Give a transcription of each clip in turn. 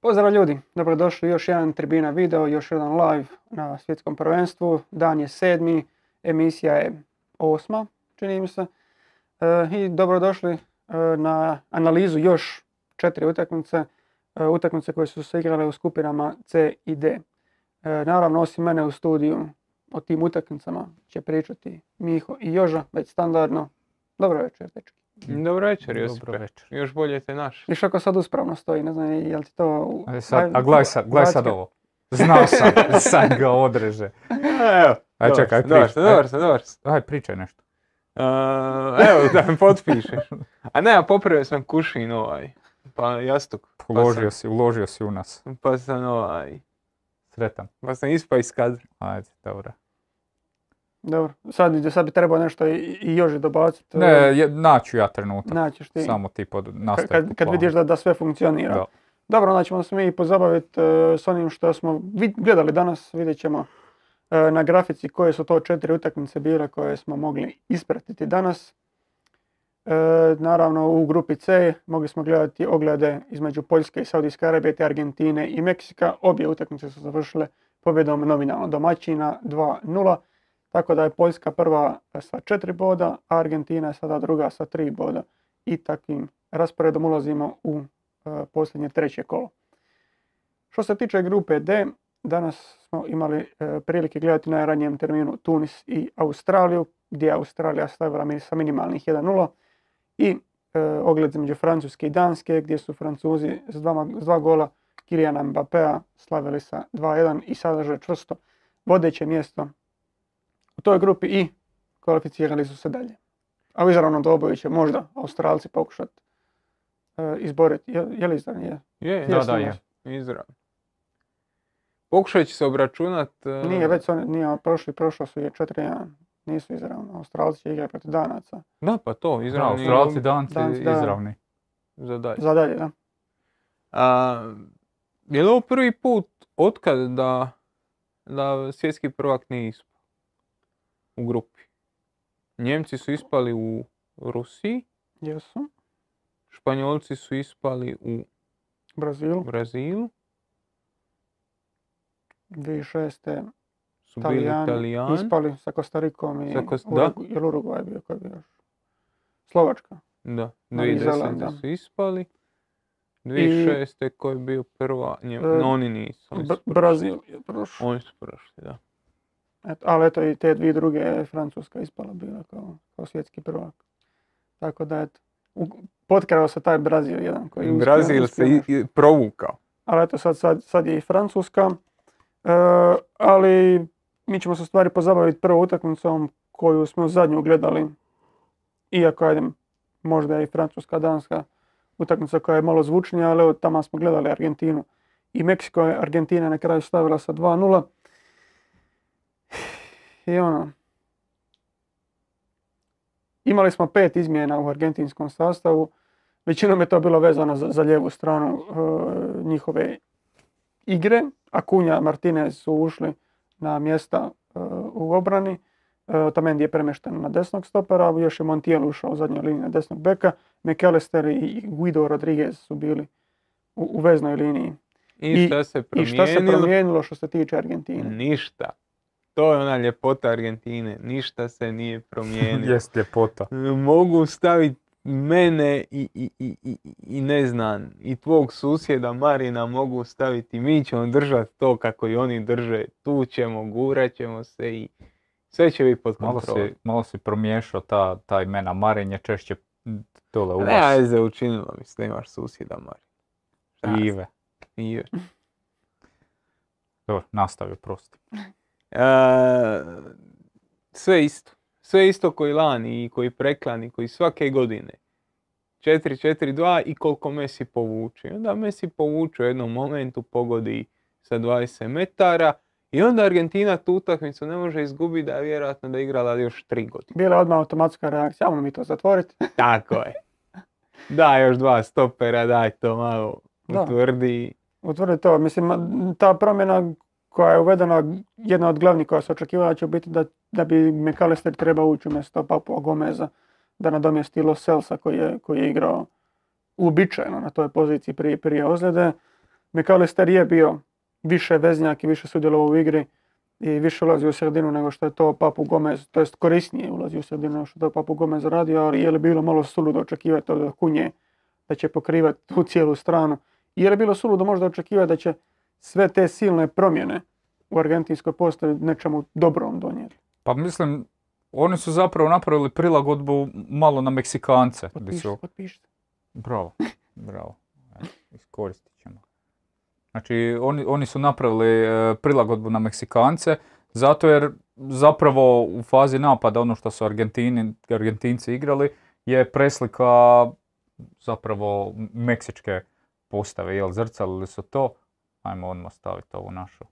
Pozdrav ljudi, dobrodošli u još jedan Tribina video, još jedan live na svjetskom prvenstvu. Dan je sedmi, emisija je osma, čini mi se. E, I dobrodošli e, na analizu još četiri utakmice, e, utakmice koje su se igrale u skupinama C i D. E, naravno, osim mene u studiju o tim utakmicama će pričati Miho i Joža, već standardno. Dobro večer, dečki. Dobro večer, Josipe. Dobro večer. Još bolje te naš. Viš ako sad uspravno stoji, ne znam jel ti to... sad, a gledaj sad, gledaj sad ovo. Znao sam, sad ga odreže. Evo, Aj, dobar čekaj, pričaj. dobar sam, dobar sam. Aj, pričaj nešto. Uh, evo, da me potpišeš. A ne, a popravio sam kušin ovaj, pa jastuk. Pa Uložio sam, si, uložio si u nas. pa sam ovaj, Sretan. pa sam ispao iz kadra. Ajde, dobro. Dobro, sad, sad bi trebao nešto i, i Joži dobaciti. Ne, je, naću ja trenutak. Naćeš ti. Samo ti pod nastavku kad, kad vidiš da, da sve funkcionira. Da. Dobro, onda ćemo se mi pozabaviti e, s onim što smo vid- gledali danas. Vidjet ćemo e, na grafici koje su to četiri utakmice bile koje smo mogli ispratiti danas. E, naravno u grupi C mogli smo gledati oglede između Poljske i Saudijske Arabije te Argentine i Meksika. Obje utakmice su završile pobjedom nominalno domaćina 2-0. Tako da je Poljska prva sa četiri boda, a Argentina je sada druga sa tri boda. I takvim rasporedom ulazimo u e, posljednje treće kolo. Što se tiče grupe D, danas smo imali e, prilike gledati na ranijem terminu Tunis i Australiju, gdje je Australija stavila sa minimalnih 1-0 i e, ogled između Francuske i Danske, gdje su Francuzi s, dvama, s dva gola Kilijana Mbappéa slavili sa 2-1 i sadrže čvrsto vodeće mjesto u toj grupi i kvalificirali su se dalje. A u izravnom doboju će možda Australci pokušati e, izboriti. Je, je li izravni? Je. Je, Da, da, je. izravno. Pokušat će se obračunat. e, Nije, već oni, nije prošli, prošlo su je 4-1. Nisu izravno. Australci će igrati protiv Danaca. Da, pa to, Da, izravno. Australci, danci, Danci, da. izravni. Za dalje. Za dalje, da. A, je li ovo prvi put otkad da, da svjetski prvak nije u grupi? Njemci su ispali u Rusiji, Jesu. Španjolci su ispali u Brazilu. Brazilu, 2006. su bili Italijani. Ispali sa Kostarikom i Sa Kos- da. Urugvaj bio koji je bio još? Slovačka. da, Novi Zeland, 2010. da. su ispali, 2006. koji je bio prva, Njem... E, no, oni nisu, oni Brazil je prošao. oni su prošli, da. Eto, ali eto i te dvije druge je Francuska ispala bila kao, kao svjetski prvak. Tako da eto, u- potkrao se taj Brazil jedan koji je uspio- Brazil uspio se i, i provukao. Ali eto sad, sad, sad je i Francuska. E, ali mi ćemo se stvari pozabaviti prvom utakmicom koju smo zadnju gledali. Iako ajde, možda je i Francuska, Danska utakmica koja je malo zvučnija, ali evo tamo smo gledali Argentinu i Meksiko je Argentina na kraju stavila sa 2-0. I ono, imali smo pet izmjena u argentinskom sastavu. Većinom je to bilo vezano za, za lijevu stranu e, njihove igre. Akunja, Martinez su ušli na mjesta e, u obrani. E, Otamendi je premješten na desnog stopera, još je Montiel ušao u zadnjoj liniji na desnog beka. McAllister i Guido Rodriguez su bili u, u veznoj liniji. I, I- šta se I šta se promijenilo što se tiče Argentine? Ništa. To je ona ljepota Argentine. Ništa se nije promijenilo. Jest ljepota. Mogu staviti mene i, i, i, i, i ne znam, i tvog susjeda Marina mogu staviti. Mi ćemo držati to kako i oni drže. Tu ćemo, gurat ćemo se i sve će biti pod Malo kontrolom. si, malo si promiješao ta, ta imena Marinje, češće dole u Ne, vas. ajde, učinilo mi se da imaš susjeda Marina. Ive. Ive. Dobro, nastavi, prosti. E, sve isto. Sve isto koji lani i koji preklani, koji svake godine. 4-4-2 i koliko Messi povuče. I onda Messi povuče u jednom momentu, pogodi sa 20 metara i onda Argentina tu utakmicu ne može izgubiti da je vjerojatno da je igrala još 3 godine. Bila je odmah automatska reakcija, ajmo mi to zatvoriti. Tako je. Da, još dva stopera, daj to malo Da. utvrdi. Utvrdi to, mislim, ta promjena koja je uvedena, jedna od glavnih koja se očekivala će biti da, da bi McAllister trebao ući umjesto Papua Gomeza da nadomjesti Lo Celsa koji je, koji je igrao uobičajeno na toj poziciji prije, prije ozljede. McAllister je bio više veznjak i više sudjelovao u igri i više ulazi u sredinu nego što je to Papu Gomez, to jest korisnije ulazi u sredinu nego što je to Papu Gomez radio, ali je li bilo malo suludo očekivati od Kunje da će pokrivati tu cijelu stranu. I je li bilo suludo možda očekivati da će sve te silne promjene u argentinskoj postavi nečemu dobrom donijeti. Pa mislim, oni su zapravo napravili prilagodbu malo na Meksikance. Potpišite, su- potpišite. Bravo, bravo. Iskoristit ćemo. Znači, oni, oni su napravili e, prilagodbu na Meksikance, zato jer zapravo u fazi napada ono što su Argentini, Argentinci igrali je preslika zapravo meksičke postave, jel zrcalili su to. Ajmo odmah staviti ovu našu.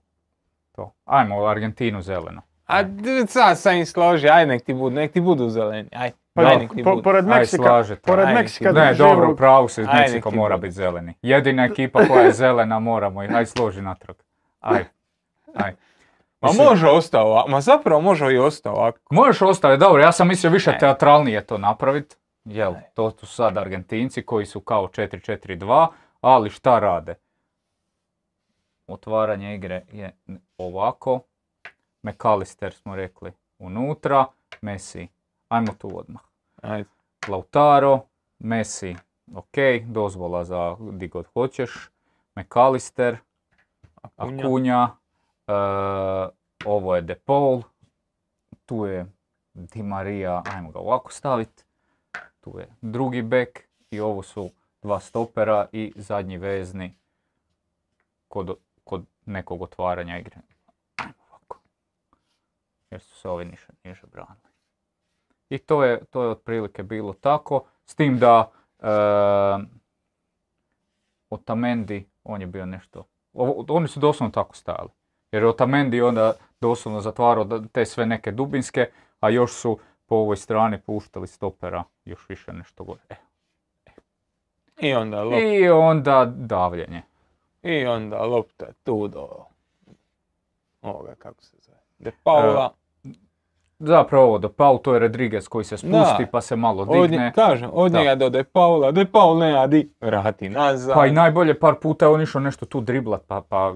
To. Ajmo Argentinu zeleno. A sad sam im složi, aj nek ti budu, nek ti budu zeleni, aj. Pa aj nek ti po- budu. pored Aj, Meksika, slažete. pored Aj, Meksika Ne, živog- dobro, u pravu si, Aj, Meksiko mora biti zeleni. Jedina ekipa koja je zelena, moramo ih, aj složi natrag. Aj, aj. Ma Mislim- može ostao ma zapravo može i ostao ovako. Možeš ostaviti, dobro, ja sam mislio više Ne. teatralnije to napraviti. Jel, Ne. to su sad Argentinci koji su kao 4-4-2, ali šta rade? Otvaranje igre je ovako. McAllister smo rekli unutra, Messi, ajmo tu odmah. Ajde. Lautaro, Messi, ok, dozvola za di god hoćeš. McAllister, Akunja. Akunja, e, ovo je De Paul, tu je Di Maria, ajmo ga ovako staviti, tu je drugi bek i ovo su dva stopera i zadnji vezni kod, kod nekog otvaranja igre. Ajmo ovako. Jer su se ovi niže, niže branili. I to je, to je otprilike bilo tako, s tim da e, Otamendi, on je bio nešto, ovo- oni su doslovno tako stajali. Jer je Otamendi onda doslovno zatvarao te sve neke dubinske, a još su po ovoj strani puštali stopera još više nešto gore. E, I onda I onda davljenje. I onda lopta tu do ovoga kako se zove. De Paula. Zapravo ovo do Paul, to je Rodriguez koji se spusti Da. pa se malo Od, nje- digne. kažem, od Da. njega do De Paula, De Paul nema di, vrati nazad, Pa i najbolje par puta je on išao nešto tu driblat, pa, pa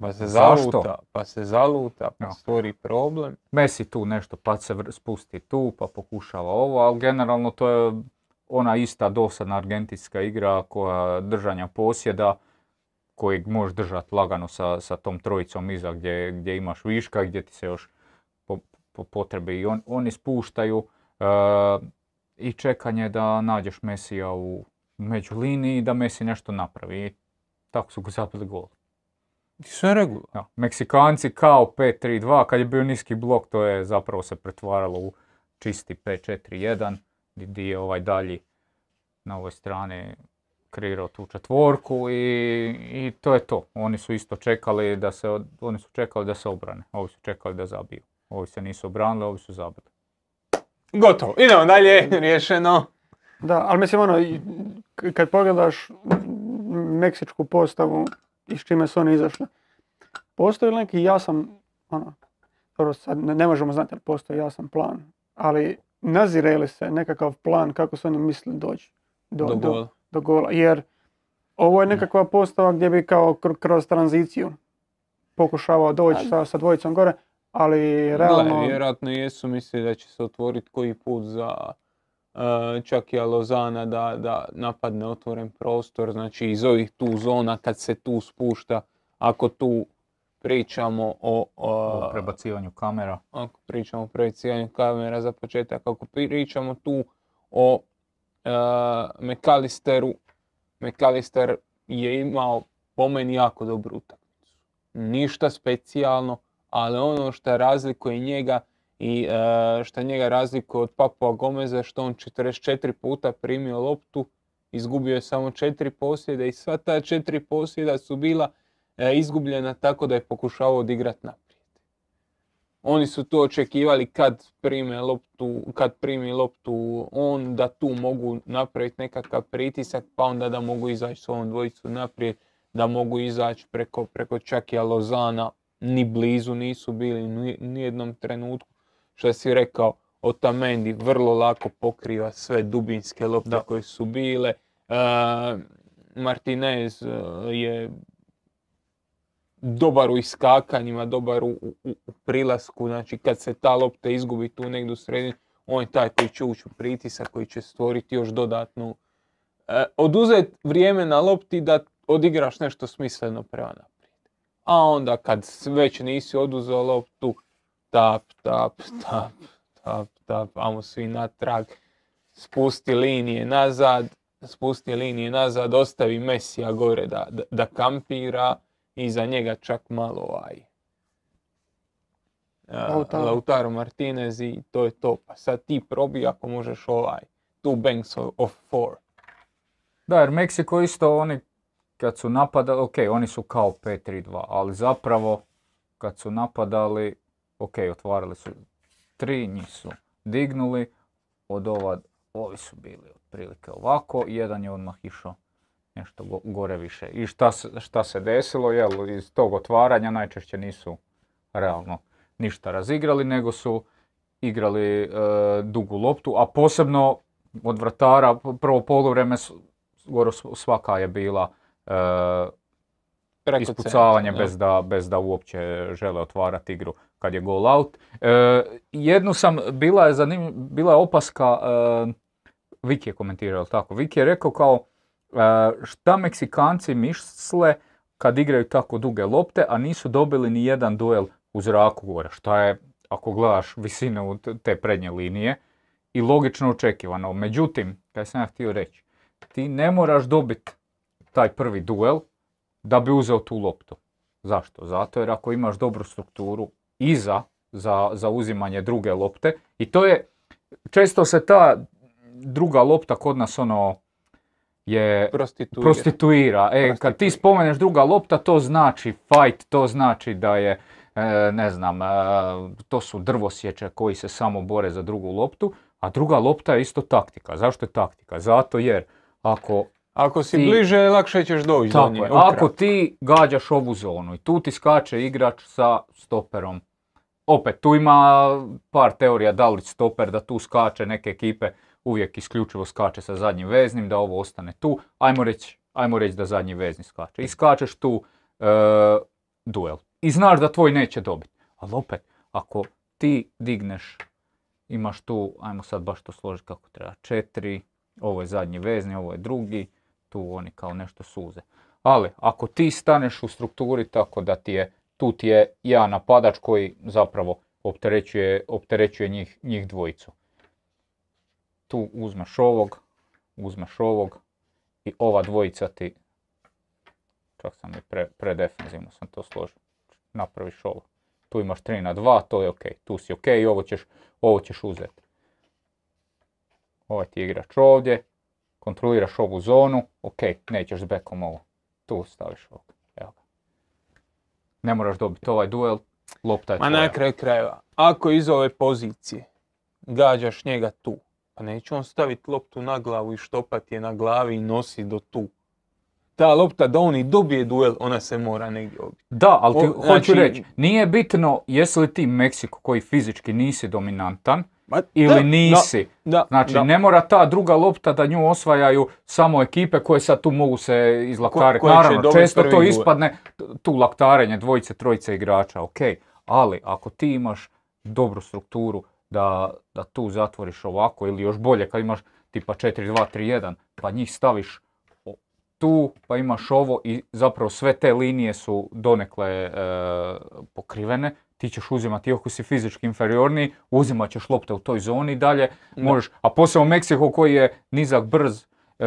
pa se Zašto? zaluta, pa se zaluta, pa Ja. stvori problem. Messi tu nešto pa se spusti tu pa pokušava ovo, ali generalno to je ona ista dosadna argentinska igra koja držanja posjeda kojeg možeš držati lagano sa, sa tom trojicom iza gdje, gdje imaš viška, gdje ti se još po, po potrebi i on, oni spuštaju e, i čekanje da nađeš Mesija u među liniji i da Messi nešto napravi. I tako su ga zabili gol. Sve regularno. Ja, Meksikanci kao 5-3-2, kad je bio niski blok, to je zapravo se pretvaralo u čisti 5-4-1, di- di je ovaj dalji na ovoj strani kreirao tu četvorku i, i to je to. Oni su isto čekali da se, oni su čekali da se obrane, ovi su čekali da zabiju. Ovi se nisu obranili, ovi su zabili. Gotovo, idemo dalje, riješeno. Da, ali mislim ono, kad pogledaš meksičku postavu i s čime su oni izašli, postoji li neki jasan, ono, dobro sad ne, ne možemo znati ali postoji jasan plan, ali nazire li se nekakav plan kako su oni mislili doći do, Do do. Do gola, jer ovo je nekakva postava gdje bi kao kr- kroz tranziciju pokušavao doći sa, sa dvojicom gore, ali realno... Gle, vjerojatno jesu mislili da će se otvoriti koji put za uh, Čakija Lozana da, da napadne otvoren prostor, znači iz ovih tu zona kad se tu spušta, ako tu pričamo o, o- U prebacivanju kamera. ako pričamo o projecijanju kamera za početak, ako pričamo tu o uh, McAllisteru, McAllister je imao po meni jako dobru utakmicu. Ništa specijalno, ali ono što razlikuje njega i uh, što njega razlikuje od Papua Gomeza, što on 44 puta primio loptu, izgubio je samo 4 posjeda i sva ta 4 posjeda su bila e, izgubljena tako da je pokušavao odigrati naprijed. Oni su to očekivali kad prime loptu, kad primi loptu on, da tu mogu napraviti nekakav pritisak, pa onda da mogu izaći s ovom dvojicu naprijed, da mogu izaći preko, preko Čakija Lozana, ni blizu nisu bili ni, ni jednom trenutku. Što si rekao, Otamendi vrlo lako pokriva sve dubinske lopte Da. koje su bile. E, Martinez e, je dobar u iskakanjima, dobar u, u, u prilasku, znači kad se ta lopta izgubi tu negdje u sredini, on je taj koji će ući u pritisak, koji će stvoriti još dodatnu, e, oduzeti vrijeme na lopti da odigraš nešto smisleno prema naprijed. A onda kad već nisi oduzeo loptu, tap, tap, tap, tap, tap, amo svi natrag, spusti linije nazad, spusti linije nazad, ostavi Mesija gore da, da, da kampira i za njega čak malo ovaj Lautaro. Lautaro Martinez i to je to. Pa sad ti probi ako možeš ovaj two banks of- of four. Da, jer Meksiko isto oni kad su napadali, ok, oni su kao 5-3-2, ali zapravo kad su napadali, ok, otvarali su tri, njih su dignuli, od ova, ovi su bili otprilike ovako, jedan je odmah išao nešto go- gore više. I šta se, šta se desilo, jel, iz tog otvaranja najčešće nisu realno ništa razigrali, nego su igrali e, dugu loptu, a posebno od vratara prvo skoro s- svaka je bila e, ispucavanje centra, bez da, bez da uopće žele otvarati igru kad je goal out. E, jednu sam, bila je zanim, bila je opaska, e, Viki je komentirao, tako? Viki je rekao kao šta Meksikanci misle kad igraju tako duge lopte, a nisu dobili ni jedan duel u zraku gore. Šta je, ako gledaš visinu te prednje linije, i logično očekivano. Međutim, kaj sam ja htio reći, ti ne moraš dobiti taj prvi duel da bi uzeo tu loptu. Zašto? Zato jer ako imaš dobru strukturu iza za, za uzimanje druge lopte i to je, često se ta druga lopta kod nas ono je Prostituira. prostituira. E, kad ti Prostituira. spomeneš druga lopta, to znači fight, to znači da je, e, ne znam, e, to su drvosječe koji se samo bore za drugu loptu, a druga lopta je isto taktika. Zašto je taktika? Zato jer ako Ako si ti- bliže, lakše ćeš doći do nje. je. Ako ti gađaš ovu zonu i tu ti skače igrač sa stoperom, opet tu ima par teorija da li stoper da tu skače neke ekipe uvijek isključivo skače sa zadnjim veznim, da ovo ostane tu, ajmo reći ajmo reći da zadnji vezni skače. I skačeš tu e, duel. I znaš da tvoj neće dobiti. Ali opet, ako ti digneš, imaš tu, ajmo sad baš to složiti kako treba, četiri, ovo je zadnji vezni, ovo je drugi, tu oni kao nešto suze. Ali ako ti staneš u strukturi tako da ti je, tu ti je jedan napadač koji zapravo opterećuje, opterećuje njih, njih dvojicu. Tu uzmeš ovog, uzmeš ovog i ova dvojica ti, čak sam i pre, predefenzivno sam to složio, napraviš ovo. Tu imaš 3 na 2, to je ok, tu si ok i ovo ćeš, ovo ćeš uzeti. Ovaj ti igrač ovdje, kontroliraš ovu zonu, ok, nećeš s bekom ovo. Tu staviš ovog, evo ga. Ne moraš dobiti ovaj duel, lopta je Ma tvoja. na kraju krajeva, ako iz ove pozicije gađaš njega tu, pa neće on staviti loptu na glavu i štopati je na glavi i nosi do tu. Ta lopta da on i dobije duel, ona se mora negdje obiti. Da, ali ti O, hoću znači- reći, nije bitno jesi li ti Meksiko koji fizički nisi dominantan Ma, ili da, nisi. Da, Znači, da. ne mora ta druga lopta da nju osvajaju samo ekipe koje sad tu mogu se izlaktariti. će Naravno, često to duel. ispadne tu laktarenje dvojice, trojice igrača, ok. Ali ako ti imaš dobru strukturu da, da tu zatvoriš ovako ili još bolje kad imaš tipa 4-2-3-1 pa njih staviš tu pa imaš ovo i zapravo sve te linije su donekle e, pokrivene, ti ćeš uzimati, iako si fizički inferiorniji, uzimat ćeš lopte u toj zoni i dalje možeš, a posebno Meksiko koji je nizak, brz, e,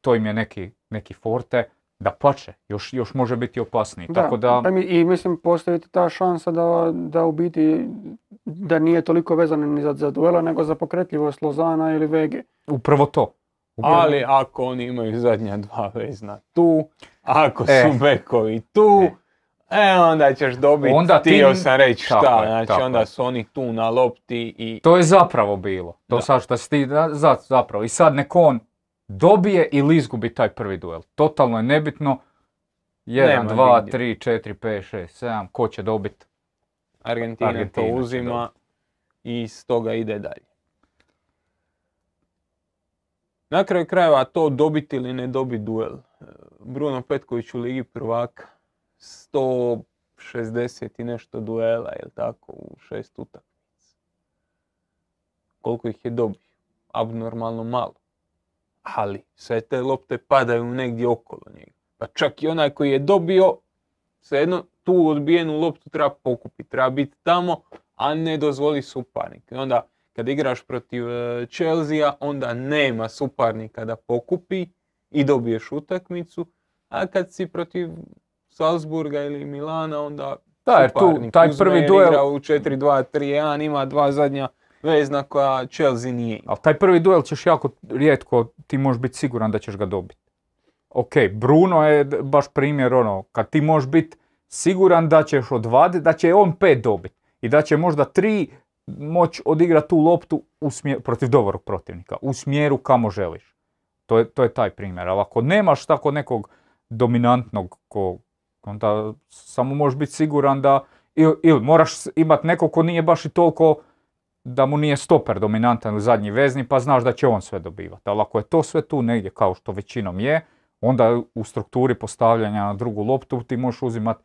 to im je neki, neki forte, da pače, još, još može biti opasniji. Tako da, pa mi- I mislim postoji ta šansa da, da u biti da nije toliko vezano ni za, za duela nego za pokretljivost Lozana ili Vege. upravo to. Upravo- Ali ako oni imaju zadnja dva vezna tu, ako E. su bekovi tu, e, onda ćeš dobiti, Onda ti- htio sam reći Tako šta, je, znači tako onda je. su oni tu na lopti i To je zapravo bilo. To Da. sad što si ti da- za, zapravo. I sad nek on dobije ili izgubi taj prvi duel. Totalno je nebitno. 1, Nema 2, nigdje. 3, 4, 5, 6, 7. Ko će dobiti? Argentina, Argentina to uzima i s toga ide dalje. Na kraju krajeva to dobiti ili ne dobiti duel. Bruno Petković u Ligi prvaka 160 i nešto duela, jel tako, u šest utakmica. Koliko ih je dobio? Abnormalno malo. Ali sve te lopte padaju negdje okolo njega. Pa čak i onaj koji je dobio, svejedno tu odbijenu loptu treba pokupiti, treba biti tamo, a ne dozvoli suparnik. I onda kad igraš protiv e, Chelsea, onda nema suparnika da pokupi i dobiješ utakmicu, a kad si protiv Salzburga ili Milana, onda Da, jer tu taj prvi duel- igra u 4-2-3-1, ima dva zadnja vezna koja Chelsea nije. Ali taj prvi duel ćeš jako rijetko, ti možeš biti siguran da ćeš ga dobiti. Ok, Bruno je baš primjer ono, kad ti možeš biti siguran da ćeš odvaditi, da će on pet dobiti. I da će možda tri moć odigrati tu loptu u smjer, protiv dobrog protivnika, u smjeru kamo želiš. To je, to je taj primjer. Ali ako nemaš tako nekog dominantnog, ko, onda samo možeš biti siguran da, ili, ili moraš imati nekog ko nije baš i toliko da mu nije stoper dominantan u zadnji vezni, pa znaš da će on sve dobivati. Ali ako je to sve tu negdje kao što većinom je, onda u strukturi postavljanja na drugu loptu ti možeš uzimati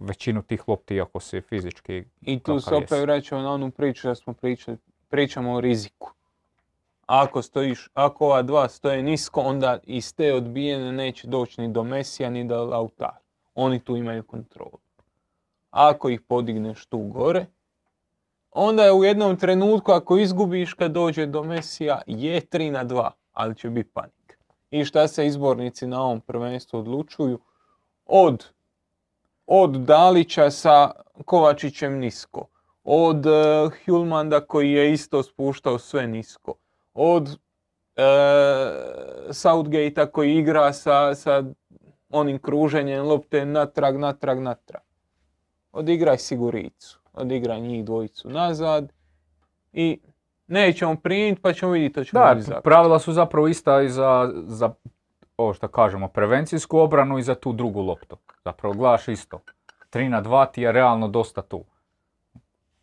većinu tih lopti ako si fizički I tu se opet vraćamo na onu priču da smo pričali, pričamo o riziku. Ako stojiš, ako ova dva stoje nisko, onda iz te odbijene neće doći ni do Mesija ni do Lautara. Oni tu imaju kontrolu. Ako ih podigneš tu gore, onda je u jednom trenutku ako izgubiš kad dođe do Mesija je 3 na 2, ali će biti panik. I šta se izbornici na ovom prvenstvu odlučuju? Od od Dalića sa Kovačićem nisko, od uh, Hjulmanda koji je isto spuštao sve nisko, od uh, Southgatea koji igra sa, sa onim kruženjem lopte natrag, natrag, natrag. Odigraj Siguricu, odigraj njih dvojicu nazad i nećemo primiti pa ćemo vidjeti to ćemo Da, vidjeti pravila su zapravo ista i za, za ovo što kažemo, prevencijsku obranu i za tu drugu loptu. Zapravo gledaš isto. 3 na 2 ti je realno dosta tu.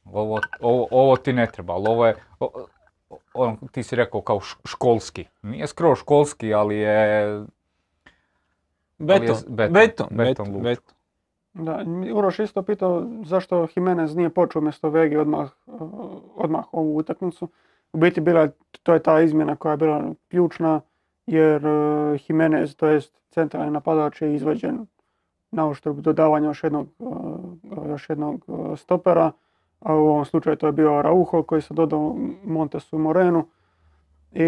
Ovo, ovo, ovo ti ne treba, ali ovo je, o- o- ono, ti si rekao kao školski. Nije skroz školski, ali je... Beton, je z- beton, beton, beton beton, beton. Da, Uroš isto pitao zašto Jimenez nije počeo umjesto Vegi odmah, odmah ovu utakmicu. U biti bila, to je ta izmjena koja je bila ključna jer uh, Jimenez, to jest centralni napadač je izvađen na uštrb dodavanja još jednog, uh, još jednog uh, stopera, a u ovom slučaju to je bio Araujo koji se dodao Montesu Morenu. I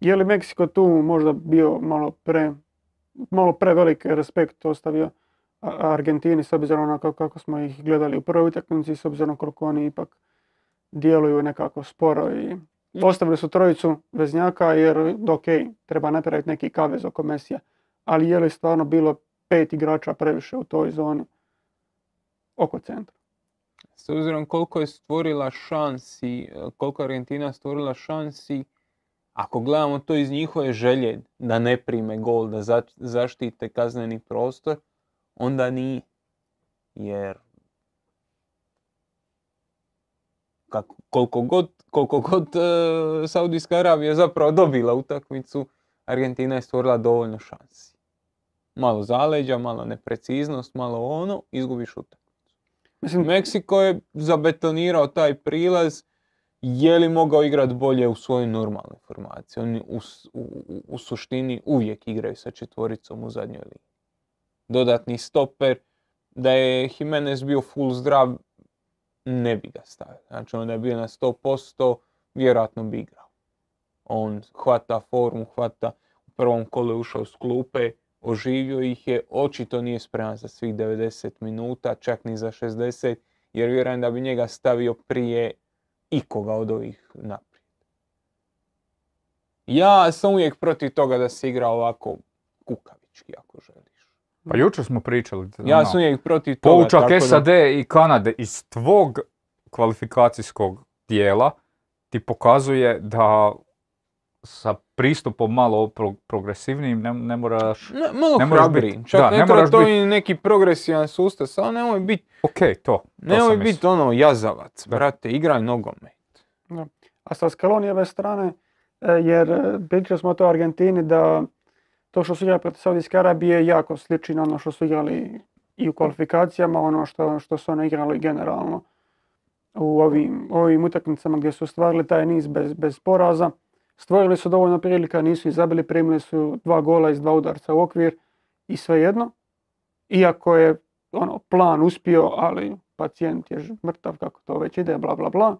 je li Meksiko tu možda bio malo pre, malo prevelik respekt ostavio Argentini s obzirom na kako, smo ih gledali u prvoj utakmici, s obzirom koliko oni ipak djeluju nekako sporo i ostavili su trojicu veznjaka jer ok, treba napraviti neki kavez oko Mesija, ali je li stvarno bilo pet igrača previše u toj zoni oko centra? S obzirom koliko je stvorila šansi, koliko je Argentina stvorila šansi, ako gledamo to iz njihove želje da ne prime gol, da za- zaštite kazneni prostor, onda nije. Jer kako, koliko god, koliko god e, Saudijska Arabija zapravo dobila utakmicu, Argentina je stvorila dovoljno šansi. Malo zaleđa, malo nepreciznost, malo ono, izgubiš utakmicu. Mislim, Meksiko je zabetonirao taj prilaz, je li mogao igrati bolje u svojoj normalnoj formaciji. Oni u- u- u suštini uvijek igraju sa četvoricom u zadnjoj liniji. Dodatni stoper, da je Jimenez bio full zdrav, ne bi ga stavio. Znači onda je bio na 100%, vjerojatno bi igrao. On hvata formu, hvata, u prvom kolu ušao s klupe, oživio ih je, očito nije spreman za svih 90 minuta, čak ni za 60, jer vjerujem da bi njega stavio prije ikoga od ovih naprijed. Ja sam uvijek protiv toga da se igra ovako kukavički, ako želiš. Pa jučer smo pričali. Ja ono, sam uvijek protiv toga. Poučak tako da- SAD i Kanade iz tvog kvalifikacijskog dijela ti pokazuje da sa pristupom malo pro- progresivnijim ne, ne moraš... Ne, malo Ne moraš hrabriji. bit- Čak da, ne, ne treba moraš to bit- i neki progresivan sustav, samo nemoj biti Ok, to. to nemoj sam bit mislio. ono jazavac, Da. brate, igraj nogomet. A sa Scalonijeve strane, e, jer e, pričali smo o toj Argentini da to što su igrali protiv Saudijske Arabije jako sliči na ono što su igrali i u kvalifikacijama, ono što, što su oni igrali generalno u ovim, ovim utakmicama gdje su ostvarili taj niz bez, bez poraza. Stvorili su dovoljno prilika, nisu izabili, primili su dva gola iz dva udarca u okvir i svejedno. Iako je ono, plan uspio, ali pacijent je mrtav, kako to već ide, bla bla bla.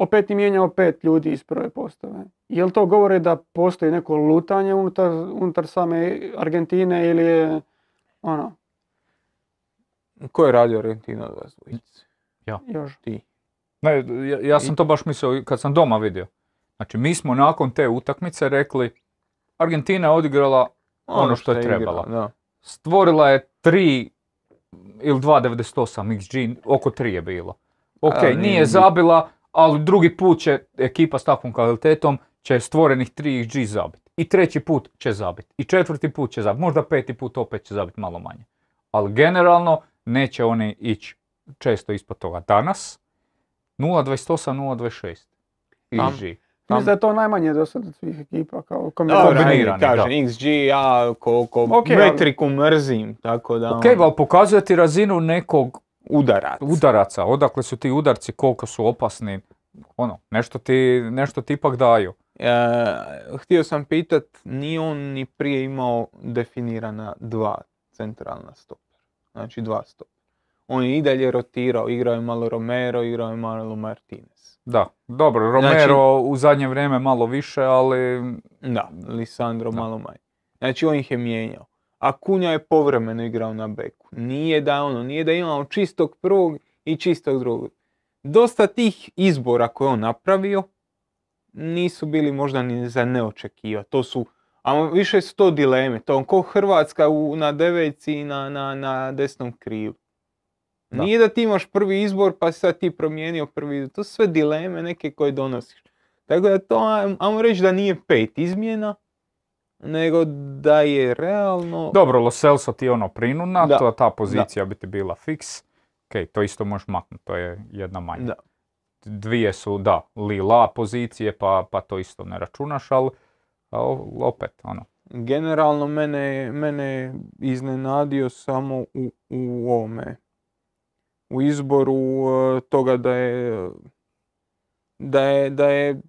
Opet je mijenjao pet ljudi iz prve postave. Jel to govori da postoji neko lutanje unutar, unutar same Argentine ili je ono, Ko je radio Argentina od vas dvojice? još Ti. Ne, ja, ja sam to baš mislio kad sam doma vidio. Znači, mi smo nakon te utakmice rekli, Argentina je odigrala ono što je trebala. Da. stvorila je 3 ili 2.98 XG, oko 3 je bilo. Ok, A, nije zabila, ali drugi put će ekipa s takvom kvalitetom će stvorenih 3 XG zabiti. I treći put će zabiti. I četvrti put će zabiti. Možda peti put opet će zabiti malo manje. Ali generalno neće oni ići često ispod toga. Danas 0.28, 0.26 Tam- XG. Mislim da je to najmanje do sad od svih ekipa kao kombinirani, kažem, da. XG, ja koliko Ok, ali- metriku mrzim, tako da Ok, ono, ali pokazuje ti razinu nekog udarac. udaraca, odakle su ti udarci, koliko su opasni, ono, nešto ti, nešto ti ipak daju. E, htio sam pitat, nije on ni prije imao definirana dva centralna stopera, znači dva stopera. On je i dalje rotirao, igrao je malo Romero, igrao je malo Martinez. Da, dobro, Romero u zadnje vrijeme malo više, ali Da, Lisandro Da. malo manje. Znači on ih je mijenjao. A Kunja je povremeno igrao na beku. Nije da ono, nije da imamo čistog prvog i čistog drugog. Dosta tih izbora koje je on napravio nisu bili možda ni za neočekiva. To su, a više su to dileme. To on ko Hrvatska u, na devojci i na, na, na desnom krilu. Da. Nije da ti imaš prvi izbor pa sad ti promijenio prvi izbor. To su sve dileme neke koje donosiš. Tako da to, ajmo reći da nije pet izmjena, nego da je realno... dobro, Lo Celso ti je ono prinudna, Da. to, ta pozicija bi ti bila fiks. Ok, to isto možeš maknuti, to je jedna manja. Da. Dvije su, da, Lila pozicije, pa, pa to isto ne računaš, ali opet, ono, Generalno mene, mene je iznenadio samo u, u ovome, u izboru e, toga da je, da je, da je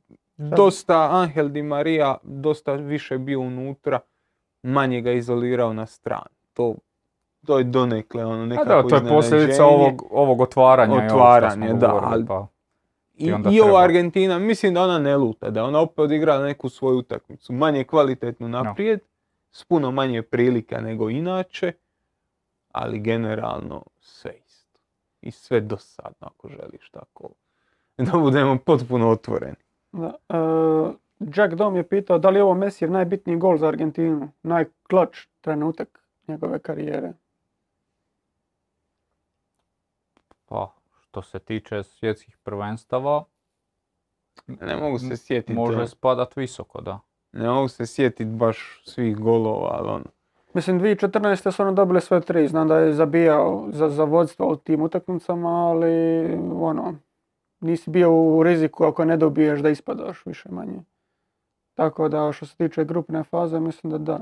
dosta Angel Di Maria dosta više bio unutra, manje ga izolirao na stranu. To, to je donekle ono a nekako da, to je posljedica ovog, ovog otvaranja. i ovog Otvaranje, da, govorili, pa- I, I i ova Argentina, mislim da ona ne luta, da ona opet odigrala neku svoju utakmicu, manje kvalitetnu naprijed, s puno manje prilika nego inače, ali generalno sve isto. I sve dosadno ako želiš tako. Da budemo potpuno otvoreni. Da. E, Jack Dom je pitao da li je ovo Messijev najbitniji gol za Argentinu, najklač trenutak njegove karijere. Pa, što se tiče svjetskih prvenstava, Ne mogu se sjetiti, može spadat visoko, da. ne mogu se sjetiti baš svih golova, ali ono. Mislim, 2014. su ono dobili sve tri. Znam da je zabijao za, za vodstvo u tim utakmicama, ali ono, nisi bio u riziku ako ne dobiješ da ispadaš više manje. Tako da što se tiče grupne faze, mislim da da.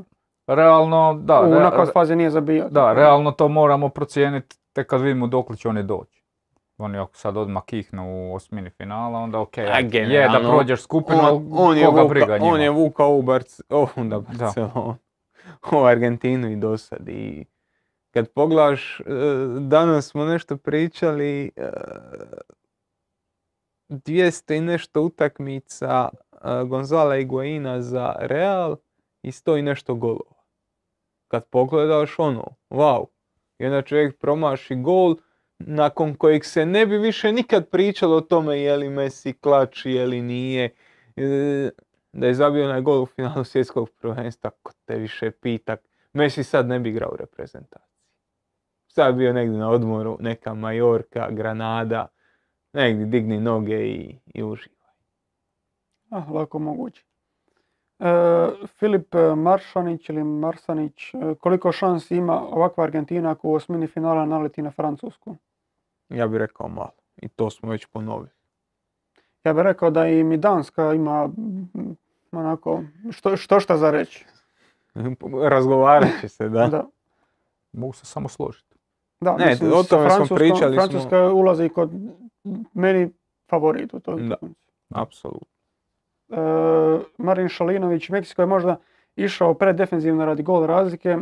Realno, da, u knockout fazi nije zabijao. da, tako realno to moramo procijeniti tek kad vidimo dokle će oni doći. Oni ako sad odmah kihnu u osmini finala, onda ok, A je da prođeš skupinu, on, on, je koga vuka, briga njima. on je vukao u oh, da, u Argentinu i dosad. I kad pogledaš, e, danas smo nešto pričali, e, 200 i nešto utakmica e, Gonzala Higuaina za Real i 100 i nešto golova. Kad pogledaš ono, wow, i onda čovjek promaši gol nakon kojeg se ne bi više nikad pričalo o tome je li Messi klač, je li nije. E, Da je zabio onaj gol u finalu svjetskog prvenstva, ko te više pita. Messi sad ne bi igrao u reprezentaciji. Sad bi bio negdje na odmoru, neka Majorka, Granada, negdje digni noge i, i uživaj. Ah, lako moguće. E, Filip Maršanić ili Marsanić, e, koliko šansi ima ovakva Argentina ako u osmini finala naleti na Francusku? Ja bih rekao malo. I to smo već ponovili. Ja bih rekao da i mi Danska ima mm, onako što, što šta za reći. Razgovarat će se, da. Da. Mogu se samo složiti. Da, Ne, mislim, o tome smo pričali smo. Francuska ulazi kod meni favorit u toj Da. Apsolutno. E, Marin Šalinović, Meksiko je možda išao predefenzivno radi gol razlike, e,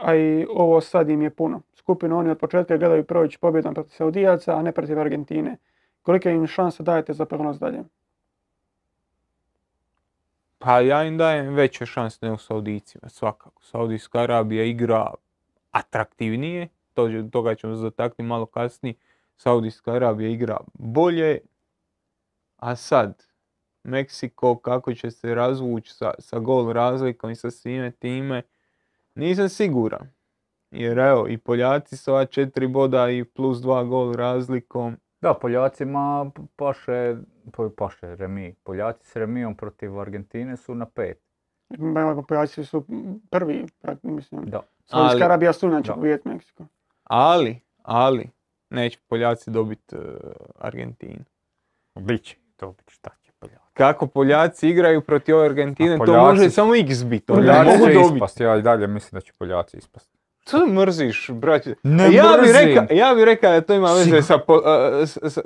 a i ovo sad im je puno. Skupinu oni od početka gledaju proći pobjedom protiv Saudijaca, a ne protiv Argentine. Kolike im šanse dajete za prognoz dalje? Pa ja im dajem veće šanse nego Saudicima, svakako. Saudijska Arabija igra atraktivnije, to, toga ćemo se dotaknuti malo kasnije. Saudijska Arabija igra bolje, a sad, Meksiko kako će se razvući sa, sa gol razlikom i sa svime time, nisam siguran. Jer evo, i Poljaci sa ova četiri boda i plus dva gol razlikom, Da, Poljacima paše, pa- paše remi. Poljaci s remijom protiv Argentine su na pet. Poljaci su prvi, mislim. Da. Saudijska Arabija su inače Meksiko. Ali, ali, neće Poljaci dobiti Argentinu. Biće, to biti šta će Poljaci. kako Poljaci igraju protiv ove Argentine, to može samo x ne Poljaci mogu će dobiti. ispast, ja i dalje mislim da će Poljaci ispast. To mrziš, braće. Ne ja bi mrzim. rekao, ja bi rekao da to ima veze Sigur- sa, po-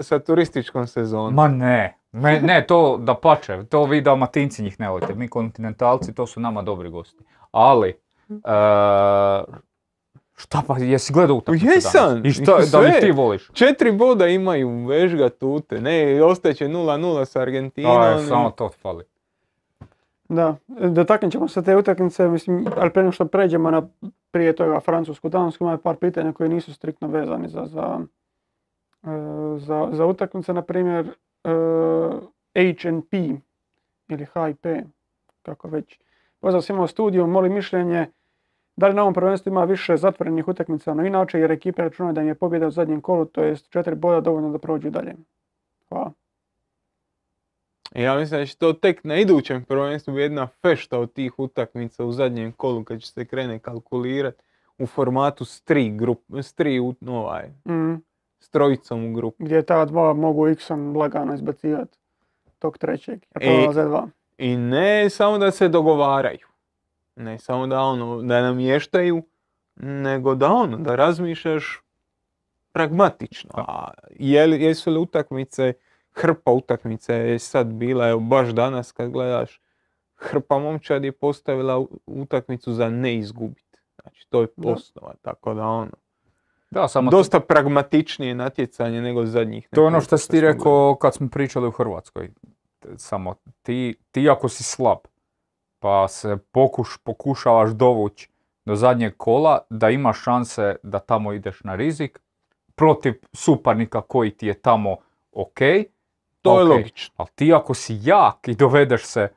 sa turističkom sezonom. Ma ne, Me- ne, to da pače, to vi dalmatinci njih ne volite, mi kontinentalci, to su nama dobri gosti. Ali, e, šta pa, jesi gledao utakmicu danas? Jesam, I šta, da li ti voliš? Četiri boda imaju vežga tute, ne, ostaće 0-0 sa Argentinom. Aj, samo to fali. Da, dotaknut ćemo se te utakmice, mislim, ali prije što pređemo na prije toga Francusku, Dansku, ima par pitanja koji nisu striktno vezani za, za, e, za, za utakmice, na primjer e, HNP ili HP, kako već. Pozvao sam imao studiju, molim mišljenje, da li na ovom prvenstvu ima više zatvorenih utakmica, no inače, jer ekipe računaju da im je pobjeda u zadnjem kolu, to jest četiri boda dovoljno da prođu dalje. Hvala. Ja mislim da će to tek na idućem prvenstvu jedna fešta od tih utakmica u zadnjem kolu kad će se krene kalkulirati u formatu s tri, grup, s tri ovaj, Mhm. s trojicom u grupu. gdje ta dva mogu X-om lagano izbacivati tog trećeg. jer E, prolaze dva. I ne samo da se dogovaraju, ne samo da ono, da namještaju, nego da ono, da razmišljaš pragmatično. A je li- jesu li utakmice, hrpa utakmice je sad bila, evo baš danas kad gledaš, hrpa momčad je postavila utakmicu za ne izgubiti. Znači to je Da. osnova, tako da ono, Da, samo dosta pragmatičnije natjecanje nego zadnjih To je ono što si ti rekao kad smo pričali u Hrvatskoj. Samo ti, ti ako si slab, pa se pokuš, pokušavaš dovući do zadnjeg kola, da imaš šanse da tamo ideš na rizik, protiv suparnika koji ti je tamo ok, To je ok. logično. ali ti ako si jak i dovedeš se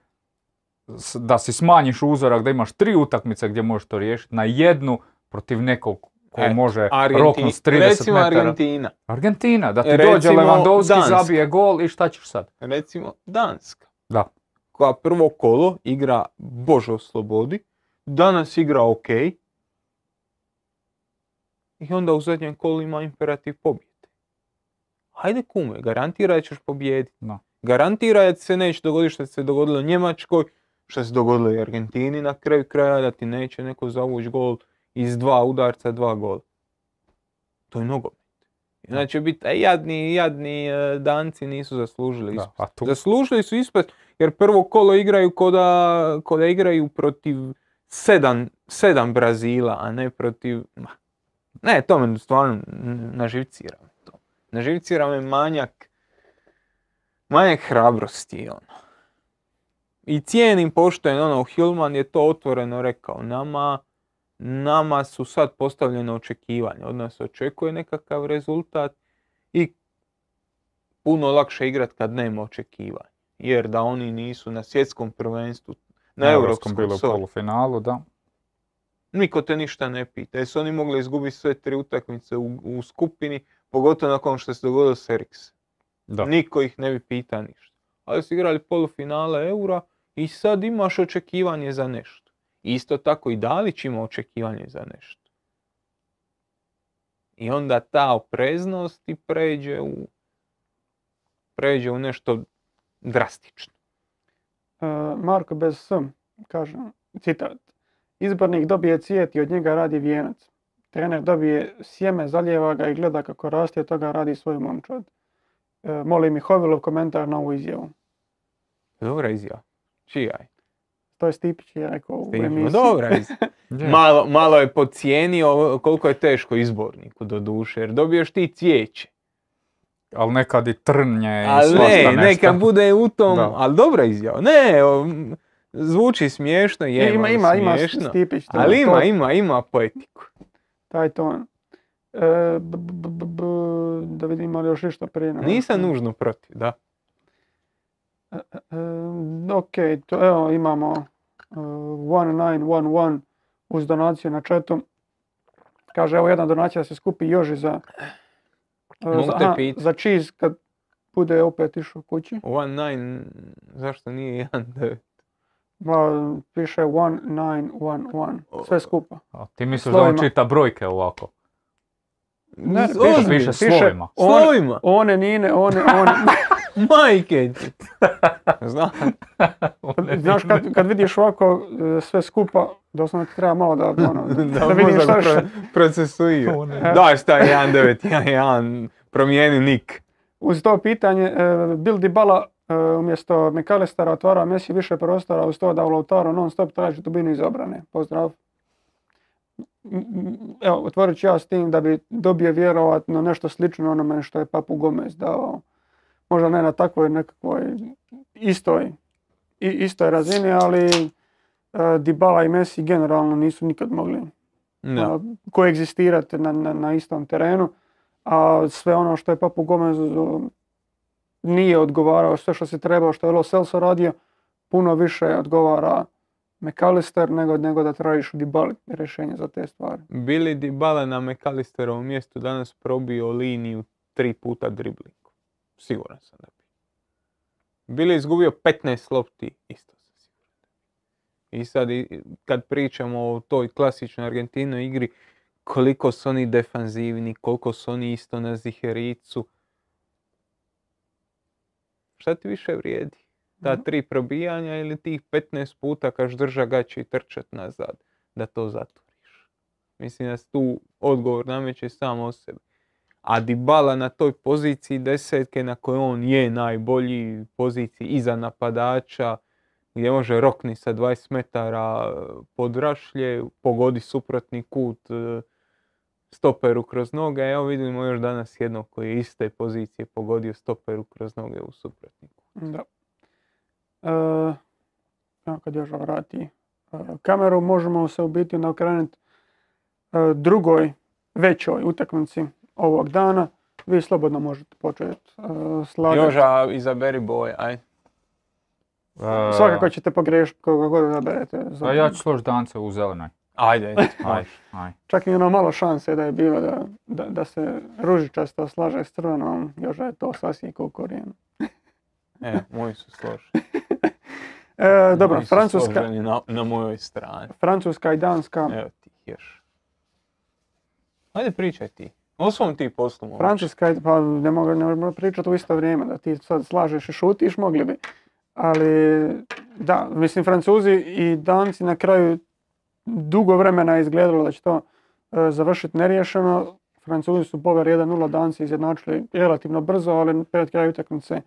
da si smanjiš uzorak, da imaš tri utakmice gdje možeš to riješiti, na jednu protiv nekog ko Eto, može roknut s 30 recimo metara. Argentina, Argentina, da ti Recimo dođe Lewandowski, zabije gol i šta ćeš sad? recimo Danska. Da. Koja prvo kolo igra Bože oslobodi, danas igra ok i onda u zadnjem kolu ima imperativ pobjede. Hajde kume, garantira da ćeš pobijediti. Da. Garantira da se neće dogoditi što se dogodilo Njemačkoj, što se dogodilo i Argentini na kraju kraja, da ti neće neko zavući gol iz dva udarca, dva gola. To je nogomet. Znači biti, e, jadni, jadni e, danci nisu zaslužili ispast. tu, Zaslužili su ispast jer prvo kolo igraju ko da, ko da igraju protiv sedam, sedam Brazila, a ne protiv... Ma, ne, to me stvarno naživcira to. Naživcira me manjak, manjak hrabrosti, ono. I cijenim poštojen, ono, Hilman je to otvoreno rekao, nama, nama su sad postavljene očekivanja, od nas očekuje nekakav rezultat i puno lakše igrat kad nema očekivanja. Jer da oni nisu na svjetskom prvenstvu, na, na europskom, bilo u polufinalu, da. niko te ništa ne pita. Jesu oni mogli izgubiti sve tri utakmice u, u skupini, pogotovo nakon što se dogodilo s Eriksen. Da. Niko ih ne bi pita ništa. Ali su igrali polufinale eura i sad imaš očekivanje za nešto. Isto tako i Dalić ima očekivanje za nešto. I onda ta opreznost i pređe u, pređe u nešto drastično. E, Marko bez S kaže, citat. Izbornik dobije cvijet i od njega radi vijenac. Trener dobije sjeme, zalijeva ga i gleda kako raste, od toga radi svoju momčad. E, molim Mihovilov komentar na ovu izjavu. Dobra izjava. Čija je? To je Stipić je rekao u Stipić, ma emisiji. Dobra izjava. Malo, malo je podcijenio koliko je teško izborniku do duše, jer dobiješ ti cvijeće. Ali nekad i trnje i Ali svašta ne, nešto. neka bude u tom, Da. ali dobra izjava. Ne, zvuči smiješno, je E, ima, ima, ima smiješno. Stipić. to- Ali ima, to- ima, ima poetiku. Taj ton. E, b- b- b- b- da vidimo li još išta prije. nego Nisam nužno protiv, da. E, ok, to, evo imamo uh, 1911 uz donaciju na chatu. Kaže, evo jedna donacija da se skupi Joži za, uh, Mogu za, te za cheese kad bude opet išao kući. One nine, zašto nije jedan devet? Ma, piše 1911, sve skupa. A ti misliš da on čita brojke ovako? Ne, piše- ozbiljno. Piše slovima. Slovima. One, nine, one, one. Majke ti. Znam. Znaš, kad, kad vidiš ovako e, sve skupa, doslovno ti treba malo da, ono, da, Da, vidiš šta še- procesuira. Daj šta je 1911, promijeni nik. Uz to pitanje, e, Bill Dybala e, umjesto McAllistera otvara Messi više prostora uz to da u Lautaro non stop traži dubinu iz obrane. Pozdrav. Evo, otvorit ću ja s tim da bi dobio vjerovatno nešto slično onome što je Papu Gomez dao. Možda ne na takvoj nekakvoj istoj, i- istoj razini, ali e, Dybala i Messi generalno nisu nikad mogli Da. a, koegzistirati na, na, na istom terenu, a sve ono što je Papu Gomez uh, nije odgovarao, sve što se trebao, što je Lo Celso radio, puno više odgovara McAllister nego, nego da tražiš u Dybali rješenje za te stvari. Bili Dybala na McAllisterovom mjestu danas probio liniju tri puta driblingom. Siguran sam da bi. Bili izgubio 15 lopti, isto sam siguran. I sad kad pričamo o toj klasičnoj Argentinoj igri, koliko su oni defanzivni, koliko su oni isto na zihericu. Šta ti više vrijedi? Ta Mhm. tri probijanja ili tih 15 puta kaš drža gaće i trčat nazad da to zatvoriš. Mislim da se tu odgovor nameće samo o sebi. A Dybala na toj poziciji desetke na kojoj on je najbolji poziciji iza napadača, gdje može rokni sa 20 metara e, pod rašlje, pogodi suprotni kut e, stoperu kroz noge. Evo vidimo još danas jednog koji je iz te pozicije pogodio stoperu kroz noge u suprotni kut. Da. E, kad još vrati e, kameru, možemo se u biti onda okrenuti e, drugoj, većoj utakmici ovog dana. Vi slobodno možete početi e, slagati. Joža, izaberi boje, aj. E, Svakako ćete pogriješiti koga god odaberete. za- Pa ja ću složiti dance u zelenoj. Ajde, ajde. Aj, aj. Čak i ono malo šanse da je bilo da, da, da se ružičasto slaže s crvenom, još je to sasvim u korijenu. Evo, moji su složeni. E, dobro, Moji su Francuska, složeni na, na mojoj strani. Francuska i Danska. Evo ti još. Ajde pričaj ti. O svom ti poslu momče. Francuska, pa ne mogu, ne možemo pričati u isto vrijeme, da ti sad slažeš i šutiš, mogli bi. Ali, da, mislim, Francuzi i Danci na kraju dugo vremena izgledalo da će to e, završiti neriješeno. Francuzi su poveli 1-0, Danci izjednačili relativno brzo, ali pred kraju utakmice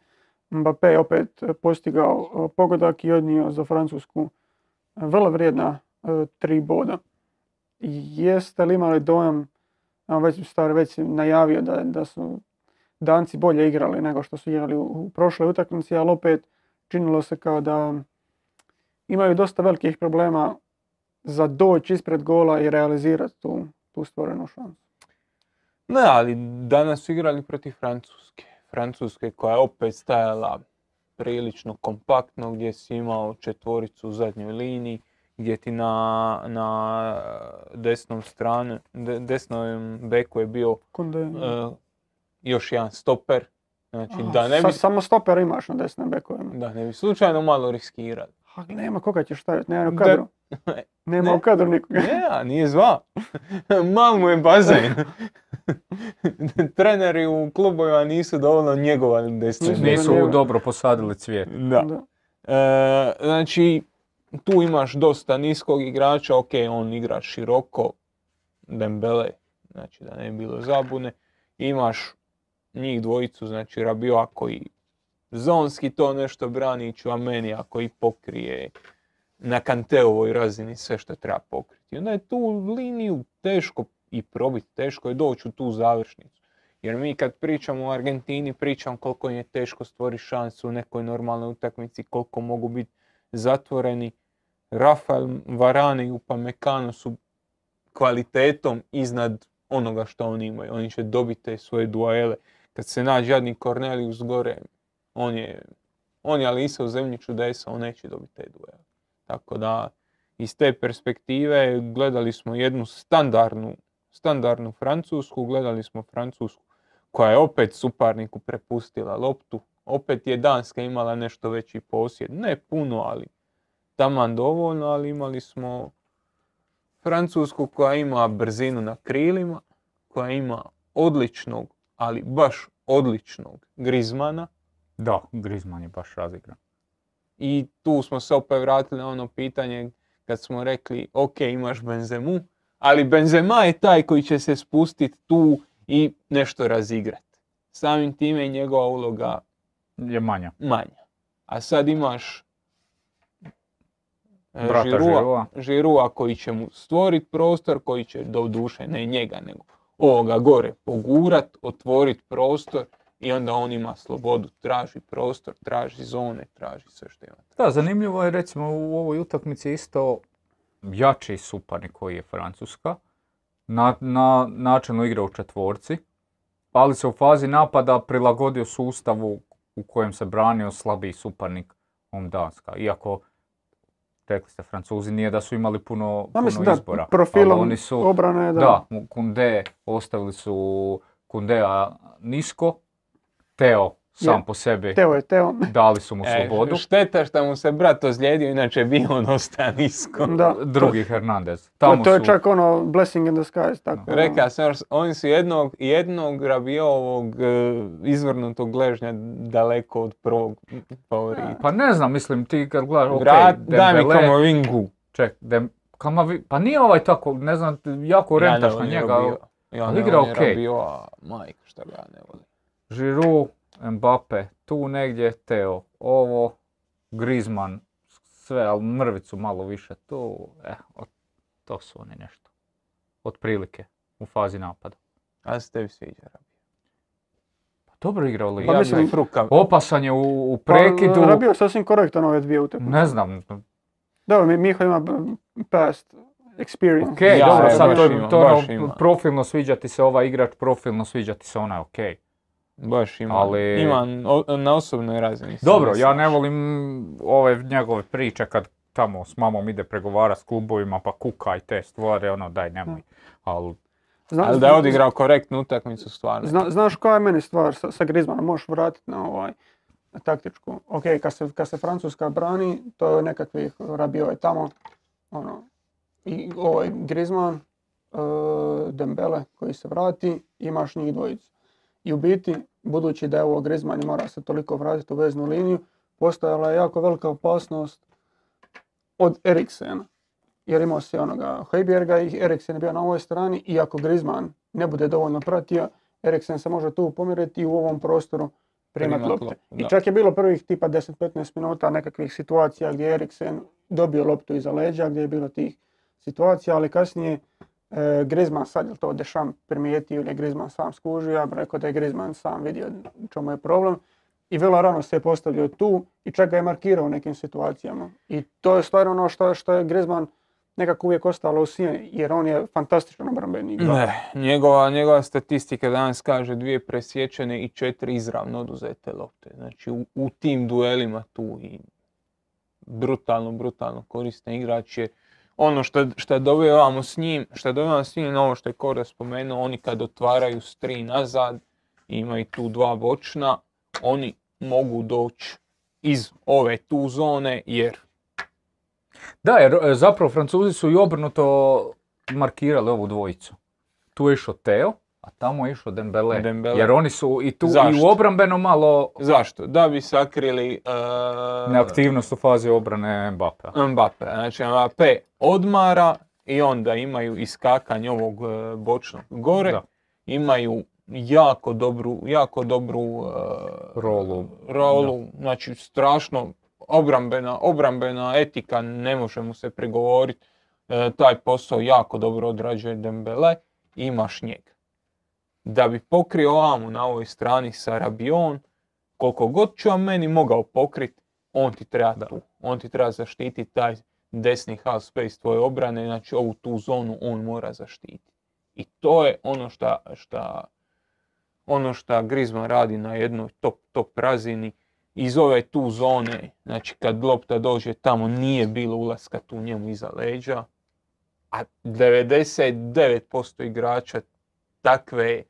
Mbappé opet postigao e, pogodak i odnio za Francusku e, vrlo vrijedna e, tri boda. Jeste li imali dojam a već najavio da, da su Danci bolje igrali nego što su igrali u, u prošloj utakmici, ali opet činilo se kao da imaju dosta velikih problema za doći ispred gola i realizirati tu, tu stvorenu šansu. Ne, ali danas su igrali protiv Francuske. Francuske koja je opet stajala prilično kompaktno, gdje si imao četvoricu u zadnjoj liniji, gdje ti na, na desnom stranu, de- desnom beku je bio Kunde, e, još jedan stoper. Znači, Aha, da ne bi, sa- samo stoper imaš na desnim bekovima. da ne bi slučajno malo riskirali. A nema koga ćeš staviti, nema u Da- kadru. Nema Ne. u kadru nikoga. Ne, a nije zva. Mal mu je bazen. Treneri u klubovima nisu dovoljno njegovali desne Nisu dobro posadili cvijet. Da. Da. E, znači, tu imaš dosta niskog igrača, ok, on igra široko, Dembele, znači da ne bi bilo zabune. Imaš njih dvojicu, znači Rabioa koji zonski to nešto brani i Čuamenija koji pokrije na Kanteovoj razini sve što treba pokriti. I onda je tu liniju teško i probiti, teško je doći u tu završnicu. Jer mi kad pričamo o Argentini, pričam koliko im je teško stvoriti šansu u nekoj normalnoj utakmici, koliko mogu biti zatvoreni. Rafael Varane i Upamecano su kvalitetom iznad onoga što oni imaju. Oni će dobiti te svoje duele. Kad se nađe jadni Cornelius gore, on je, on je Alisa u zemlji čudesa, on neće dobiti te duele. Tako da, iz te perspektive gledali smo jednu standardnu, standardnu Francusku, gledali smo Francusku koja je opet suparniku prepustila loptu. Opet je Danska imala nešto veći posjed. Ne puno, ali taman dovoljno, ali imali smo Francusku koja ima brzinu na krilima, koja ima odličnog, ali baš odličnog Grizmana. Da, Griezmann je baš razigran. I tu smo se opet vratili na ono pitanje kad smo rekli ok imaš Benzemu, ali Benzema je taj koji će se spustiti tu i nešto razigrati. Samim time je njegova uloga Je manja. manja. A sad imaš e, Brata Žirua. Žirua koji će mu stvoriti prostor, koji će do duše, ne njega, nego ovoga gore pogurat, otvoriti prostor i onda on ima slobodu, traži prostor, traži zone, traži sve što ima. Da, zanimljivo je recimo u ovoj utakmici isto jači suparnik koji je Francuska. Na, na načelno igra u četvorci, ali se u fazi napada prilagodio sustavu u kojem se branio slabiji suparnik on Danska. Iako, rekli ste Francuzi, nije da su imali puno, Ja puno mislim da izbora. profilom ali oni su, obrane, da. da, Kunde, ostavili su Kundea nisko, Teo sam Je. po sebi, Teo je Teo. dali su mu E, slobodu. šteta što mu se brat ozlijedio, inače bi on ostao nisko. Da. Drugi Hernandez. To, Tamo to je su- čak ono blessing in disguise. Tako. Reka sam, oni su jednog, jednog Rabiovog e, izvrnutog gležnja daleko od prvog favorita. Pa ne znam, mislim ti kad gledaš, ok, Vrat, daj mi Kamavingu. ček, Dem, Kamavi- pa nije ovaj tako, ne znam, jako rentaš na njega. Ja ali ne, igra on je okej. Rabiot, a majka šta ga ja ne volim. Žiru, Mbappe, tu negdje, Teo, ovo, Griezmann, sve, ali mrvicu malo više tu, eh, to su oni nešto. Otprilike, u fazi napada. A se tebi sviđa Rabiot. Pa dobro igrao li? Pa Ja mislim-. Opasan je u, u Pa, prekidu, Rabio je sasvim korektan ove dvije utakmice. ne znam, Da, Mi- Miho ima past experience. ok, Ja, dobro, sad to, to ono, profilno sviđa ti se ovaj igrač, profilno sviđa ti se onaj, ok. Baš ima, Ali- ima na osobnoj razini. se Dobro, ja ne volim ove njegove priče kad tamo s mamom ide pregovara s klubovima pa kuka i te stvari, ono daj nemoj. Ali Zna- Ali da je odigrao korektnu utakmicu stvarno. Zna- znaš koja je meni stvar sa, sa Griezmannom, možeš vratiti na ovaj na taktičku. Ok, kad se, kad se Francuska brani, to je nekakvih Rabio je tamo, ono, i ovaj Griezmann, e, Dembele koji se vrati, imaš njih dvojicu. I u biti, budući da je ovo Griezmann mora se toliko vratiti u veznu liniju, postojala je jako velika opasnost od Eriksena. Jer imao si onoga Højbjerga i Eriksen je bio na ovoj strani i ako Griezmann ne bude dovoljno pratio, Eriksen se može tu pomiriti i u ovom prostoru primati Primat lopte. I čak je bilo prvih tipa 10-15 minuta nekakvih situacija gdje je Eriksen dobio loptu iza leđa, gdje je bilo tih situacija, ali kasnije e, Griezmann sad je to Dešam primijetio ili je Griezmann sam skužio, ja bih rekao da je Griezmann sam vidio čemu je problem. I vrlo rano se je postavio tu i čak ga je markirao u nekim situacijama. I to je stvarno ono što, što je Griezmann nekako uvijek ostalo u sjeni, jer on je fantastičan obrambeni igrač. Ne, njegova, njegova statistika danas kaže dvije presječene i četiri izravno oduzete lopte. Znači u, u tim duelima tu i brutalno, brutalno koristan igrač je ono što, što dobivamo s njim, što dobivamo s njim, ovo što je Kora spomenuo, oni kad otvaraju s tri nazad, imaju tu dva bočna, oni mogu doći iz ove tu zone jer Da, jer e, zapravo Francuzi su i obrnuto markirali ovu dvojicu. Tu je išao Teo, A tamo je išao Dembele. Dembele. Jer oni su i tu i Zašto? u obrambeno malo Zašto? Da bi sakrili uh, neaktivnost u fazi obrane Mbappé. Mbappe. Znači Mbappe odmara i onda imaju iskakanje ovog e, bočnog gore. Da. Imaju jako dobru, jako dobru e, Rolu. rolu. Znači strašno obrambena, obrambena etika, ne može mu se prigovoriti. Taj posao jako dobro odrađuje Dembele i imaš njega. Da bi pokrio ovamo na ovoj strani sa Rabion, koliko god ću vam meni mogao pokrit, on ti treba tu. On ti treba zaštititi taj desni half space tvoje obrane, znači ovu tu zonu on mora zaštititi. I to je ono šta, šta, ono šta Griezmann radi na jednoj top, top razini. Iz ove tu zone, znači kad lopta dođe tamo nije bilo ulaska tu njemu iza leđa, a 99% igrača takve,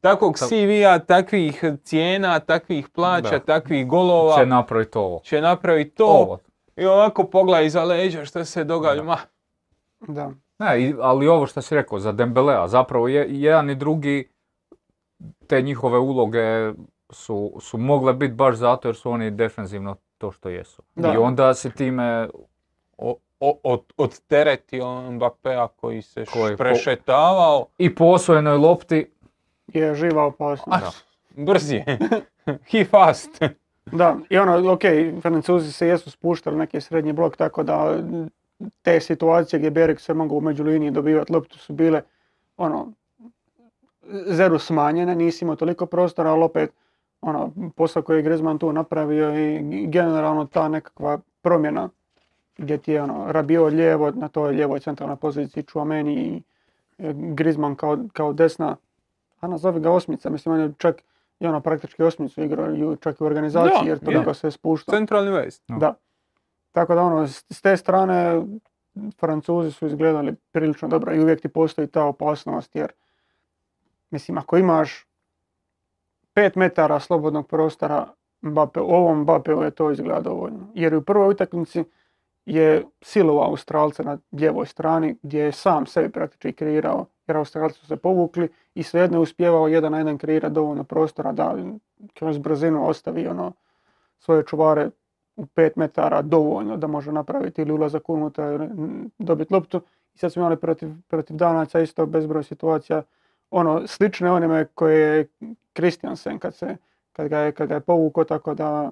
takvog Ta- CV-a, takvih cijena, takvih plaća, Da. takvih golova Će napraviti ovo. će napraviti to Ovo. i ovako pogledaj iza leđa što se događa. Da. Ma, Da. Ne, ali ovo što si rekao za Dembelea, zapravo je, jedan i drugi te njihove uloge su, su mogle biti baš zato jer su oni defensivno to što jesu. Da. I onda se time o, o, od, odteretio Mbappéa koji se Koji po- prešetavao. i po osvojenoj lopti, Je živa opasnost. A, brz je. He fast. Da, i ono, ok, Francuzi se jesu spuštali neki srednji blok, tako da te situacije gdje Berik se mogao u međuliniji dobivati loptu su bile, ono, zeru smanjene, nisi imao toliko prostora, ali opet, ono, posao koji je Griezmann tu napravio i generalno ta nekakva promjena gdje ti je ono, Rabiot lijevo, na toj lijevoj centralnoj poziciji Chouameni i e, Griezmann kao, kao desna, a nazovi ga osmica, mislim on je čak i ono praktički osmicu igrao čak i u organizaciji Da, jer toliko se spušta. Centralni vest. Da. Da. Tako da ono, s te strane Francuzi su izgledali prilično dobro i uvijek ti postoji ta opasnost jer mislim ako imaš 5 metara slobodnog prostora Mbappe, ovom Mbappeu je to izgleda dovoljno. Jer u prvoj utakmici je silovao Australce na lijevoj strani gdje je sam sebi praktički kreirao jer Australci su se povukli i svejedno je uspjevao jedan na jedan kreirati dovoljno prostora da kroz brzinu ostavi ono svoje čuvare u 5 metara dovoljno da može napraviti ili ulazak unutra ili dobiti loptu. I sad smo imali protiv, protiv Danaca isto bezbroj situacija ono slične onime koje je Christiansen kad, se, kad, ga je, kad ga je povukao tako da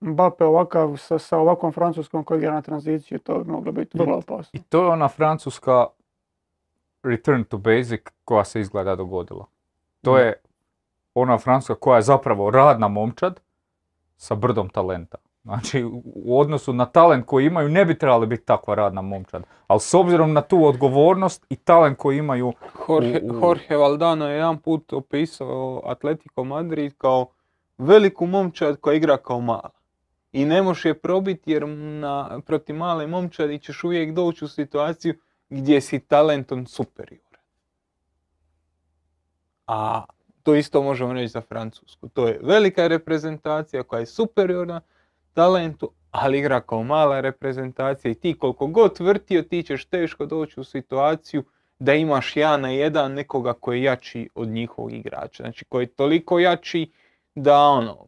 Mbappe ovakav sa, sa ovakvom francuskom koji igra na tranziciju to bi moglo biti vrlo opasno. i to je ona francuska return to basic koja se izgleda dogodila. To je ona francuska koja je zapravo radna momčad sa brdom talenta. Znači, u- u odnosu na talent koji imaju ne bi trebali biti takva radna momčad. Ali s obzirom na tu odgovornost i talent koji imaju, Jorge, U- u- Jorge Valdano je jedan put opisao Atletico Madrid kao veliku momčad koja igra kao mala. I ne možeš je probiti jer na, protiv male momčadi ćeš uvijek doći u situaciju gdje si talentom superioran. A to isto možemo reći za Francusku. To je velika reprezentacija koja je superiorna talentu, ali igra kao mala reprezentacija i ti koliko god vrtio ti ćeš teško doći u situaciju da imaš jedan na jedan nekoga koji je jači od njihovog igrača. Znači koji je toliko jači da ono,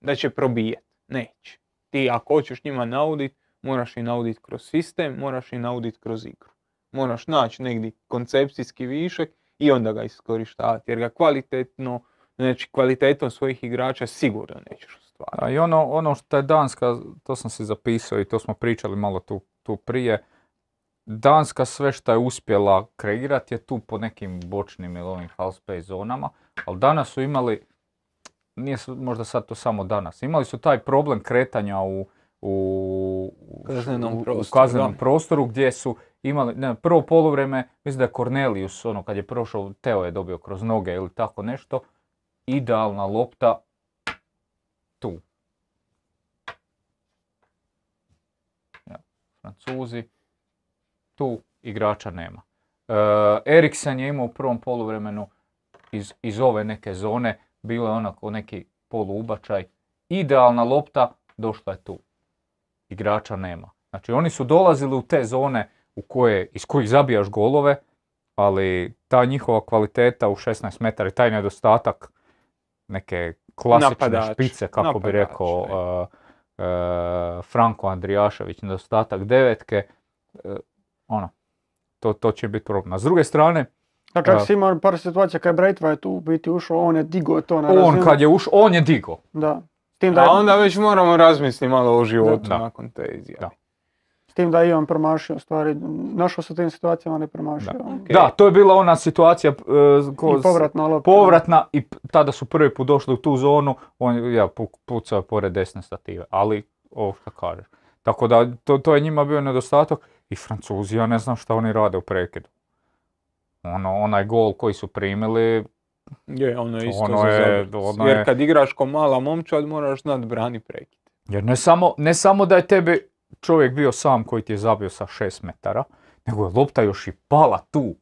da će probijati. Neće. Ti ako hoćeš njima naudit, moraš i naudit kroz sistem, moraš i naudit kroz igru. Moraš naći negdje koncepcijski višak i onda ga iskorištavati. Jer ga kvalitetno, znači kvalitetom svojih igrača sigurno nećeš ostvariti. a i ono, ono što je Danska, to sam si zapisao i to smo pričali malo tu, tu prije, Danska sve što je uspjela kreirati je tu po nekim bočnim ili ovim half space zonama, ali danas su imali, nije možda sad to samo danas, imali su taj problem kretanja u, u, Kaznenom u- u prostoru, kaznenom da. prostoru gdje su imali, ne, prvo poluvreme, mislim da je Cornelius, ono kad je prošao, Teo je dobio kroz noge ili tako nešto, idealna lopta tu. Ja, Francuzi, tu igrača nema. E, Eriksen je imao u prvom poluvremenu iz, iz ove neke zone, bilo je onako neki poluubačaj, idealna lopta, došla je tu. Igrača nema. Znači oni su dolazili u te zone u koje, iz kojih zabijaš golove, ali ta njihova kvaliteta u 16 metara i taj nedostatak neke klasične Napadač, špice, kako bi napadač, rekao ne. uh, uh, Franko Andrijašević, nedostatak devetke, uh, ono, to, to će biti problem. A s druge strane, A čak Da. si imao par situacija kad je Braithwaite tu u biti ušao, on je digao to na on razinu. kad je ušao, on je digo. Da. S tim da, A je, onda već moramo razmisliti malo o životu Da. nakon te izjave. Da. s tim da je i on promašio stvari. Našao se u tim situacijama, ne promašio. Da. on. Da, to je bila ona situacija uh, ko- I povratna lopta. povratna i p- tada su prvi put došli u tu zonu, on je ja, pu- pucao je pored desne stative, ali ovo što kažeš. Tako da to, to je njima bio nedostatak i Francuzi, ja ne znam šta oni rade u prekidu. Ono, onaj gol koji su primili, Je, ono je isto Ono za je- ono Jer je- kad igraš ko mala momčad moraš znat brani prekid. jer ne samo, ne samo da je tebi čovjek bio sam koji ti je zabio sa 6 metara, nego je lopta još i pala tu.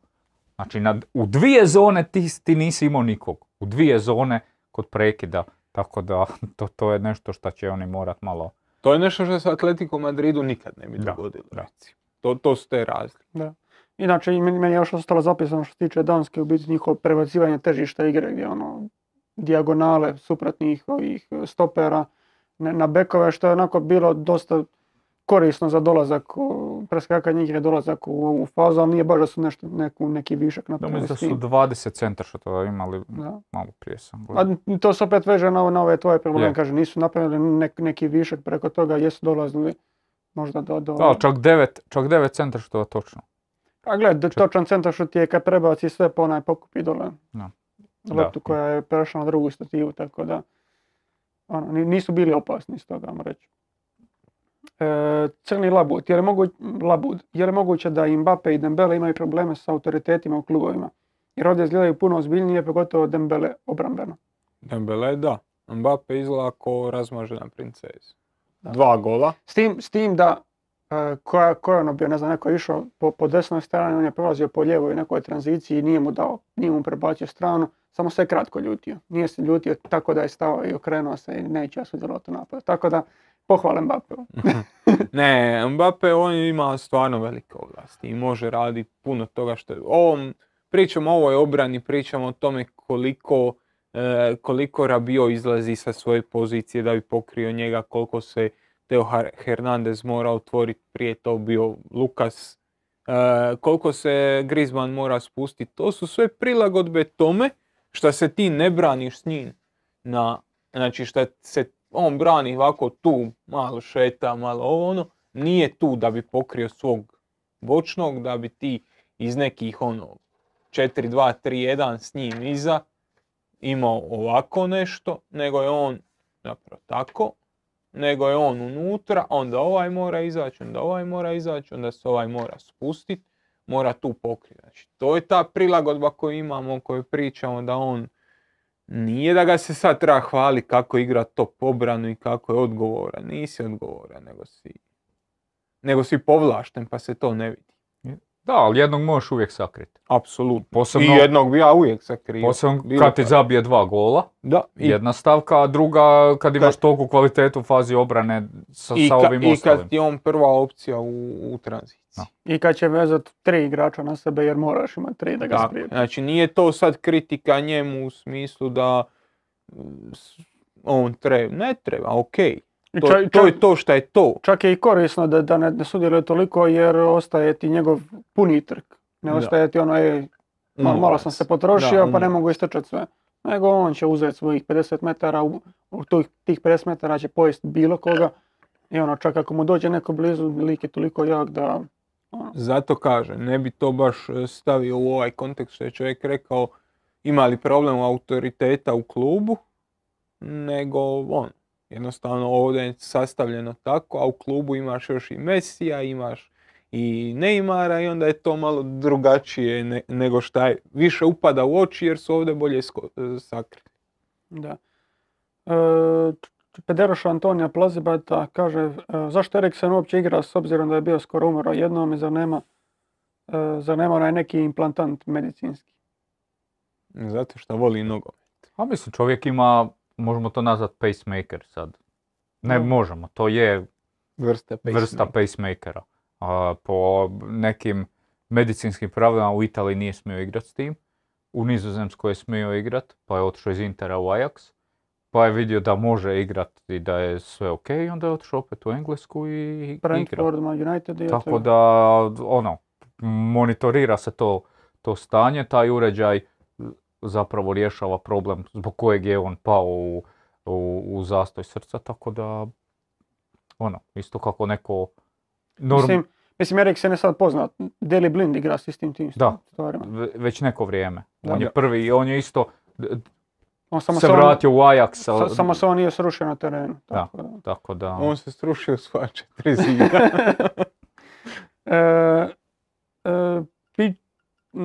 Znači na, u dvije zone ti, ti nisi imao nikog. U dvije zone kod prekida. Tako da to, to je nešto što će oni morat malo... To je nešto što se Atletico Madridu nikad ne bi Da, dogodilo. da. recimo. To, to su te razlike. Da. Inače, meni, je još ostalo zapisano što se tiče Danske, u biti njihovo prebacivanje težišta igre, gdje ono, dijagonale suprotnih ovih stopera na bekove, što je onako bilo dosta korisno za dolazak, preskakanje igre, dolazak u ovu fazu, ali nije baš da su nešto, neku, neki višak Da napravili da s su tim. 20 centar što to imali Da. malo prije sam. A to se opet veže na, na ove tvoje probleme, kaže, nisu napravili nek- neki višak preko toga, jesu dolazili možda do... do... Da, čak 9, čak 9 centar što je točno. A gled, točan centar šut je kad prebaci sve po onaj pokupi dole. Da. Loptu koja je prešla na drugu stativu, tako da ono, ni- nisu bili opasni iz toga, reći. E, crni labud, je li, mogu, labud, je li moguće da Mbappe i Dembele imaju probleme sa autoritetima u klubovima? Jer ovdje izgledaju puno ozbiljnije, pogotovo Dembele obrambeno. Dembele da. Mbappe izgleda kao razmažena princeza. Dva gola. S tim, s tim da, koja, koja je ono bio, ne znam, neko je išao po, po desnoj strani, on je prolazio po lijevoj nekoj tranziciji i nije mu dao, nije mu prebacio stranu, samo se kratko ljutio. Nije se ljutio tako da je stao i okrenuo se i neće sudjelovati u napadu. Tako da, pohvale Mbappe. Ne, Mbappe on ima stvarno velike ovlasti i može raditi puno toga što je. Ovom, pričamo o ovoj obrani, pričamo o tome koliko, e, koliko Rabio izlazi sa svoje pozicije da bi pokrio njega, koliko se Teo Hernandez mora otvoriti, prije to bio Lukas, e, koliko se Griezmann mora spustiti. To su sve prilagodbe tome što se ti ne braniš s njim. Na, znači što se on brani ovako tu, malo šeta, malo ovo ono, nije tu da bi pokrio svog bočnog, da bi ti iz nekih ono 4-2-3-1 s njim iza imao ovako nešto, nego je on zapravo tako, nego je on unutra, onda ovaj mora izaći, onda ovaj mora izaći, onda se ovaj mora spustiti, mora tu pokriti. Znači, to je ta prilagodba koju imamo, o kojoj pričamo da on nije da ga se sad treba hvali kako igra top obranu i kako je odgovoran. Nisi odgovoran, nego si, nego si povlašten pa se to ne vidi. Da, ali jednog možeš uvijek sakriti. Apsolutno. Posebno, I jednog bi ja uvijek sakrio. posebno Bilo kad ti zabije dva gola, Da, i, jedna stavka, a druga kad imaš Kad- toliku kvalitetu u fazi obrane sa, i, sa ka- ovim i ostalim. kad ti je on prva opcija u, u tranziciji. Da. I kad će vezat tri igrača na sebe jer moraš imati tri da ga Tako, spriječi. Znači nije to sad kritika njemu u smislu da mm, on treba, ne treba, ok. I To, čak- to je to što je to. Čak je i korisno da, da ne, ne sudjeluje toliko jer ostaje ti njegov puni trk. Ne Da. ostaje ti ono, ej, malo, malo sam se potrošio Da, pa ne mogu istrčati sve. Nego on će uzeti svojih 50 metara, u, u tih, tih 50 metara će pojesti bilo koga. I ono, čak ako mu dođe neko blizu, lik je toliko jak da... ono, Zato kažem, ne bi to baš e, stavio u ovaj kontekst što je čovjek rekao ima li problem autoriteta u klubu, nego on. Jednostavno ovdje je sastavljeno tako, a u klubu imaš još i Mesija, imaš i Neymara i onda je to malo drugačije ne- nego šta je. Više upada u oči jer su ovdje bolje sko- e, sakrili. Da. E, Pederoša Antonija Plazibata kaže e, zašto Eriksen uopće igra s obzirom da je bio skoro umro jednom i zar nema, e, zar nema onaj neki implantant medicinski. Zato što voli nogomet. A mislim, čovjek ima, možemo to nazvat pacemaker sad. Ne Da. možemo, to je Vrsta vrsta pacemakera. A, po nekim medicinskim pravilima u Italiji nije smio igrati s tim. U Nizozemskoj je smio igrat, pa je otišao iz Intera u Ajax. Pa je vidio da može igrat i da je sve ok, i onda je otišao opet u Englesku i igra. Brentford, Man United i Tako da, ono, monitorira se to, to stanje, taj uređaj zapravo rješava problem zbog kojeg je on pao u, u, u zastoj srca, tako da, ono, isto kako neko norm, Mislim, mislim Eriksen je sad poznat. Deli Blind igra s istim tim Da. stvarima. ve- već neko vrijeme. Da. On je prvi i on je isto On samo se se on- vratio u Ajax, sa- ali- samo se on nije srušio na terenu. Da. Tako da. tako da, On se strušio sva četiri zida. E, e,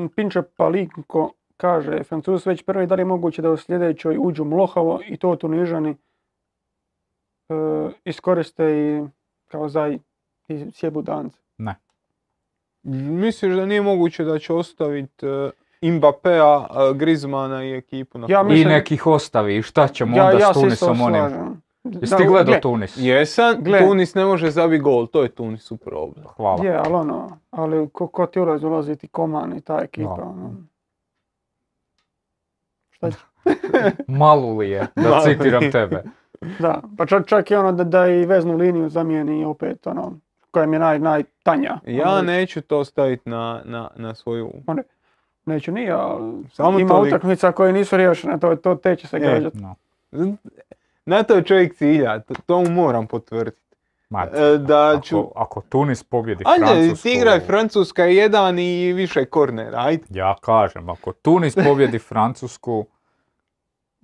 Pinče Palinko kaže, Francuzi su već prvi, da li je moguće da u sljedećoj uđu Mlohavo i to Tunižani e, iskoriste i kao zaj i sjebu dance. Misliš da nije moguće da će ostaviti uh, Mbappéa, uh, Griezmana i ekipu na Ja klubu? I mislim- nekih ostavi, šta ćemo Ja, onda ja s Tunisom onim? slažem. Jesi ti gledao gle, Tunis? Jesam, Gle. Tunis ne može zabiti gol, to je Tunisu problem. Hvala. Je, ali ono, ali ko, ko ti ulazi, ulazi ti Koman i ta ekipa. Da. Ono. Šta će? Malu li je, da citiram tebe. Da, pa čak, čak i ono da, da i veznu liniju zamijeni opet, ono, koja mi je naj, najtanja. Ja Ono, neću to staviti na, na, na svoju... Neću nije, ali Samo ima utakmica koje nisu riješene, to, to te će se E, gađati. No. Na to čovjek cilja, to, to mu moram potvrditi. E, da ću... ako, ako Tunis pobjedi Ajde, Francusku... ti igraj Francuska jedan i više kornera, ajde. Ja kažem, ako Tunis pobjedi Francusku,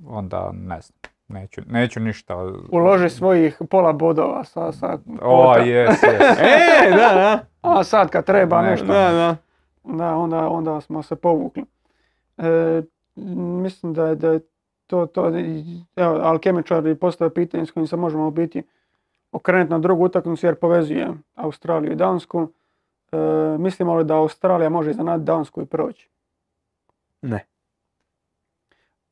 onda ne znam, neću, neću ništa... Uloži svojih pola bodova sa, sa O, jes, jes. E, da, da. A sad kad treba Ne, nešto, Da, da. da, onda, onda smo se povukli. E, mislim da je, da je to, to, evo, ali Kemičar je postavio pitanje s kojim se možemo u biti okrenuti na drugu utakmicu jer povezuje Australiju i Dansku. E, mislimo li da Australija može iznenaditi Dansku i proći? Ne.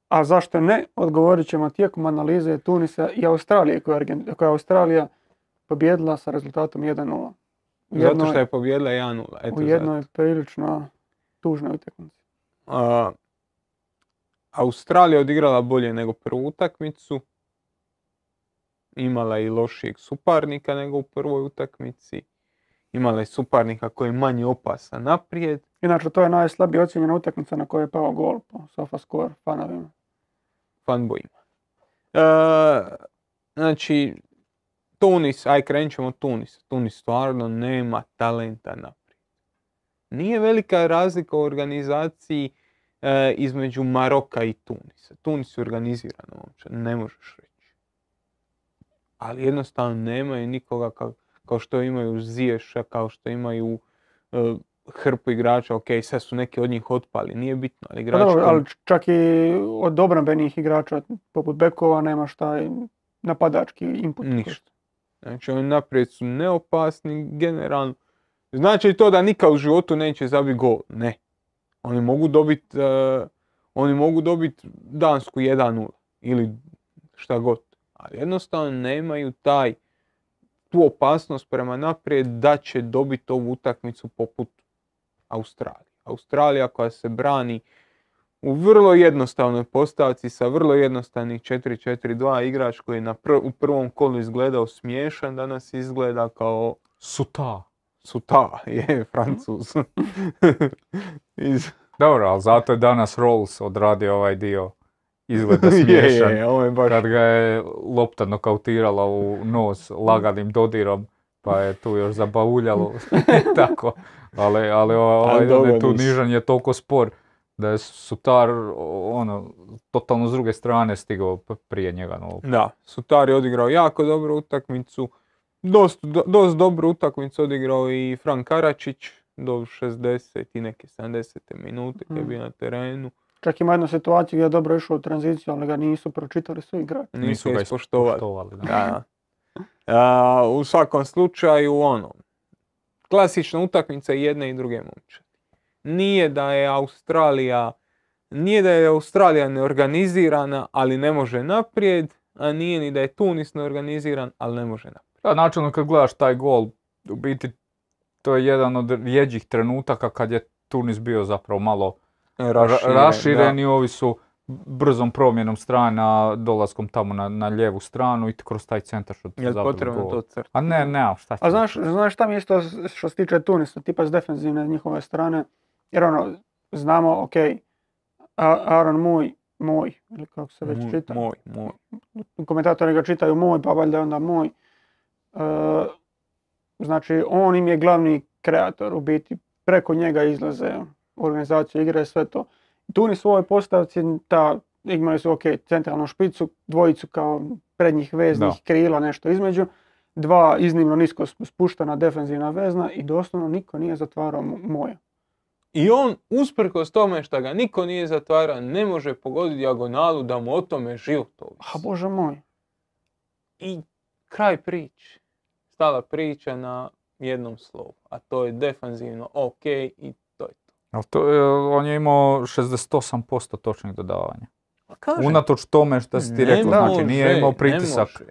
A zašto ne? Odgovorit ćemo tijekom analize Tunisa i Australije koja je, Argen- koja je Australija pobijedila sa rezultatom 1-0. U Zato što je pobjedila 1-0. Eto u jednoj prilično tužnoj utakmici. Australija je odigrala bolje nego prvu utakmicu. Imala je i lošijeg suparnika nego u prvoj utakmici. Imala je suparnika koji je manje opasan naprijed. Inače, to je najslabije ocjenjena utakmica na kojoj je pao gol po SofaScore fanovima. fanbojima. E, znači, Tunis, aj krenut ćemo od Tunisa. Tunis stvarno nema talenta naprijed. Nije velika razlika u organizaciji e, između Maroka i Tunisa. Tunis je organizirano momčad, ne možeš reći. Ali jednostavno nemaju nikoga kao, kao što imaju Ziješa, kao što imaju e, hrpu igrača, ok, sve su neki od njih otpali, nije bitno, ali Pa igrači dobro, koji- ali čak i od obrambenih igrača poput Bekova nemaš taj napadački input. Ništa. Znači oni naprijed su neopasni generalno. Znači li to da nikad u životu neće zabiti gol? Ne. Oni mogu dobiti oni mogu dobiti Dansku 1-0 ili šta god. Ali jednostavno nemaju taj tu opasnost prema naprijed da će dobiti ovu utakmicu poput Australije. Australija koja se brani u vrlo jednostavnoj postavci sa vrlo jednostavnih 4-4-2 igrač koji je na pr- u prvom kolu izgledao smiješan, danas izgleda kao Suta. suta, je francuz. Iz... Dobro, ali zato je danas Rolls odradio ovaj dio. Izgleda je, smiješan. je, ovo je baš... Kad ga je lopta nokautirala u nos laganim dodirom, pa je tu još zabauljalo. Tako. Ali, ali ovaj, dobro, tu nižan je toliko spor da je Sutar ono, totalno s druge strane stigao prije njega na loptu. Da, Sutar je odigrao jako dobru utakmicu. Dosta, do- dosta dobru utakmicu odigrao i Frank Karačić do 60 i neke 70. minute kad je Mhm. bio na terenu. Čak ima jednu situaciju gdje je dobro išao u tranziciju, ali ga nisu pročitali svi igrači. Nisu ga ispoštovali. ispoštovali, da. U svakom slučaju, ono, klasična utakmica jedne i druge momčadi. Nije da je Australija, nije da je Australija neorganizirana, ali ne može naprijed, a nije ni da je Tunis neorganiziran, ali ne može naprijed. Da, načelno kad gledaš taj gol, u biti to je jedan od rjeđih trenutaka kad je Tunis bio zapravo malo ra- Raširen, raširen i ovi su brzom promjenom strana, dolaskom tamo na, na lijevu stranu i kroz taj centar što. Jel zabili potrebno to crta? A ne, ne, šta će A znaš, znaš šta mi isto što se tiče Tunisa, tipa s defensivne njihove strane, jer ono, znamo, ok, Aaron Moj, moj, ili kako se već Moj, čita, Moj, moj. komentatori ga čitaju moj, pa valjda je onda moj. E, znači, on im je glavni kreator, u biti, preko njega izlaze organizacije igre, sve to. Tunis u ovoj postavci, ta, imali su, ok, centralnu špicu, dvojicu kao prednjih veznih Da. krila, nešto između, dva iznimno nisko sp- spuštena defenzivna vezna i doslovno niko nije zatvarao mo- moja. I on, usprkos tome što ga niko nije zatvarao, ne može pogoditi dijagonalu da mu o tome život ovisi. A bože moj. I kraj priče. Stala priča na jednom slovu, a to je defanzivno ok i. Ali to je, on je imao 68% točnih dodavanja. Pa kažem, Unatoč tome što si ti rekao, znači nije imao pritisak.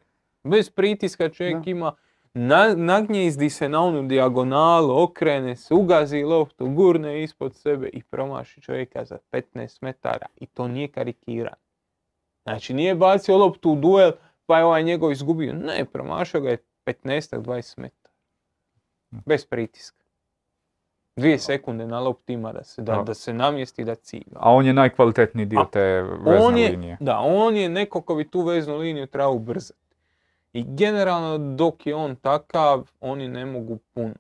Bez pritiska čovjek Da. ima, na, nagnjezdi se na onu dijagonalu, okrene se, ugazi loptu, gurne ispod sebe i promaši čovjeka za 15 metara. I to nije karikiran. Znači nije bacio loptu u duel pa je ovaj njegov izgubio. Ne, promašio ga je 15-20 metara. Bez pritiska. Dvije sekunde na lopti ima da se, da, Da. se namjesti da cilja. A on je najkvalitetniji dio A te vezne on je, linije. Da, on je neko ko bi tu veznu liniju trebao ubrzati. I generalno dok je on takav, oni ne mogu puno.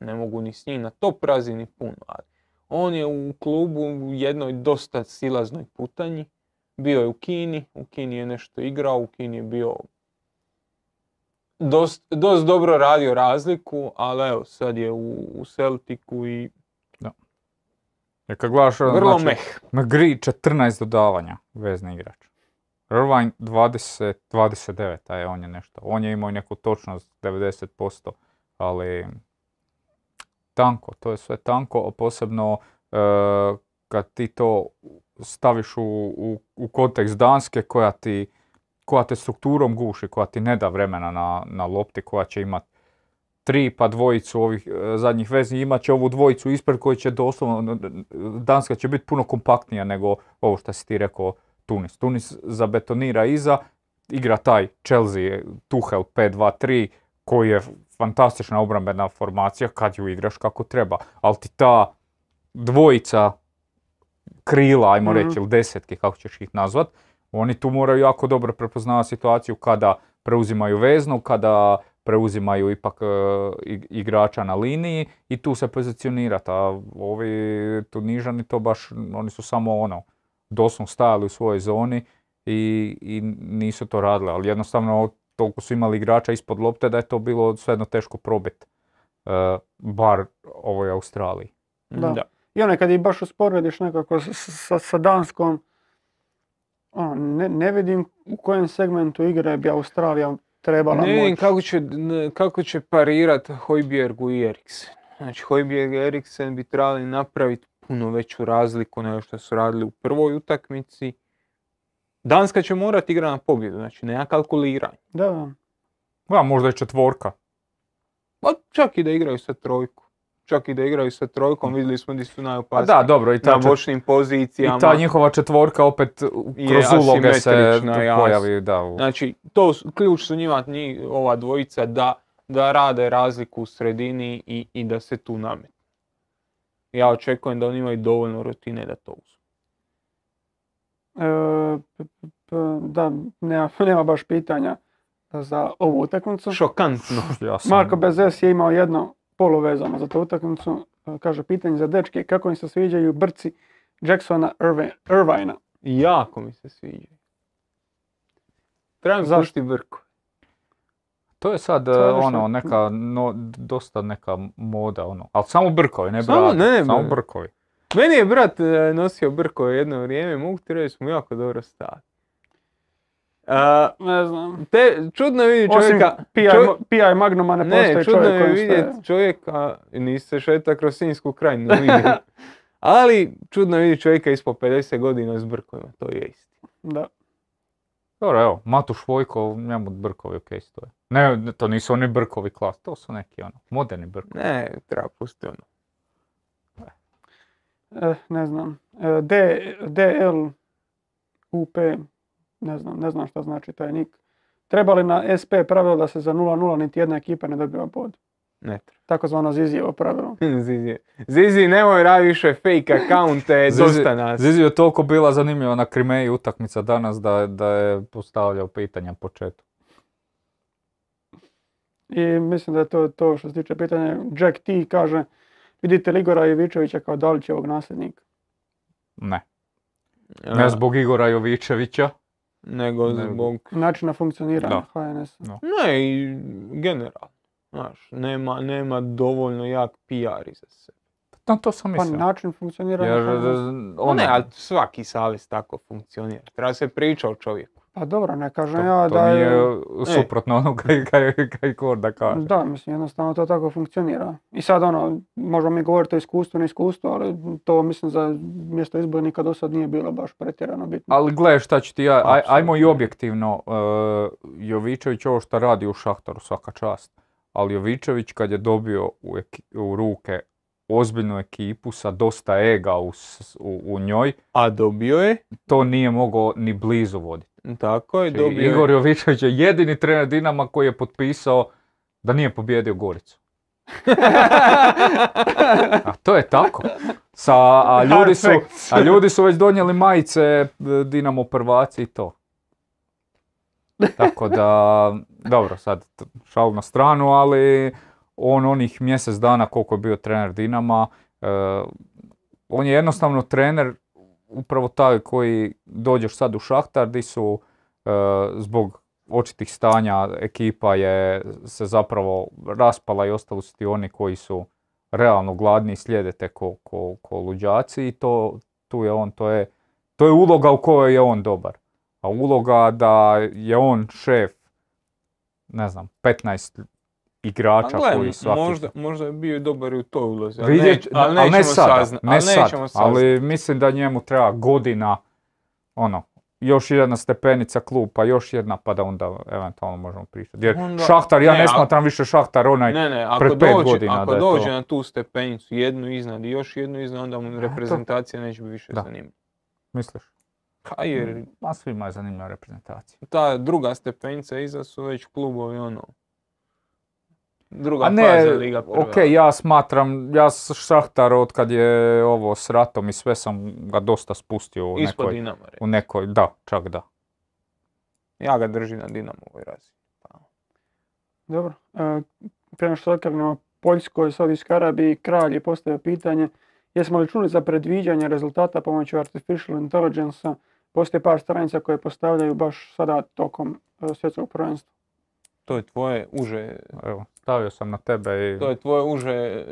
Ne mogu ni s njim na top razini puno. Ali on je u klubu u jednoj dosta silaznoj putanji. Bio je u Kini, u Kini je nešto igrao, u Kini je bio dost, dost dobro radio razliku, ali evo sad je u, u Celticu i Jer kad gledaš, vrlo znači, meh. McGree 14 dodavanja, vezni igrač. Irvine 20, 29, a je on je nešto. On je imao neku točnost 90%, ali tanko, to je sve tanko, posebno e, kad ti to staviš u, u, u kontekst Danske koja ti koja te strukturom guši, koja ti ne da vremena na, na lopti, koja će imat tri pa dvojicu ovih e, zadnjih vezni, imat će ovu dvojicu ispred koji će doslovno, Danska će biti puno kompaktnija nego ovo što si ti rekao Tunis. Tunis zabetonira iza, igra taj Chelsea, Tuchel 5-2-3, koji je fantastična obrambena formacija kad ju igraš kako treba. Ali ti ta dvojica krila, ajmo Mhm. reći, ili desetke, kako ćeš ih nazvat, oni tu moraju jako dobro prepoznavati situaciju kada preuzimaju veznu, kada preuzimaju ipak e, ig- igrača na liniji i tu se pozicionirati. A ovi Tunižani to baš, oni su samo ono, doslovno stajali u svojoj zoni i, i nisu to radili. Ali jednostavno toliko su imali igrača ispod lopte da je to bilo svejedno teško probit. e, bar ovoj Australiji. Da. I onaj kad ih baš usporediš nekako sa, sa Danskom, ne, ne vidim u kojem segmentu igre bi Australija trebala Ne vidim moći. kako će, kako će parirat Hojbjergu i Eriksen. Znači Hojbjerg i Eriksen bi trebali napraviti puno veću razliku nego što su radili u prvoj utakmici. Danska će morati igrati na pobjedu, znači nema kalkuliranja. Da, da. Da, možda je četvorka. Pa čak i da igraju sa trojkom. Čak i da igraju sa trojkom, vidjeli smo di su Pa najopasniji. da, dobro, i ta, na čet- bočnim pozicijama. i ta njihova četvorka opet kroz uloge se pojavi. Da, u- Znači, to su, ključ su njima njih, ova dvojica da, da rade razliku u sredini i, i da se tu nametnu. Ja očekujem da oni imaju dovoljno rutine da to uzmu. E, p- p- p- da, nema, nema baš pitanja za ovu utakmicu. Šokantno. ja sam- Marko Bezes je imao jedno poluvezano za tu utakmicu. E, Kaže, pitanje za dečke, kako im se sviđaju brci Jacksona Irvi- Irvina? Jako mi se sviđa. Trebam Zašto? pušti vrku. To je sad To je e, ono, neka, no, dosta neka moda, ono. Ali samo brkovi, ne Samo- ne, ne, samo brkovi. Meni je brat e, nosio brkove jedno vrijeme, mogu ti reći smo jako dobro stali. A, Ne znam. te, čudno je vidjeti Osim čovjeka... PI, čovjek- PI Magnuma ne, Ne, postoji čudno čovjek je vidjeti čovjeka, nisi se šeta kroz Sinjsku krajinu. Ali čudno je vidjeti čovjeka ispod 50 godina s brkovima, to je istina. Da. Dobro, evo, Matuš Vojko, njemu brkovi ok stoje. Ne, to nisu oni brkovi klas, to su neki ono, moderni brkovi. Ne, treba pustiti ono. Eh, ne znam. Eh, D, DL UP, ne znam, ne znam šta znači taj nik. Treba li na SP pravilo da se za 0-0 niti jedna ekipa ne dobiva bod? Ne treba. Takozvano Zizijevo pravilo. Zizi, Zizi nemoj radi više fake accounte, dosta nas. Zizi je toliko bila zanimljiva na Krimeji utakmica danas da, da je postavljao pitanja po četu. I mislim da je to to što se tiče pitanja. Jack T kaže, vidite li Igora Ivičevića kao Dalićevog nasljednika? Ne. Ne zbog Igora Jovičevića. Nego nego- zbog... Načina funkcioniranja Da. HNS. No. Ne, i generalno. Znaš, nema, nema dovoljno jak PR iza sebe. No, to sam Pa mislio. način funkcioniranja Jer, ono, ne, ali svaki savez tako funkcionira. Treba se priča o čovjeku. Pa dobro, ne kažem to, ja to da nije je... suprotno onoga kaj, kaj Korda kaže. Da, mislim, jednostavno to tako funkcionira. I sad ono, možemo mi govoriti o iskustvu, ne iskustvu, ali to mislim za mjesto izbornika do sad nije bilo baš pretjerano bitno. Ali gle šta ću ti ja, aj, ajmo i objektivno, uh, Jovičević ovo što radi u Šahtaru svaka čast, ali Jovičević kad je dobio u, eki- u ruke ozbiljnu ekipu sa dosta ega u, u, u njoj, A dobio je, to nije mogao ni blizu voditi. Tako je, Znači, dobio Igor. Jovičević je jedini trener Dinama koji je potpisao da nije pobjedio Goricu. A to je tako. Sa, a, ljudi su, a ljudi su već donijeli majice e, Dinamo prvaci i to. Tako da, dobro, sad šalu na stranu, ali on onih mjesec dana koliko je bio trener Dinama, e, on je jednostavno trener upravo taj koji dođeš sad u Šahtar di su e, zbog očitih stanja ekipa je se zapravo raspala i ostali su ti oni koji su realno gladni i slijede te ko, ko, ko luđaci i to, tu je on, to je, to je uloga u kojoj je on dobar. A uloga da je on šef, ne znam, 15 igrača A gle, koji svaki... možda, možda je bio i dobar i u toj ulozi, ali, neć- ali ali ne nećemo sada, sazna- ne ali sad, nećemo saznat. ali mislim da njemu treba godina, ono, još jedna stepenica klub, pa još jedna, pa da onda eventualno možemo pričati. Jer Onda- Šahtar, ja ne, ne, a- smatram više Šahtar onaj, Ne, ne, ako pred pet dođe, godina ako da je dođe to. na tu stepenicu, jednu iznad i još jednu iznad, onda mu reprezentacija neće biti više zanimljiva. misliš? Pa jer Ma svima je zanimljiva reprezentacija. ta druga stepenica iza su već klubovi ono, druga A ne, faza Liga prva. ok, ja smatram, ja Šahtar od kad je ovo s ratom i sve sam ga dosta spustio u Ispod nekoj, Dinama, recimo. u nekoj, da, čak da. Ja ga držim na Dinamovoj razini. Dobro. E, prije nego što okrenemo Poljskoj, Saudijskoj Arabiji, kralj je postavio pitanje jesmo li čuli za predviđanje rezultata pomoću artificial intelligence Postoje par stranica koje postavljaju baš sada tokom e, svjetskog prvenstva. To je tvoje uže, Evo, stavio sam na tebe i... to je tvoje uže e,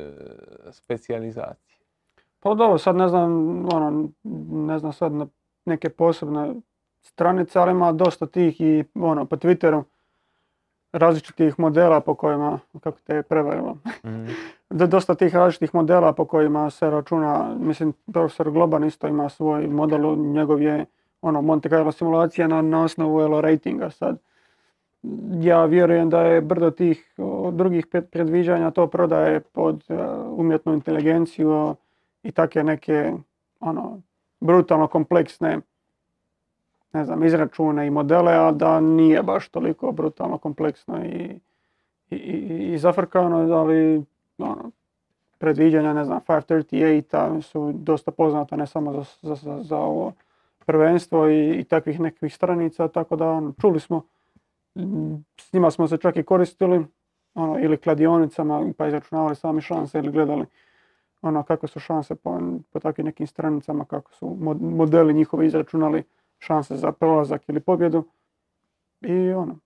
specijalizacije. Pa dobro, sad ne znam, ono, ne znam sad na neke posebne stranice, ali ima dosta tih i ono, po Twitteru različitih modela po kojima, kako te je prevarilo, Mhm. Do- dosta tih različitih modela po kojima se računa, mislim, profesor Globan isto ima svoj model, njegov je ono, Monte Carlo simulacija na, na osnovu elo ratinga sad. Ja vjerujem da je brdo tih drugih pred- predviđanja to prodaje pod e, umjetnu inteligenciju i take neke ono, brutalno kompleksne ne znam, izračune i modele, a da nije baš toliko brutalno kompleksno i, i, i, i zafrkano, ali ono, predviđanja, ne znam, 538 su dosta poznata ne samo za, za, za, za ovo prvenstvo i, i takvih nekakvih stranica, tako da ono, čuli smo, s njima smo se čak i koristili, ono, ili kladionicama, pa izračunavali sami šanse ili gledali ono kako su šanse po, po takvim nekim stranicama, kako su mo- modeli njihovi izračunali šanse za prolazak ili pobjedu. I ono,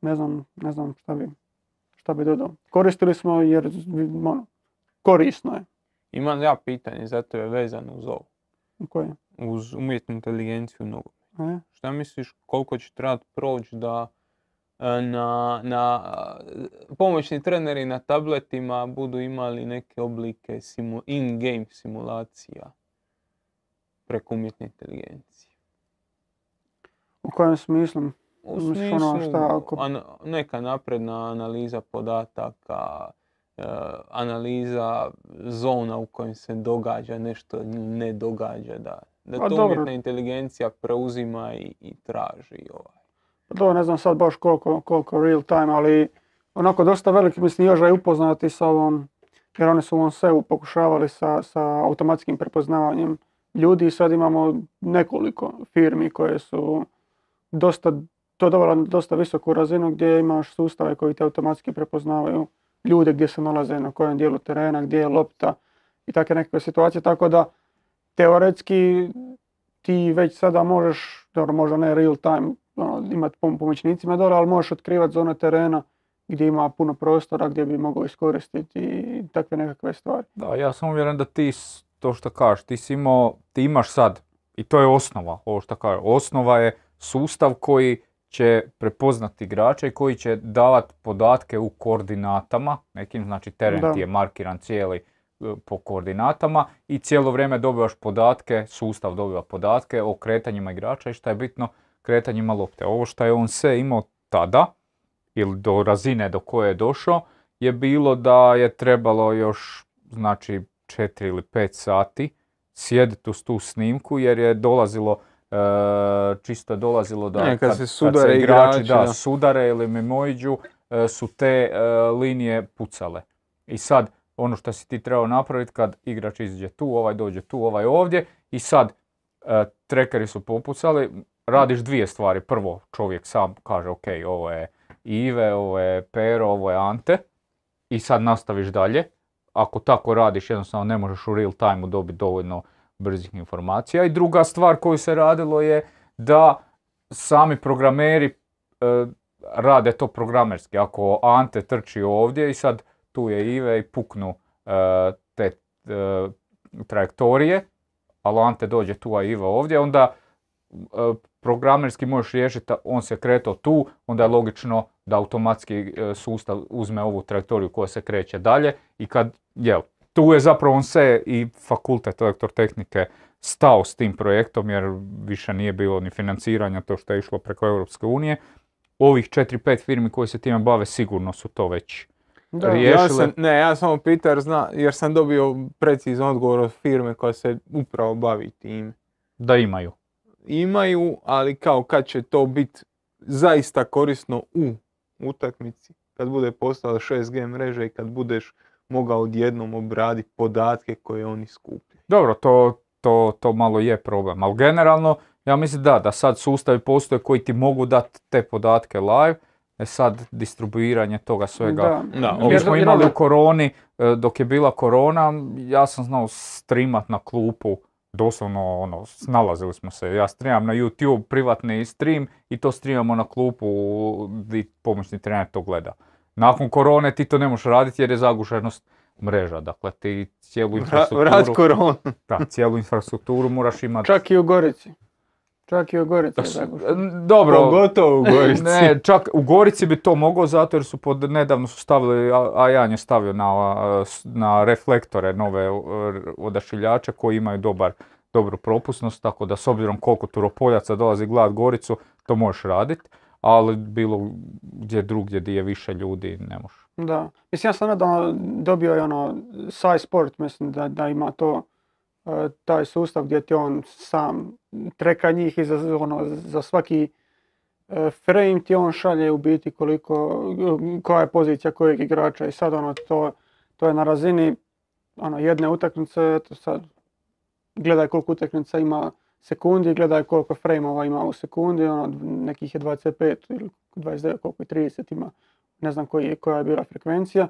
ne znam, ne znam šta bi, šta bi dodao. Koristili smo jer ono, korisno je. Imam ja pitanje, zato je vezano uz ovo, Koje? uz umjetnu inteligenciju nogu. E? Šta misliš koliko će trebati proći da na, na pomoćni treneri na tabletima budu imali neke oblike simu- in-game simulacija preko umjetne inteligencije? U kojem smislu? U Misliš, ono, smislu šta ako- ana- neka napredna analiza podataka, e, analiza zona u kojim se događa nešto ne događa, da, da Pa to dobro. umjetna inteligencija preuzima i, i traži ovaj. To ne znam sad baš koliko, koliko real time, ali onako dosta veliki, mislim, Joža je upoznati sa ovom, jer oni su u ovom SEU pokušavali sa, sa automatskim prepoznavanjem ljudi i sad imamo nekoliko firmi koje su dosta, to dovela na dosta visoku razinu gdje imaš sustave koji te automatski prepoznavaju ljude gdje se nalaze, na kojem dijelu terena, gdje je lopta i takve nekakve situacije, tako da teoretski ti već sada možeš, dobro možda ne real time, ono, imati pom- pomoćnicima dole, ali možeš otkrivati zone terena gdje ima puno prostora gdje bi mogao iskoristiti i takve nekakve stvari. Da, ja sam uvjeren da ti, to što kažeš, ti si imao, ti imaš sad, i to je osnova, ovo što kažeš, osnova je sustav koji će prepoznati igrača i koji će davati podatke u koordinatama, nekim, znači teren Da. ti je markiran cijeli e, po koordinatama i cijelo vrijeme dobivaš podatke, sustav dobiva podatke o kretanjima igrača i šta je bitno, kretanjima lopte. Ovo što je on sve imao tada, ili do razine do koje je došao, je bilo da je trebalo još, znači, 4 ili 5 sati sjediti uz tu snimku jer je dolazilo, e, čisto je dolazilo da Ne, kad se sudare igrači igrači, da, da. sudare ili mimoiđu, e, su te e, linije pucale. I sad, ono što si ti trebao napraviti kad igrač izađe tu, ovaj dođe tu, ovaj ovdje i sad e, trekeri su popucali, radiš dvije stvari. Prvo, čovjek sam kaže ok, ovo je Ive, ovo je Pero, ovo je Ante i sad nastaviš dalje. Ako tako radiš, jednostavno ne možeš u real time dobiti dovoljno brzih informacija. I druga stvar koju se radilo je da sami programeri e, rade to programerski. Ako Ante trči ovdje i sad tu je Ive i puknu e, te e, trajektorije, ali Ante dođe tu, a Ive ovdje, onda e, programerski možeš riješiti, on se kretao tu, onda je logično da automatski e, sustav uzme ovu trajektoriju koja se kreće dalje i kad, jel, tu je zapravo on se i fakultet elektrotehnike stao s tim projektom jer više nije bilo ni financiranja to što je išlo preko Europske unije. Ovih 4-5 firmi koje se time bave sigurno su to već Da, Rije- Ja riješile- sam, ne, ja samo pitam jer, zna, jer sam dobio precizan odgovor od firme koja se upravo bavi tim. da imaju. Imaju, ali kao kad će to biti zaista korisno u utakmici, kad bude postala 6G mreža i kad budeš mogao odjednom obraditi podatke koje oni skupljaju. Dobro, to, to, to malo je problem, ali generalno ja mislim da, da sad sustavi postoje koji ti mogu dati te podatke live, e sad distribuiranje toga svega. Da. Da, Mi smo imali u koroni, e, dok je bila korona, ja sam znao streamat na klupu, doslovno ono, snalazili smo se. Ja streamam na YouTube privatni stream i to streamamo na klupu gdje pomoćni trener to gleda. Nakon korone ti to ne možeš raditi jer je zagušenost mreža, dakle ti cijelu infrastrukturu, vrat koronu. da, cijelu infrastrukturu moraš imati. Čak i u Gorici. Čak i u Gorici. Dobro, Pogotovo u Gorici. ne, čak u Gorici bi to mogao zato jer su pod, nedavno su stavili, a- Ajan je stavio na, na reflektore nove odašiljače koji imaju dobar, dobru propusnost, tako da s obzirom koliko turopoljaca dolazi gledat Goricu, to možeš raditi, ali bilo gdje drugdje gdje je više ljudi ne možeš. Da. Mislim, ja sam nedavno dobio i ono, Sci Sport, mislim da, da ima to, taj sustav gdje ti on sam treka njih i za, ono, za svaki e, frame ti on šalje u biti koliko, koja je pozicija kojeg igrača i sad ono, to, to je na razini ono, jedne utakmice, eto sad, gledaj koliko utakmica ima sekundi, gledaj koliko frameova ima u sekundi, ono, nekih je 25 ili 29, koliko je 30 ima, ne znam koji koja je bila frekvencija.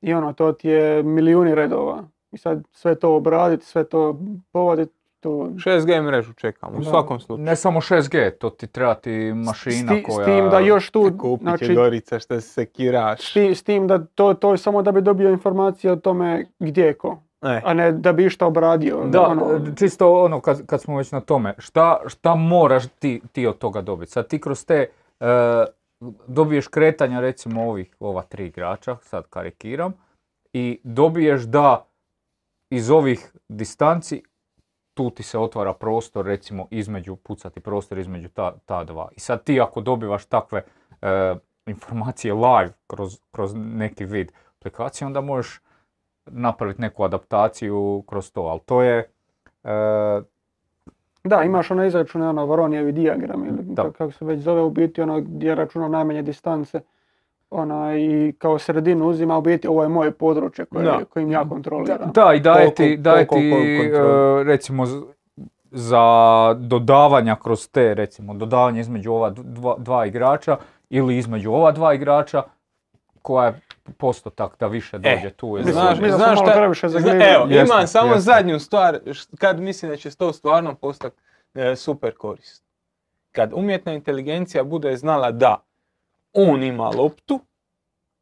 I ono, to ti je milijuni redova. I sad sve to obraditi, sve to povaditi, to... 6G mrežu čekam, u Da. svakom slučaju. Ne samo 6G, to ti treba ti mašina s, ti- koja... s tim da još tu, Kupit će znači, Gorica što se kiraš. s, ti- s tim da to, to je samo da bi dobio informacije o tome gdje je ko, E, a ne da bi išta obradio. Da, ono, čisto ono kad, kad smo već na tome, šta, šta moraš ti, ti od toga dobiti? Sad ti kroz te, e, dobiješ kretanja recimo ovih, ova tri igrača, sad karikiram, i dobiješ da iz ovih distanci tu ti se otvara prostor, recimo, između, pucati prostor između ta, ta dva. I sad ti ako dobivaš takve e, informacije live kroz, kroz neki vid aplikacije, onda možeš napraviti neku adaptaciju kroz to, ali to je... e, Da, imaš ono izračune, ono Voronijevi dijagram ili Da. kako se već zove u biti, ono gdje računa najmanje distance. Ona i kao sredinu uzima u biti ovo je moje područje koje, Da. kojim ja kontroliram. Da, i daje Koliko- ti, daje ti e, recimo za dodavanja kroz te, recimo dodavanje između ova dva, dva igrača ili između ova dva igrača koja je postotak da više dođe tu. ili Mislim, Znaš, mi znaš malo šta- previše evo, Jesmo, imam samo jesmo. zadnju stvar, kad mislim da će to stvarno postati e, super korist. Kad umjetna inteligencija bude znala da on ima loptu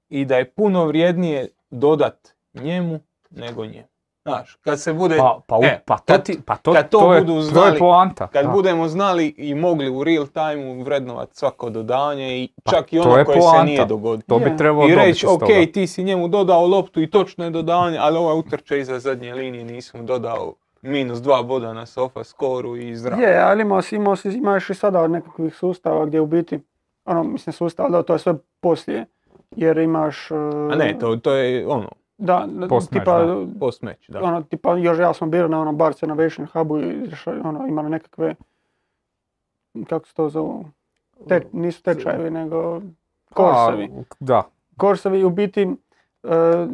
i da je puno vrijednije dodat njemu nego njemu. Znaš, kad se bude... Pa, pa, e, pa to, kad- ti, pa to, kad to to je, budu to je znali- poanta. Kad da. budemo znali i mogli u real time vrednovati svako dodanje i Pa, čak i ono je koje se poanta. nije dogodilo. To bi trebalo I reći, ok, toga. ti si njemu dodao loptu i točno je dodavanje, ali ovaj utrče iza zadnje linije, nisam dodao minus dva boda na sofa skoru i zdravo. Je, ali imao si, imao si, imaš i sada nekakvih sustava gdje u biti, ono, mislim sustav, da, to je sve poslije. Jer imaš... e, A ne, to, to je ono, Da, Post-match, tipa, da. post match, da. ono, tipa, još ja sam bio na onom Barca Innovation Hubu i ono, imali nekakve, kako se to zovu, te, nisu tečajevi, nego korsevi. Pa, da, Korsevi u biti, e,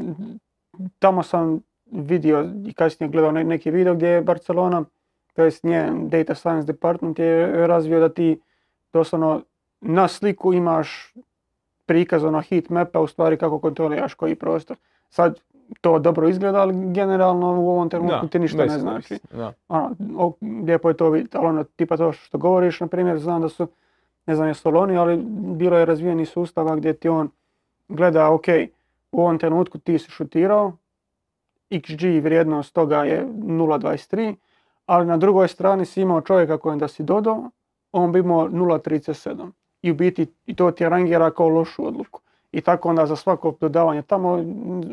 tamo sam vidio i kasnije gledao ne- neki video gdje je Barcelona, to jest njen Data Science Department je razvio da ti doslovno na sliku imaš prikaz ono heat mapa u stvari kako kontroliraš koji prostor. Sad to dobro izgleda, ali generalno u ovom trenutku Da, ti ništa ne znači. Da. Ono, o, lijepo je to vidjeti, ali ono, tipa to što govoriš, na primjer, znam da su, ne znam jesu li oni, ali bilo je razvijeni sustava gdje ti on gleda, ok, u ovom trenutku ti si šutirao, XG vrijednost toga je 0.23, ali na drugoj strani si imao čovjeka kojem da si dodao, on bi imao 0.37. I u biti i to ti rangira kao lošu odluku. I tako onda za svako dodavanje tamo,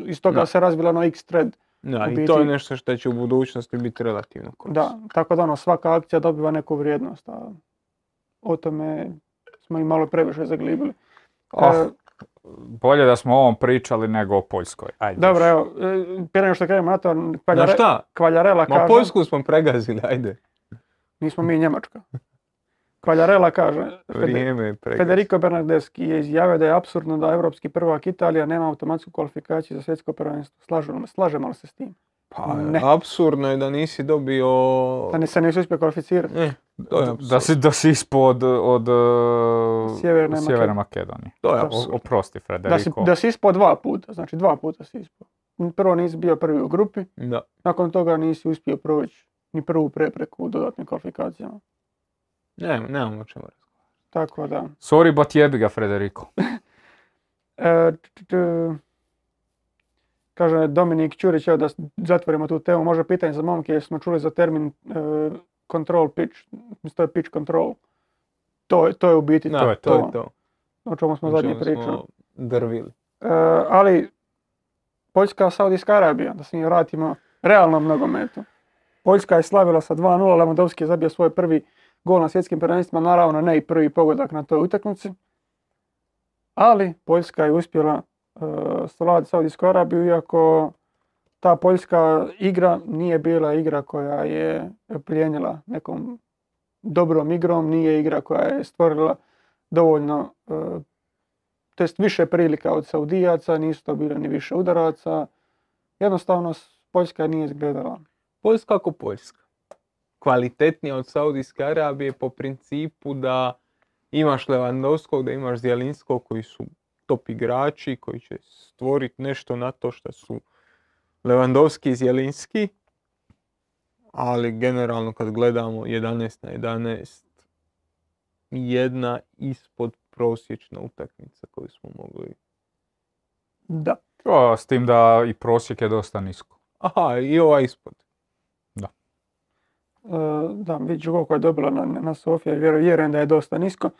iz toga Da. se razvila ono X-thread Da, i to je nešto što će u budućnosti biti relativno korisno. Da, tako da ono, svaka akcija dobiva neku vrijednost, a o tome smo i malo previše zaglibili. Oh, E, bolje da smo o ovom pričali nego o Poljskoj. Ajde. dobro, evo, e, prije nego što krenemo na to, Na Kvaljare, šta? Kvaljarela Ma kaže, Poljsku smo pregazili, ajde. nismo mi Njemačka. Kvaljarela kaže, Vrijeme. Federico Bernardeschi je izjavio da je apsurdno da evropski prvak Italija nema automatsku kvalifikaciju za svjetsko prvenstvo. Slažemo, slažemo li se s tim? Pa, Ne. apsurdno je da nisi dobio... Da ne se nisi uspio kvalificirati. E, to je da, si, da si ispod od uh, Sjeverne Sjeverne Makedonije. To je apsurd. Oprosti, Da si, Federico. da si ispao dva puta, znači dva puta si ispao. Prvo nisi bio prvi u grupi, Da. nakon toga nisi uspio proći ni prvu prepreku u dodatnim kvalifikacijama. Ne, nemamo o čemu razgovarati. Tako da. Sorry, but jebi ga, Federico. E, t- t- kaže Dominik Ćurić, evo da zatvorimo tu temu, može pitanje za momke, jer smo čuli za termin e, control pitch, mislim to je pitch control. To je, to je u biti Da, to je to je to. o čemu smo O zadnje čemu pričali. smo drvili. E, ali Poljska, Saudijska Arabija, da se mi vratimo realnom nogometu. Poljska je slavila sa 2-0, Lewandowski je zabio svoj prvi gol na svjetskim prvenstvima, naravno ne i prvi pogodak na toj utakmici. Ali Poljska je uspjela uh, savladati Saudijsku Arabiju, iako ta poljska igra nije bila igra koja je plijenila nekom dobrom igrom, nije igra koja je stvorila dovoljno uh, to jest više prilika od Saudijaca, nisu to bile ni više udaraca. Jednostavno Poljska nije izgledala. Poljska ako Poljska. Kvalitetnija od Saudijske Arabije po principu da imaš Lewandowskog, da imaš Zjelinskog koji su top igrači, koji će stvoriti nešto na to što su Lewandowski i Zjelinski. Ali generalno kad gledamo 11 na 11, jedna ispod prosječna utakmica koju smo mogli. Da. O, s tim da i prosjek je dosta nisko. Aha, i ova ispod. E, da, vidiš koliko je dobila na, na Sofija, vjerujem, da je dosta nisko.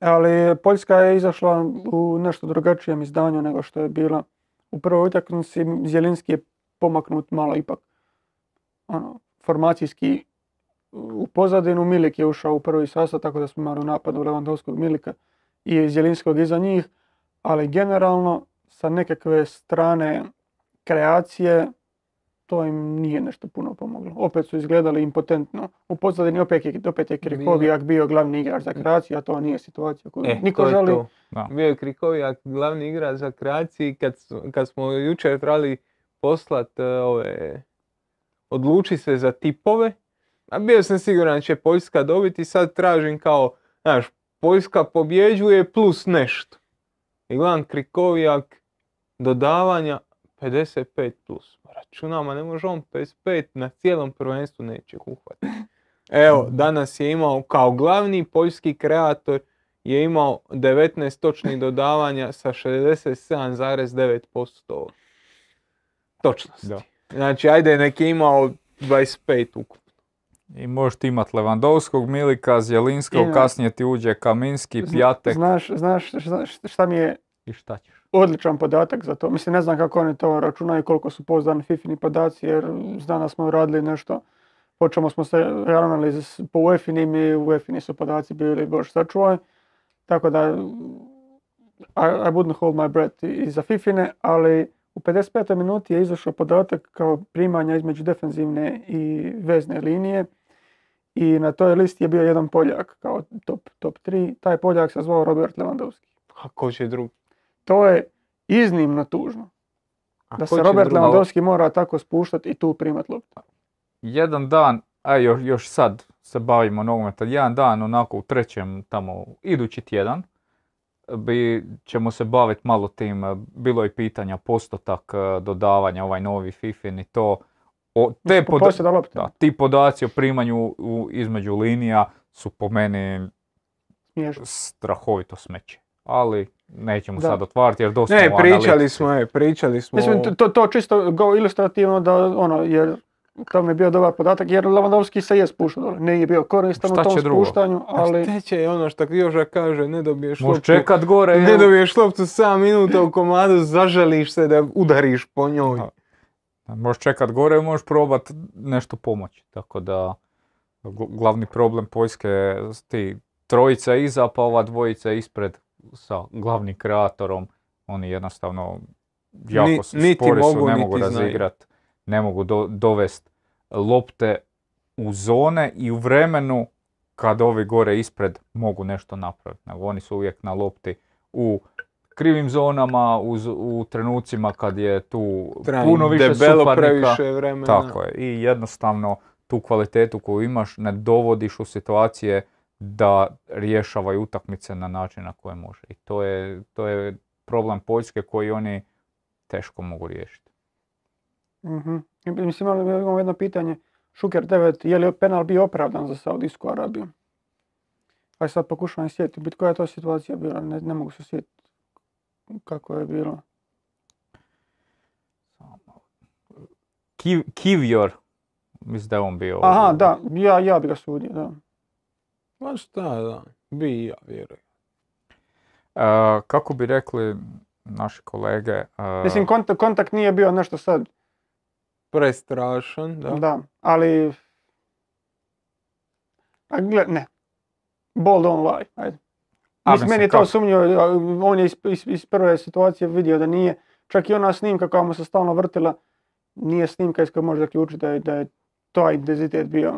Ali Poljska je izašla u nešto drugačijem izdanju nego što je bila u prvoj utakmici. Zjelinski je pomaknut malo ipak ono, formacijski u pozadinu, Milik je ušao u prvi sastav, tako da smo imali u napadu Lewandowskog Milika i Zjelinskog iza njih, ali generalno sa nekakve strane kreacije to im nije nešto puno pomoglo. Opet su izgledali impotentno. U pozadini opet je, opet je Krikovijak bio glavni igrač za kreaciju, a to nije situacija koju E, niko to želi. to. Da. Bio je Krikovijak glavni igrač za kreaciji kad, kad smo jučer trebali poslat e, ove, odluči se za tipove, a bio sam siguran da će Poljska dobiti, sad tražim kao, znaš, Poljska pobjeđuje plus nešto. I gledam Krikovijak, dodavanja 55 plus. Računama, ne može on 55 na cijelom prvenstvu neće uhvatiti. Evo, danas je imao kao glavni poljski kreator je imao 19 točnih dodavanja sa 67,9% točnosti. Da. Znači, ajde, nek je imao 25 ukupno. I možete imati Lewandowskog, Milika, Zjelinskog, kasnije ti uđe Kaminski, Pjatek Znaš, znaš, znaš šta mi je i šta ćeš. Odličan podatak za to. Mislim, ne znam kako oni to računaju, koliko su pouzdani FIFIni podaci, jer znam da smo radili nešto. Počemo smo se ravnali po UEFA-inim i UEFA-ini su podaci bili bož sačuvaj. Tako da, I, I wouldn't hold my breath i za FIFIne, ali u 55. minuti je izašao podatak kao primanja između defenzivne i vezne linije. I na toj listi je bio jedan Poljak kao top, top 3. Taj Poljak se zvao Robert Lewandowski. A ko će drugi? To je iznimno tužno. A Da se Robert? Lewandowski mora tako spuštati i tu primat loptu. Jedan dan, a još, još sad se bavimo nogometom, jedan dan onako u trećem tamo idući tjedan bi, ćemo se baviti malo tim, bilo je pitanja postotak e, dodavanja, ovaj novi FIFIN i to. O, te Po- poda- da, ti podaci o primanju u, između linija su po meni Smiješno. strahovito smeće. Ali nećemo Da. sad otvarati jer dosta Ne, pričali analitici. smo, je, pričali smo. Mislim, to- to, to čisto go ilustrativno da ono, jer to mi je bio dobar podatak, jer Lewandowski se je spuštao dole. Nije bio koristan u tom spuštanju, ali... ali Šta će ono što Joža kaže, ne dobiješ Možeš loptu. čekat gore. Ne dobiješ loptu 7 minuta u komadu, zaželiš se da udariš po njoj. Možeš čekat gore, možeš probat nešto pomoći. Tako da gl- glavni problem Poljske je ti trojica iza, pa ova dvojica ispred sa glavnim kreatorom. Oni jednostavno jako Ni- niti spori su, mogu, ne niti mogu znaju. razigrat, ne mogu do, dovest lopte u zone i u vremenu kad ovi gore ispred mogu nešto napraviti. Nego oni su uvijek na lopti u krivim zonama, u, u trenucima kad je tu Treba puno više debelo suparnika. previše vremena. Tako je. I jednostavno tu kvalitetu koju imaš ne dovodiš u situacije da rješavaju utakmice na način na koji može. I to je, to je problem Poljske koji oni teško mogu riješiti. mhm. I mislim, imamo jedno pitanje. Šuker 9, je li penal bio opravdan za Saudijsku Arabiju? Aj sad pokušavam sjetiti, bit koja je to situacija bila, ne, ne mogu se sjetiti kako je bilo. Kiv, Kivjor, mislim da je on bio... Aha, da, ja, ja bi ga sudio, da. Ma šta da, bi i ja vjerujem. E, kako bi rekli naši kolege... e, Mislim, kontakt, kontakt nije bio nešto sad, Prestrašan, da. da, ali... A gle, ne. Ball don't lie, ajde. A, Mislim, meni je to sumnjivo, on je iz, iz, iz prve situacije vidio da nije, čak i ona snimka koja mu se stalno vrtila, nije snimka iz koje može zaključiti da je, da je taj intenzitet bio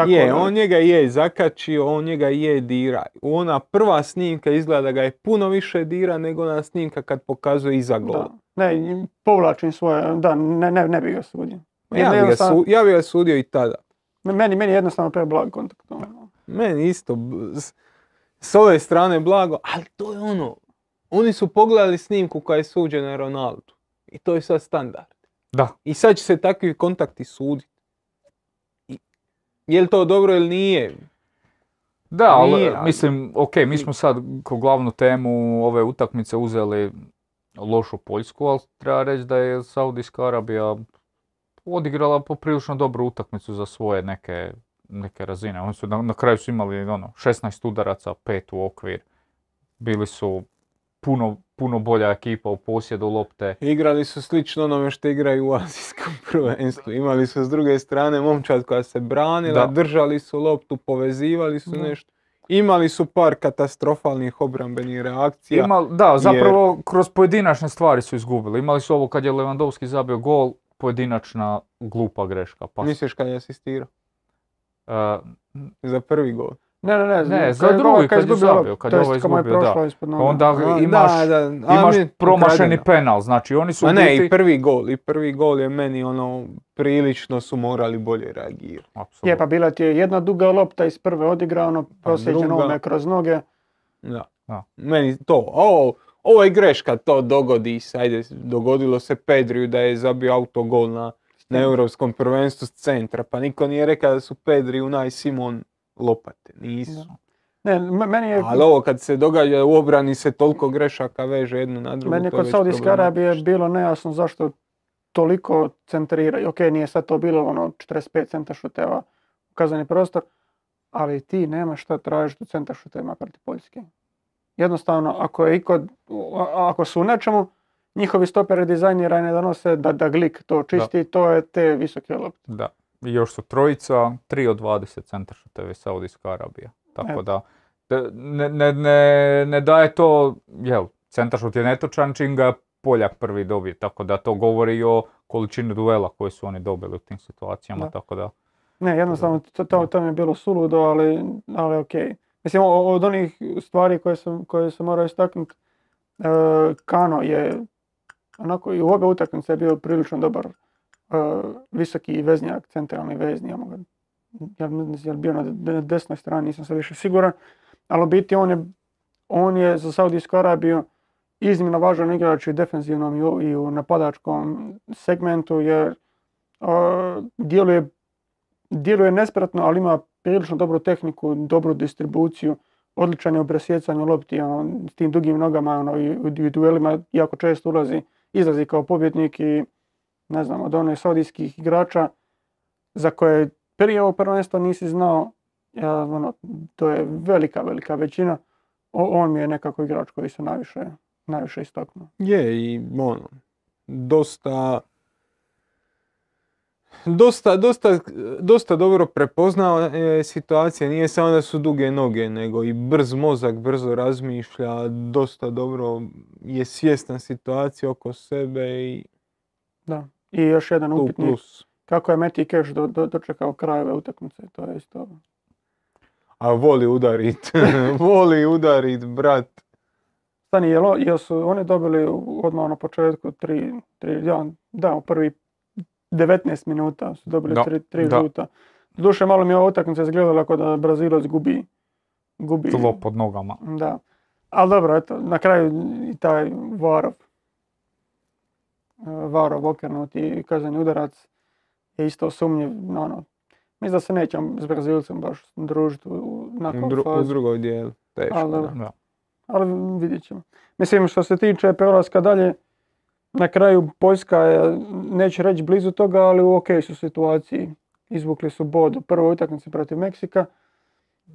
tako. je, da- on njega je zakačio, on njega je dira. Ona prva snimka izgleda da ga je puno više dira nego ona snimka kad pokazuje iza da. gola. Ne, povlačim svoje, da, ne, ne, ne bi ga sudio. Ja bi, ga su- ja bi ga sudio i tada. Meni, meni je jednostavno preblag kontakt. ono. Meni isto, s, s ove strane blago, ali to je ono, oni su pogledali snimku koja je suđena Ronaldu. I to je sad standard. Da, I sad će se takvi kontakti suditi. Je li to dobro ili nije? Da, ali Nije, ali- mislim, ok, mi smo sad kao glavnu temu ove utakmice uzeli lošu Poljsku, ali treba reći da je Saudijska Arabija odigrala poprilično dobru utakmicu za svoje neke, neke razine. Oni su na, na kraju su imali ono, 16 udaraca, 5 u okvir. Bili su puno, puno bolja ekipa u posjedu lopte. Igrali su slično onome što igraju u azijskom prvenstvu. Imali su s druge strane momčad koja se branila, Da. držali su loptu, povezivali su Da. nešto. Imali su par katastrofalnih obrambenih reakcija. Ima, da, zapravo kroz pojedinačne stvari su izgubili. Imali su ovo kad je Lewandowski zabio gol, pojedinačna glupa greška. Pa, Misliš kad je asistirao? e, Za prvi gol. Ne, ne, ne. Ne, kad za je drugi, ovaj- kad je izgubio zabio, kad to je ovaj kad je izgubio, da. onda A, imaš, da, da, a imaš mi- promašeni penal. Znači oni su Ma ne, biti... i prvi gol, i prvi gol je meni ono, prilično su morali bolje reagirati. Apsolutno. Je, pa bila ti je jedna duga lopta iz prve odigrano, prosjeđeno druga- ovome kroz noge. Da. Da. Meni to, ovo, ovo je greška, to dogodi se, ajde, dogodilo se Pedriju da je zabio autogol na, na europskom prvenstvu s centra, pa niko nije rekao da su Pedri Unai Simon lopate, nisu. Ne, meni je, Ali ovo kad se događa u obrani se toliko grešaka veže jednu na drugu, meni je kod Saudijske Arabije bilo nejasno zašto toliko centriraju. Ok, nije sad to bilo ono 45 centa šuteva u kazani prostor, ali ti nemaš šta tražiti u centar šutevima protiv Poljske. Jednostavno, ako je ikod, ako su u nečemu, njihovi stoperi dizajnirani da nose da, da glik to čisti, to je te visoke lopte. Da. I još su trojica, 3 od 20 centar šuteve Saudijska Arabija. Tako da, ne, ne, ne, ne daje to, jel, centar šut je netočan čim ga Poljak prvi dobije. Tako da to govori o količini duela koje su oni dobili u tim situacijama. Da. Tako da, Ne, jednostavno to, to, to mi je bilo suludo, ali, ali ok. Mislim, od onih stvari koje sam, koje sam morao istaknuti, e, Kano je onako i u obe utakmice je bio prilično dobar visoki veznjak, centralni vezni, ja ne znam bio na de- desnoj strani, nisam se više siguran, ali u biti on je, on je za Saudijsku Arabiju iznimno važan igrač i u defensivnom i u, i u napadačkom segmentu jer e, djeluje djeluje nespretno, ali ima prilično dobru tehniku, dobru distribuciju, odličan je u presjecanju lopti, ono, s tim dugim nogama ono, i, i u duelima jako često ulazi, izlazi kao pobjednik i ne znam, od onih saudijskih igrača za koje prije ovog prvenstva nisi znao, ja, ono, to je velika, velika većina, o- on mi je nekako igrač koji se najviše, najviše istaknuo. Je i ono, dosta, dosta, dosta, dosta dobro prepoznao je situacije, nije samo da su duge noge, nego i brz mozak, brzo razmišlja, dosta dobro je svjestan situacije oko sebe i Da. I još jedan upitnik, plus. kako je Meti Cash do, do, dočekao krajeve utakmice, to je isto A voli udarit, voli udarit, brat. Stani, jel, jel su oni dobili odmah na početku tri, tri ja, da, u prvi 19 minuta su dobili Da, tri, tri da. žuta. Doduše malo mi je ova utakmica izgledala kao da Brazilac gubi, gubi, tlo pod nogama. da. Ali dobro, eto, na kraju i taj Varov, Varov okrenut i kazani udarac je isto sumnjiv, no, ono, mislim da se nećem s Brazilcem baš družiti u, nakon dru- u drugoj dijelu. Teško, Ali da. ali vidjet ćemo. Mislim, što se tiče prelaska dalje, na kraju Poljska je, neću reći blizu toga, ali u ok su situaciji. Izvukli su bod u prvoj utakmici protiv Meksika.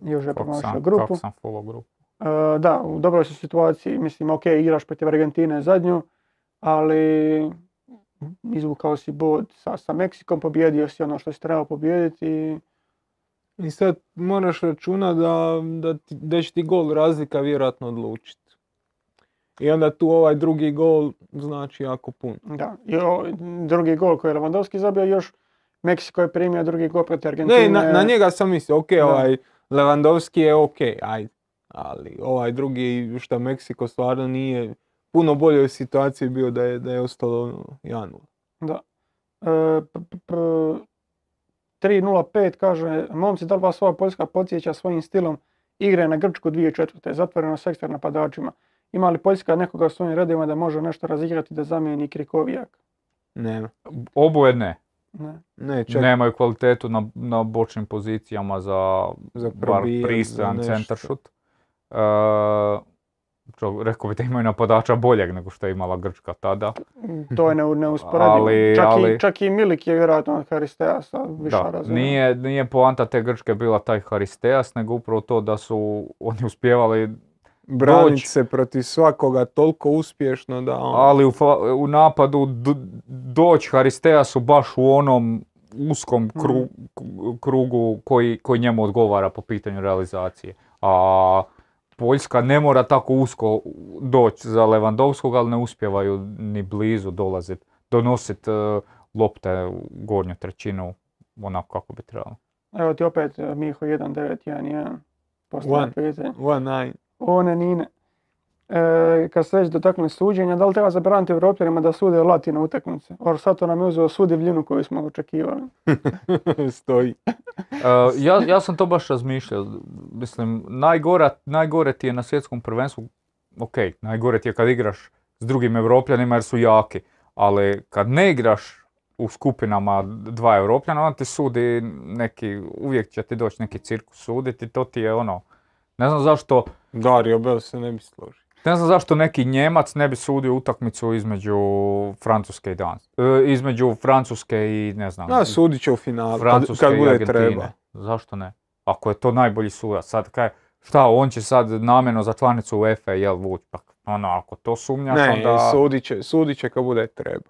Još je sam, grupu. kako sam follow grupu. E, da, u dobroj su situaciji. Mislim, ok, igraš protiv Argentine zadnju, ali izvukao si bod sa, sa Meksikom, pobjedio si ono što si trebao pobijediti. i sad moraš računati da, da, ti- da će ti gol razlika vjerojatno odlučiti. I onda tu ovaj drugi gol znači jako puno. Da, i o- drugi gol koji je Lewandowski zabio još, Meksiko je primio drugi gol protiv Argentine. Ne, na, na njega sam mislio, ok, Da. ovaj Lewandowski je ok, ajde. Ali ovaj drugi što Meksiko stvarno nije puno boljoj situaciji bio da je, da je ostalo ono, 1-0. Da. E, p- p- p- 3.05 kaže, momci, da li vas ova Poljska podsjeća svojim stilom igre na Grčku 2004. zatvoreno s ekstra napadačima? Ima li Poljska nekoga u svojim redovima da može nešto razigrati da zamijeni Krikovijak? Nema. Oboje ne. Ne. Ne, čak Nemaju kvalitetu na, na bočnim pozicijama za, Za bar probijanje, za pristojan nešto. centar šut. E, čo- rekao bi da imaju napadača boljeg nego što je imala Grčka tada. To je ne, neusporedivo. Čak, ali- i, čak i Milik je vjerojatno od Haristeasa viša Da, razina. nije, nije poanta te Grčke bila taj Haristeas, nego upravo to da su oni uspjevali Branit doć. se protiv svakoga toliko uspješno da on... ali u, fa- u napadu d- doći Haristeasu baš u onom uskom kru- k- krugu koji, koji njemu odgovara po pitanju realizacije. A Poljska ne mora tako usko doći za Levandovskog, ali ne uspjevaju ni blizu dolaziti, donositi lopte u gornju trećinu onako kako bi trebalo. Evo ti opet e, Miho 1-9-1-1. Postavlja One. pitanje. One nine. One nine. E, kad se već dotaknuli suđenja, da li treba zabraniti Evropljanima da sude latine utakmice? Or sad to nam je uzeo svu divljinu koju smo očekivali. Stoji. E, ja, ja sam to baš razmišljao. Mislim, najgora, najgore ti je na svjetskom prvenstvu, ok, najgore ti je kad igraš s drugim Evropljanima jer su jaki, ali kad ne igraš u skupinama dva Evropljana, onda ti sudi neki, uvijek će ti doći neki cirkus suditi, to ti je ono, ne znam zašto, Dario Bell se ne bi složio. Ne znam zašto neki Njemac ne bi sudio utakmicu između Francuske i Danske, e, između Francuske i ne znam, Da, sudit će u finalu, kad, Francuske kad i bude Argentine. treba. Zašto ne? Ako je to najbolji sudac, sad kaj, šta, on će sad namjerno za članicu UEFA jel vuć, pa ono, ako to sumnjaš, Ne, onda... sudit će, sudit će kad bude treba.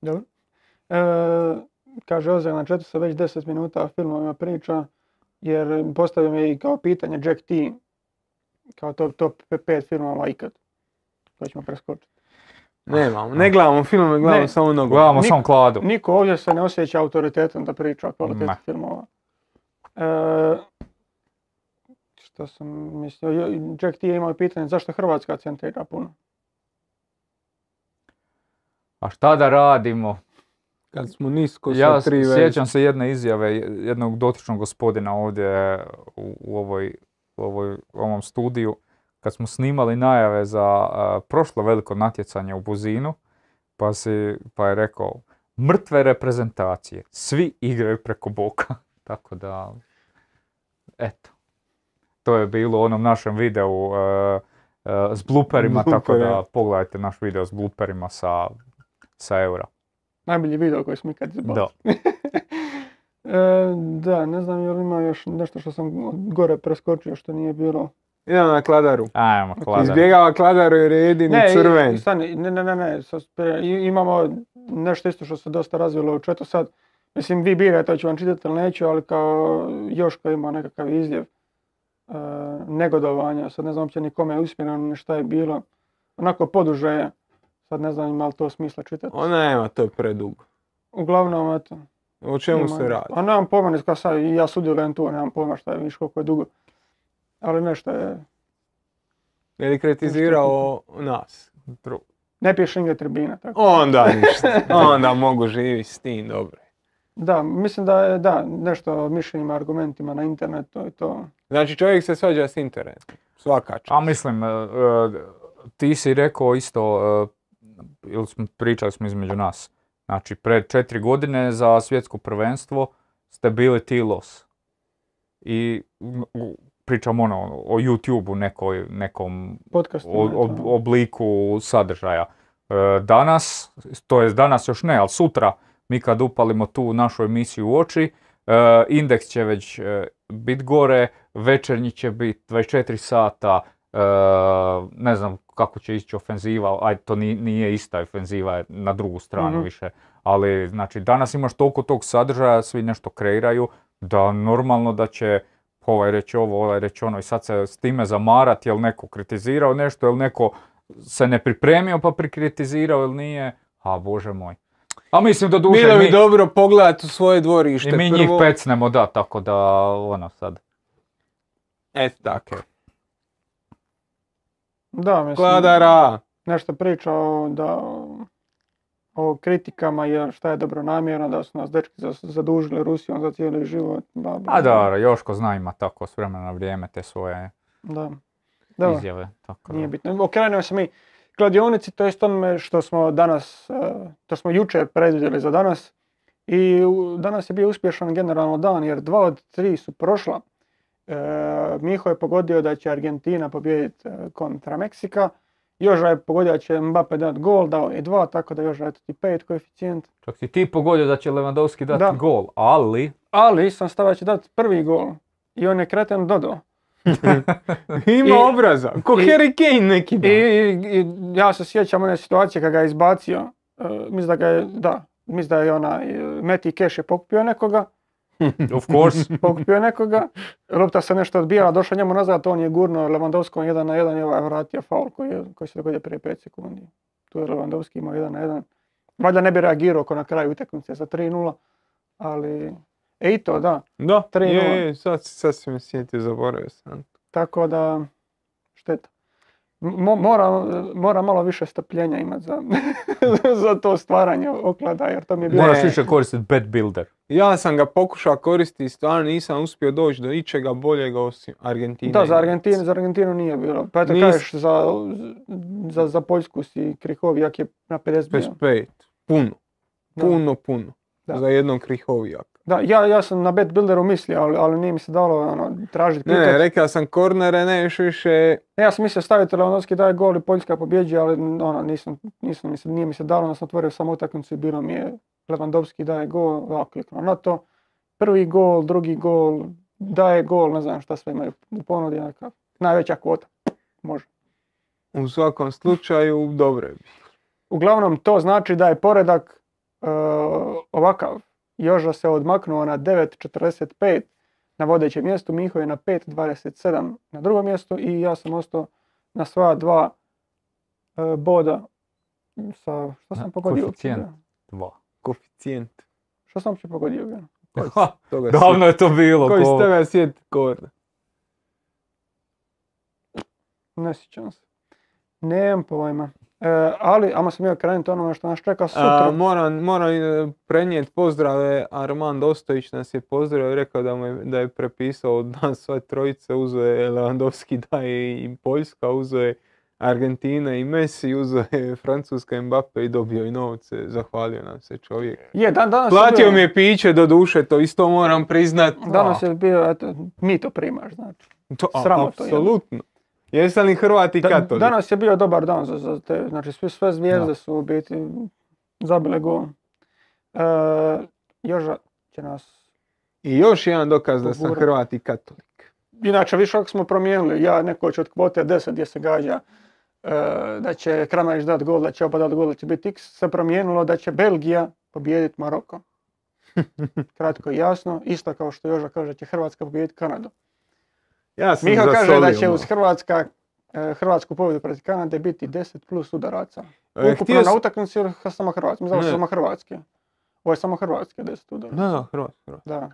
Dobro. E, kaže Ozak, na četu se već 10 minuta filmovima priča, jer postavio mi kao pitanje Jack T, kao top, top 5 filmova ikad. To ćemo preskočiti. Nemamo, ne gledamo filmove, gledamo Ne. samo nogu. Gledamo samo kladu. Niko ovdje se ne osjeća autoritetom da priča o kvaliteti filmova. E, što sam mislio, Jack T je imao pitanje zašto Hrvatska centrira puno. A šta da radimo? Kad smo nisko Ja sa tri sjećam se jedne izjave jednog dotičnog gospodina ovdje u, u ovoj, u ovoj, ovom studiju, kad smo snimali najave za a, prošlo veliko natjecanje u Buzinu, pa, si, pa je rekao, mrtve reprezentacije, svi igraju preko boka. Tako da, eto. To je bilo u onom našem videu e, e, s blooperima, tako da pogledajte naš video s blooperima sa, sa eura. Najbolji video koji smo ikad izbacili. Da. E, da, ne znam je li ima još nešto što sam gore preskočio što nije bilo. Idemo na kladaru. Ajmo, klada. Izbjegava kladaru jer je jedini Ne, crven. i stani, ne, ne, ne, ne, imamo nešto isto što se dosta razvilo u četu sad. Mislim, vi birajte, hoću vam čitati ili neću, ali kao Joško ima nekakav izljev e, negodovanja, sad ne znam uopće ni kome je usmjereno, ni šta je bilo. Onako poduže je, sad ne znam ima li to smisla čitati. Ona nema, to je predugo. Uglavnom, eto. O čemu ima- se radi? A nemam pojma, kao sad, i ja sudjelujem tu, nemam pojma šta je, viš koliko je dugo. Ali nešto je, Je li kritizirao nas? ne piše nigdje tribina, tako. Onda ništa. Onda mogu živjeti s tim, dobro. je. Da, mislim da je, da, nešto o mišljenjima, argumentima na internetu i to. Znači čovjek se svađa s internetom. Svaka čast. A mislim, e, e, ti si rekao isto, e, ili smo, pričali smo između nas, znači pred četiri godine za svjetsko prvenstvo ste bili ti los. I pričam ono o YouTube-u nekoj, nekom Podcast. o- ob- obliku sadržaja. E, Danas, to je danas još ne, ali sutra mi kad upalimo tu našu emisiju u oči, e, indeks će već e, bit gore, večernji će biti 24 sata, e, ne znam kako će ići ofenziva, aj to ni- nije ista ofenziva, na drugu stranu Mhm. više. Ali znači danas imaš toliko tog sadržaja, svi nešto kreiraju, da normalno da će ovaj reći ovo, ovaj reći ono i sad se s time zamarat, jel neko kritizirao nešto, jel neko se ne pripremio pa prikritizirao ili nije, a bože moj. A mislim da duže Bilo bi mi, dobro pogledati u svoje dvorište. i mi njih prvo. pecnemo, da, tako da ono sad. Eto tako. Da, mislim, Kladara. nešto priča o, da, o kritikama i šta je dobro namjerno, da su nas dečki za- zadužili Rusijom za cijeli život. Bla, bla, A da, Joško zna ima tako s vremena na vrijeme te svoje Da. Da, izjave. Tako da. nije bitno. Okrenuo se mi kladionici, to jest onome što smo danas, e, to smo jučer predvidjeli za danas. I danas je bio uspješan generalno dan jer dva od tri su prošla. E, Miho je pogodio da će Argentina pobijediti e, kontra Meksika. Joža je pogodio da će Mbappe dati gol, dao je dva, tako da Joža eto ti pet koeficijent. Čak si ti pogodio da će Lewandowski dati Da. gol, ali Ali sam stavio da će dati prvi gol i on je kreten dodao. Ima I- obraza, ko i- Harry Kane neki I, dan. i- i ja se sjećam one situacije kad ga je izbacio, e, mislim da ga je, da, mislim da je ona, Meti Cash je pokupio nekoga, Of course. pokupio nekoga, lopta se nešto odbijala, došao njemu nazad, on je gurnuo Lewandowskom jedan na jedan i ovaj vratio faul koji, je, koji se dogodio prije 5 sekundi. Tu je Lewandowski imao jedan na jedan. Valjda ne bi reagirao ko na kraju utakmice za 3-0, ali e i to da. Da, 3:0. je, je, sad, sad si me sjetio, zaboravio sam. Tako da, šteta. Mo- mora, mora malo više strpljenja imati za, za to stvaranje oklada, jer to mi je bilo... Moraš više koristiti bet builder. Ja sam ga pokušao koristiti, stvarno nisam uspio doći do ičega boljega osim Argentine. Da, za Argentinu, za Argentinu nije bilo. Pa eto Nis- kažeš, za, za, za Poljsku si Krihovijak je na 50 bio. 55. Puno. Da. Puno, puno. Da. Za jednog krihovijaka. Da, ja, ja sam na bet builderu mislio, ali, ali nije mi se dalo ono, tražiti. Ne, ne, rekao sam kornere, ne još više. Ne, ja sam mislio staviti Lewandowski daje gol i Poljska pobjeđuje, ali ono, nisam, nisam se, nije mi se dalo, onda sam otvorio samo utakmicu i bilo mi je Lewandowski daje gol, ja kliknuo na to. Prvi gol, drugi gol, daje gol, ne znam šta sve imaju u ponudi, neka najveća kvota. Može. U svakom slučaju, dobro je bilo. Uglavnom, to znači da je poredak e, ovakav. Joža se odmaknuo na 9.45 na vodećem mjestu, Miho je na 5.27 na drugom mjestu i ja sam ostao na svoja dva e, boda sa, što sam pogodio? koeficijent. Dva. Koeficijent. Što sam uopće pogodio? Ha, Davno je to bilo. Koji ko- s tebe sjeti korne? Ne sjećam se. Nemam pojma. E, ali, ama sam bio krenuti onome što nas čeka sutra. A, moram moram e, prenijeti pozdrave, Armand Ostojić nas je pozdravio i rekao da, mu je, da je prepisao od nas sve trojice, uzeo je Lewandowski da je i Poljska, uzeo je Argentina i Messi, uzeo je Francuska Mbappe i dobio i novce, zahvalio nam se čovjek. je, dan, danas je Platio bio- mi je piće do duše, to isto moram priznat. Danas je bio, eto, mi to primaš, znači. To, a, sramotno je. Jeste li Hrvati Da- katolici? danas je bio dobar dan za, za te, znači sve, sve zvijezde Da. su u biti zabile gol. E, Joža će nas, I još jedan dokaz da sam. Hrvat i katolik. inače više ako smo promijenili, ja nekoć od kvote 10 gdje se gađa e, da će Kramarić dati gol, da će oba dati gol, da će biti x, se promijenilo da će Belgija pobijediti Maroko. Kratko i jasno, isto kao što Joža kaže da će Hrvatska pobijediti Kanadu. Ja sam Miho kaže da će uz Hrvatska, e, Hrvatsku pobjedu protiv Kanade biti 10 plus udaraca. E, Ukupno na utakmici samo Hrvatski? Ne. samo Hrvatske. Ovo je samo Hrvatske 10 udaraca. Da, da, Hrvat, Hrvat. Da.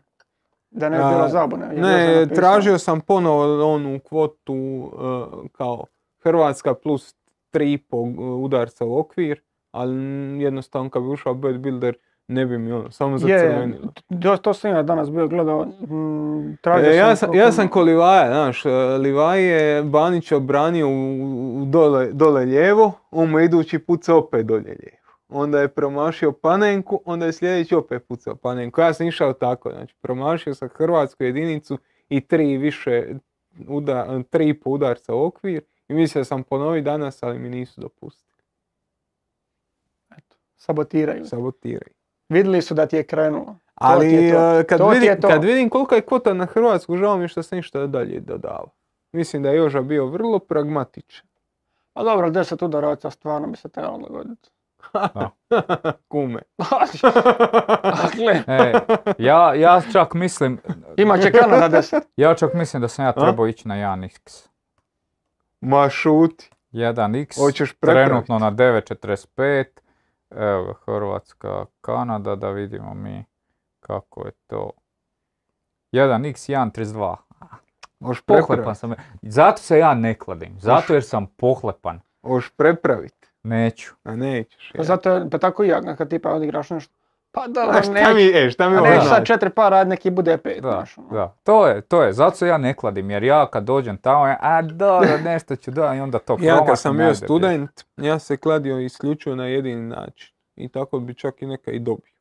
Da ne bi bilo zabune. Ne, tražio sam ponovo onu kvotu e, kao Hrvatska plus 3,5 udarca u okvir, ali jednostavno kad bi ušao Bet Builder ne bi mi ono, samo Je, zacrvenilo. to, to sam ja danas bio gledao. mm, tražio E, ja, sam, ja sam ko Livaja, znaš, e, Livaj je Banić obranio u, u dole, dole lijevo, on mu je idući pucao opet dolje lijevo. Onda je promašio Panenku, onda je sljedeći opet pucao Panenku. Ja sam išao tako, znači promašio sam hrvatsku jedinicu i tri više, uda, tri i po udarca u okvir i mislio sam ponoviti danas, ali mi nisu dopustili. Sabotiraju. Sabotiraj. Vidjeli su da ti je krenulo. ti Ali je to. e, kad, To ti vidim, je to. kad vidim kolika je kvota na Hrvatsku, žao mi je što sam ništa dalje dodao. Mislim da je Joža bio vrlo pragmatičan. A dobro, 10 udaraca stvarno bi se trebalo dogoditi. Kume. Dakle, E, ja, ja čak mislim, imat će Kanada 10. ja čak mislim da sam ja trebao ići na 1x. Ma šuti. 1x, Hoćeš trenutno na 9.45. Evo ga, Hrvatska, Kanada, da vidimo mi kako je to. 1x, 1.32. Možeš Pohlepan sam. Zato se ja ne kladim, zato jer sam pohlepan. Možeš prepraviti. Neću. A nećeš. Pa zato, pa tako i ja, kad tipa odigraš nešto. Pa da, A šta mi, e, šta mi ovo sad četiri para, ajde neki bude pet, Da, ono. da. To je, to je, zato se ja ne kladim, jer ja kad dođem tamo, ja, a dobro, nešto ću da i onda to Ja kad sam bio student, ja se kladio isključivo na jedini način. I tako bi čak i neka i dobio.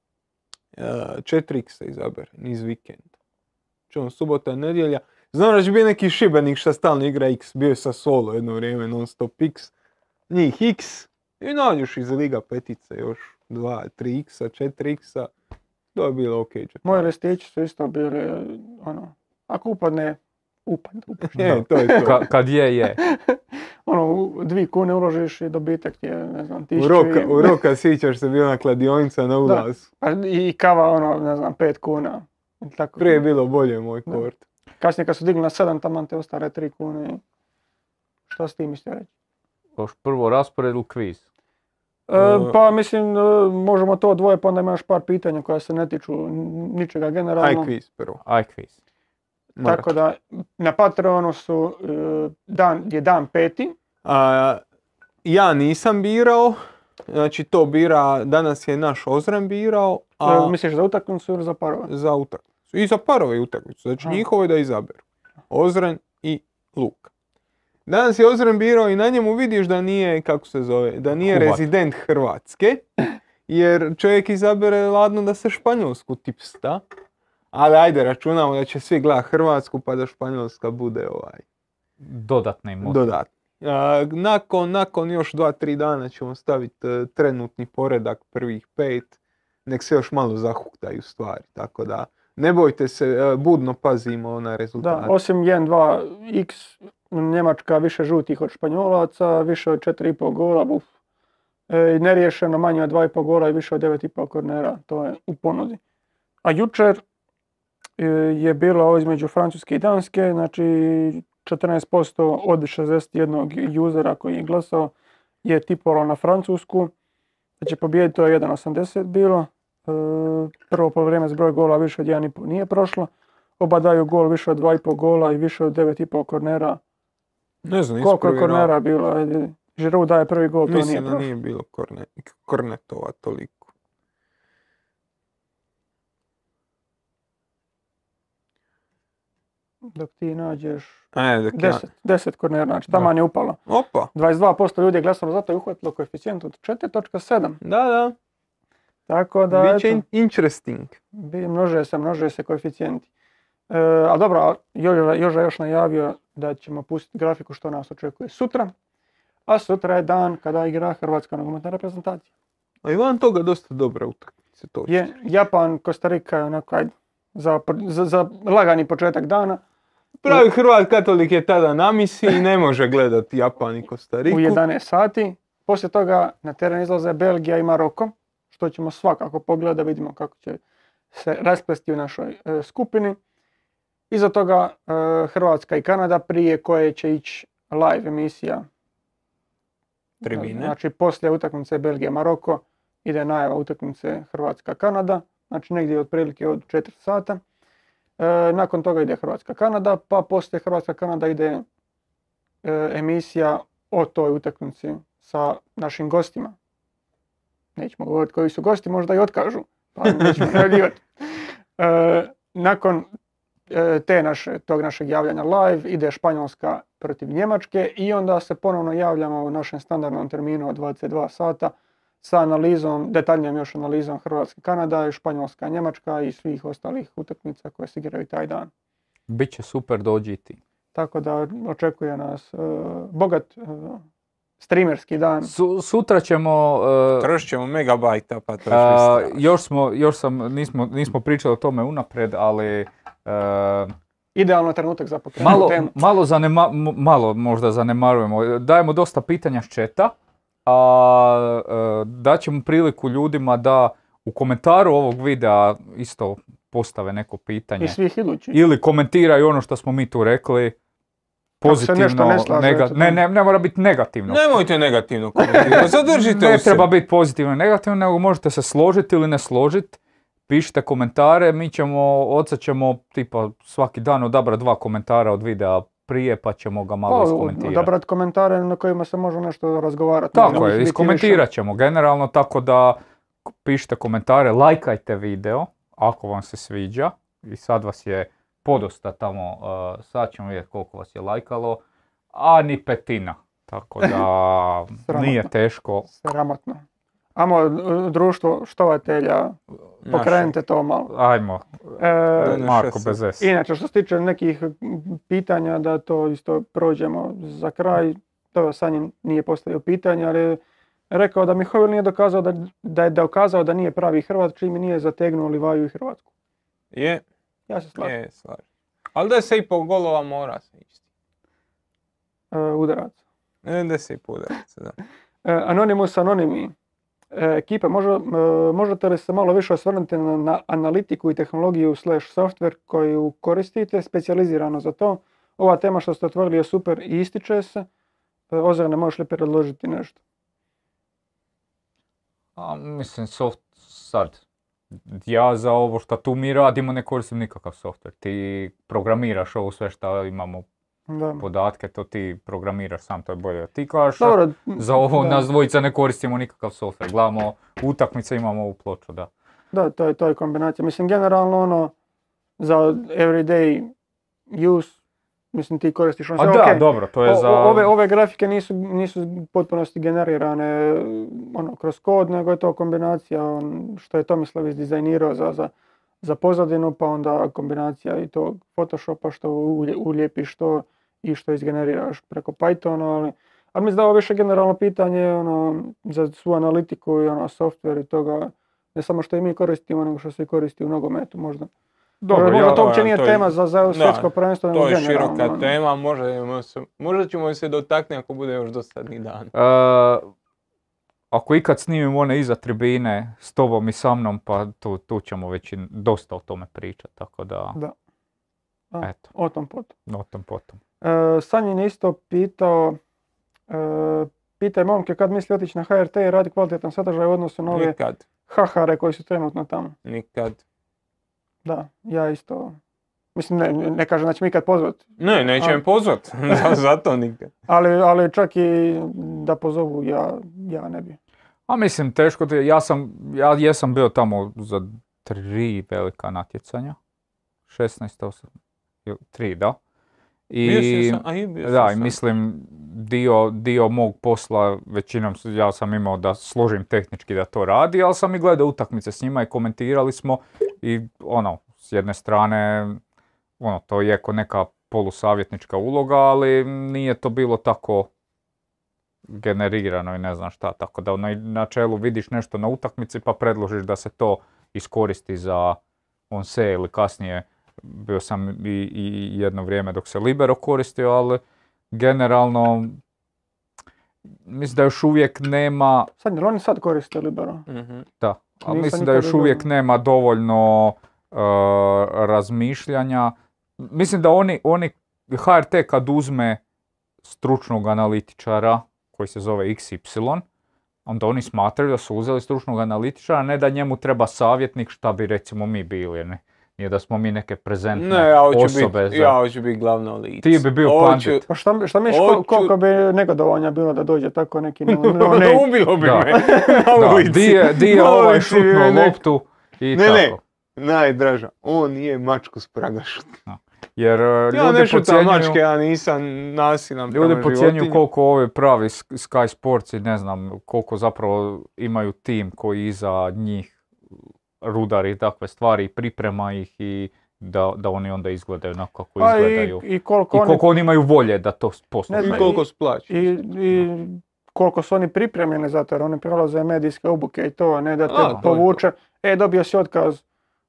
E, 4x se izabere, niz vikenda. Čujem, subota, nedjelja. Znam da će biti neki šibenik šta stalno igra x, bio je sa solo jedno vrijeme, non stop x. Njih x i nađeš iz Liga petice još 2, 3x, 4x. To je bilo ok. Moji listići su isto bili, ono, Ako upadne, upad, upad. E, to je to. Ka- kad je, je. Ono, u dvi kune uložiš i dobitak je, ne znam, U tisuću roka, i- u roka sjećaš se bila kladionica na ulazu. Pa I kava, ono, ne znam, pet kuna. Tako. Prije je bilo bolje moj Da. kort. Kasnije kad su digli na sedam, taman te ostare tri kune. i Šta s tim mislio reći? Još prvo raspored ili kviz? E, pa mislim, e, možemo to dvoje, pa onda imaš par pitanja koja se ne tiču ničega Aj generalno. kviz prvo. Aj kviz. Mora. Tako da, na Patreonu su, e, dan, je dan peti. A, ja nisam birao, znači to bira, danas je naš Ozren birao, a E, misliš za utakmicu ili za parove? za utakmicu. I za parove utakmicu, znači Aha. njihovo je da izaberu. Ozren i Luka. Danas je Ozren birao i na njemu vidiš da nije, kako se zove, da nije Kubat. rezident Hrvatske, jer čovjek izabere ladno da se Španjolsku tipsta. Ali ajde, računamo da će svi gledat Hrvatsku pa da Španjolska bude ovaj Dodatni motiv. dodatni. A, nakon, nakon još dva, tri dana ćemo staviti e, trenutni poredak prvih pet, nek se još malo zahuktaju stvari, tako da ne bojte se, e, budno pazimo na Da, rezultate. osim 1-2x, Njemačka više žutih od Španjolaca, više od 4,5 gola, buf. E, neriješeno manje od 2,5 gola i više od 9,5 kornera, to je u ponudi. A jučer e, je bilo ovo između Francuske i Danske, znači 14% od 61 usera koji je glasao je tipovalo na Francusku, da će pobijediti, to je 1,80 bilo. E, prvo polovreme s broj gola više od 1,5 nije prošlo. Oba daju gol više od 2,5 gola i više od 9,5 kornera. Ne znam, nisam Koliko je provjeravao. kornera bilo? Giroud daje prvi gol, to nije Mislim da nije bilo korne, kornetova toliko. Dok ti nađeš Ajde, dok ja... 10, 10 kornera, znači taman je upalo. Opa, 22% ljudi je glasalo zato je uhvatilo koeficijent od 4.7. da, da, Tako da, bit će eto, in- interesting. bi- množe se, množe se koeficijenti. E, a dobro, Joža, još najavio da ćemo pustiti grafiku što nas očekuje sutra. A sutra je dan kada igra Hrvatska nogometna reprezentacija. A i van toga dosta dobra utakmica, to Je Japan, Kostarika je onako, za, za, za lagani početak dana. Pravi Hrvat katolik je tada na misiji i ne može gledati Japan i Kostariku. u 11 sati. Poslije toga na teren izlaze Belgija i Maroko, što ćemo svakako pogledati da vidimo kako će se rasplesti u našoj e, skupini. Iza toga e, Hrvatska i Kanada prije koje će ići live emisija. Tribine. Znači poslije utakmice Belgija-Maroko ide najava utakmice Hrvatska-Kanada, znači negdje otprilike od 4 sata. E, nakon toga ide Hrvatska-Kanada, pa poslije Hrvatska-Kanada ide e, emisija o toj utakmici sa našim gostima. Nećemo govoriti koji su gosti, možda i otkažu, pa nećemo najavljivati. E, nakon te naše, tog našeg javljanja live ide Španjolska protiv Njemačke i onda se ponovno javljamo u našem standardnom terminu od 22 sata sa analizom, detaljnijom još analizom Hrvatska, Kanada i Španjolska, Njemačka i svih ostalih utakmica koje se igraju taj dan. Biće super dođiti. Tako da očekuje nas e, bogat e, streamerski dan. Su, sutra ćemo... e, Trošit ćemo megabajta, pa to a, je još smo, još sam, nismo, nismo pričali o tome unapred, ali e, Idealno trenutak za pokrenuti malo, temu. malo, zanema, malo možda zanemarujemo. Dajemo dosta pitanja s četa, a e, daćemo priliku ljudima da u komentaru ovog videa isto postave neko pitanje. I svih idućih. Ili komentiraju ono što smo mi tu rekli. Nešto Pozitivno, ne nega- ne, da. ne, ne mora biti negativno. Nemojte negativno komentirati, zadržite ne treba biti pozitivno i negativno, nego možete se složiti ili ne složiti. Pišite komentare, mi ćemo, odsad ćemo tipa svaki dan odabrati dva komentara od videa prije pa ćemo ga malo Pa, iskomentirati. odabrati komentare na kojima se može nešto razgovarati. Tako je, iskomentirat ćemo generalno, tako da pišite komentare, lajkajte video ako vam se sviđa i sad vas je podosta tamo, uh, sad ćemo vidjeti koliko vas je lajkalo, a ni petina, tako da nije teško. Sramotno. Amo, e, društvo štovatelja, pokrenite to malo. Ajmo, E, Marko bez S. inače, što se tiče nekih pitanja, da to isto prođemo za kraj. To Sanjin nije postavio pitanje, ali je rekao da Mihovil nije dokazao da, da je dokazao da nije pravi Hrvat, čim nije zategnuo Livaju i Hrvatsku. Je, Ja se slažem. je, slažem. Ali 10,5 golova mora se isti. E, udarac. Ne, 10,5 udaraca, da. E, Anonimus Anonimi. E, Ekipa, može- e, možete li se malo više osvrnuti na, na analitiku i tehnologiju slash software koju koristite, specijalizirano za to? Ova tema što ste otvorili je super i ističe se. E, Ozirne, možeš li predložiti nešto? A, mislim, soft, sad, ja za ovo što tu mi radimo ne koristim nikakav software. Ti programiraš ovo sve što imamo Da. podatke, to ti programiraš sam, to je bolje ti kažeš. Dobro, Za ovo da. nas dvojica ne koristimo nikakav software. Gledamo utakmice, imamo ovu ploču, da. Da, to je, to je kombinacija. Mislim, generalno ono, za everyday use, mislim ti koristiš ono A sve, da, okej, dobro, to je o- za... ove, ove grafike nisu, nisu potpunosti generirane ono, kroz kod, nego je to kombinacija on, što je Tomislav izdizajnirao za, za, za pozadinu, pa onda kombinacija i to Photoshopa što ulijepiš to i što izgeneriraš preko Pythona, ali, ali mislim da je ovo više generalno pitanje ono, za svu analitiku i ono, software i toga, ne samo što i mi koristimo, nego što se koristi u nogometu možda. Dobro, možda ja- to uopće ja, nije to je- tema za, za svjetsko prvenstvo, To je široka ono. tema, možda, se, možda ćemo se dotaknuti ako bude još dosadni dan. E, ako ikad snimimo one iza tribine s tobom i sa mnom, pa tu, tu ćemo već i dosta o tome pričati, tako da, Da. A, eto, O tom potom. o tom potom. E, Sanjin je isto pitao, e, pitaj momke kad misli otići na HRT i radi kvalitetan sadržaj u odnosu na ove Nikad, hahare koji su trenutno tamo. nikad. Da, ja isto. Mislim, ne, ne kažem da će me ikad pozvat, Ne, neće A. me pozvat, Za- zato nikad. ali, ali čak i da pozovu, ja, ja ne bi. A mislim, teško ti, je, ja sam, ja jesam bio tamo za tri velika natjecanja. 16, 8, ili tri, da. I, Bio sam, a i bio da, sam. mislim, dio, dio mog posla, većinom ja sam imao da složim tehnički da to radi, ali sam i gledao utakmice s njima i komentirali smo i ono, s jedne strane, ono, to je ko neka polusavjetnička uloga, ali nije to bilo tako generirano i ne znam šta, tako da na načelu vidiš nešto na utakmici pa predložiš da se to iskoristi za on se ili kasnije bio sam i, i jedno vrijeme dok se Libero koristio, ali generalno mislim da još uvijek nema, Sad, oni sad koriste Libero? Mhm. da, ali mislim da još uvijek nema dovoljno uh, razmišljanja. Mislim da oni, oni, HRT kad uzme stručnog analitičara koji se zove XY, onda oni smatraju da su uzeli stručnog analitičara, a ne da njemu treba savjetnik šta bi recimo mi bili. Ne? Nije da smo mi neke prezentne Ne, ja hoću osobe. biti, za- ja hoću biti glavno lice. Ti bi bio Hoću- pandit. Pa šta, šta misliš, Hoću- koliko bi negodovanja bilo da dođe tako neki no, no name? Ubilo bi Da. me na Da, ulici. di je, di je ovaj šutnuo loptu i Ne, tako. ne. Najdraža, on nije mačku s praga šutnuo. Jer uh, Ja ljudi ne šutam podcjenjuju- mačke, ja nisam nasilan Ljudi životinji. koliko ovi pravi Sk- Sky Sports i ne znam koliko zapravo imaju tim koji iza njih rudari i takve stvari i priprema ih i da, da oni onda izgledaju onako kako Pa i, izgledaju. i koliko I koliko oni imaju volje da to Ne postupaju. I koliko splaći. I, i koliko su oni pripremljeni za to, jer oni prelaze medijske obuke i to, a ne da te A, povuče. E, dobio si otkaz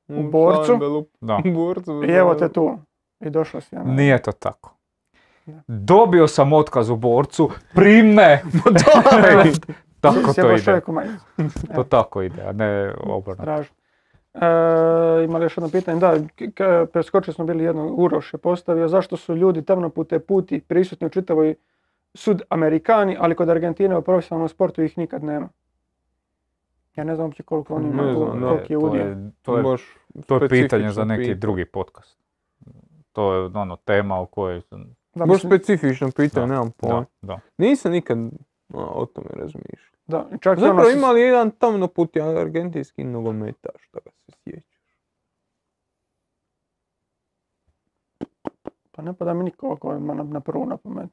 u borcu Da. U borcu. i evo te tu. I došao si. ja. Nije to tako. Dobio sam otkaz u borcu, prime! tako to ide. To tako ide, a ne obrnuto. E, ima li još jedno pitanje? Da, k- k- preskočili smo bili jedno, Uroš je postavio, zašto su ljudi tamnopute puti prisutni u čitavoj sud Amerikani, ali kod Argentine u profesionalnom sportu ih nikad nema. Ja ne znam uopće koliko oni imaju, koliki je to udio. je, to je, to je pitanje za neki pitanje. drugi podcast. To je ono tema o kojoj sam... Da, Baš specifično pitanje, nemam pojma. Da, da. Nisam nikad a, o tome razmišljao. da, čak i Zapravo ono s- imali jedan tamno puti argentinski nogometaš, da ga se sjećaš. Pa ne pada mi niko ovako ima na, na prvu na pamet.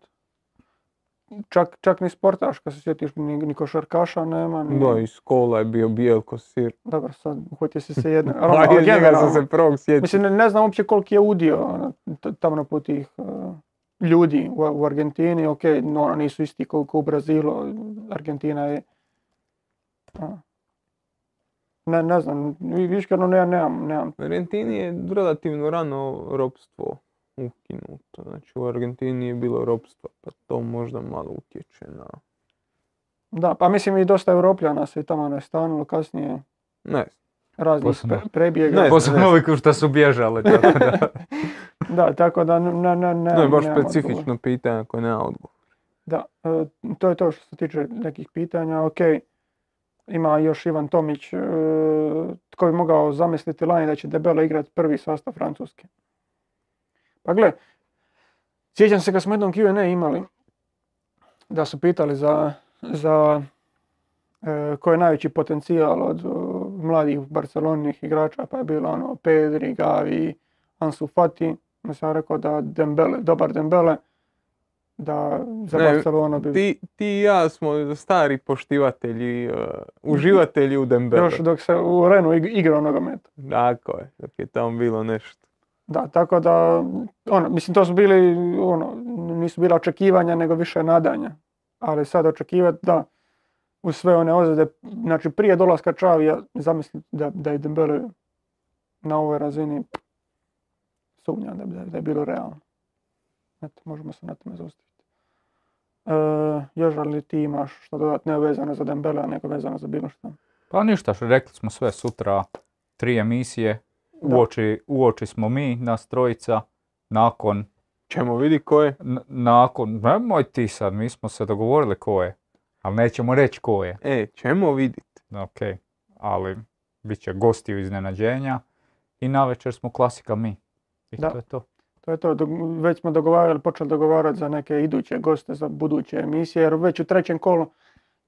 Čak, čak ni sportaš, kad se sjetiš, ni, ni košarkaša nema. Ni, Da, iz kola je bio Bijelko Sir. Dobro, sad uhvatio si se jedno. Pa iz njega sam se prvog sjetio. Mislim, ne, ne znam uopće koliki je udio ono, tamo put tih uh, ljudi u, u Argentini. Ok, no, nisu isti kao u Brazilu. Argentina je... a. Ne, ne znam, vi- viš kad ono, ne, nemam, nemam. U Argentini je relativno rano ropstvo ukinuto. Znači u Argentini je bilo ropstvo, pa to možda malo utječe na... Da, pa mislim i dosta Europljana se tamo nastanilo kasnije Ne raznih Posebno- pre- prebjega. Ne, Posebno ovi što su bježali. tako da. Da, tako da ne, ne, ne, To je baš specifično odgovor. pitanje koje nema odgovor. Da, e, to je to što se tiče nekih pitanja. Ok, ima još Ivan Tomić, e, tko bi mogao zamisliti lani da će debelo igrati prvi sastav Francuske. Pa gle, sjećam se kad smo jednom Q&A imali, da su pitali za, za e, ko je najveći potencijal od e, mladih barceloninih igrača, pa je bilo ono Pedri, Gavi, Ansu Fati. Ja sam rekao da Dembele, dobar Dembele, da za Ne, Barcelonu bi Ti, ti i ja smo stari poštivatelji, uh, uživatelji u Dembele. još dok se u Renu ig- igrao nogomet. Tako je, dok je tamo bilo nešto. Da, tako da, ono, mislim to su bili, ono, nisu bila očekivanja nego više nadanja. Ali sad očekivati da uz sve one ozljede, znači prije dolaska Čavija, zamislim da, da je Dembele na ovoj razini, sumnjam da, da, je bilo realno. Eto, možemo se na tome zaustaviti. E, još li ti imaš što dodati, ne vezano za Dembele, nego vezano za bilo što? Pa ništa, što rekli smo sve sutra, tri emisije. Uoči, uoči smo mi, nas trojica, nakon, Ćemo vidi ko je. n- nakon, nemoj ti sad, mi smo se dogovorili ko je, ali nećemo reći ko je, E, ćemo vidjeti. ok, ali bit će gosti u iznenađenja i navečer smo klasika mi. I Da. to je to. To je to, već smo dogovarali, počeli dogovarati za neke iduće goste za buduće emisije, jer već u trećem kolu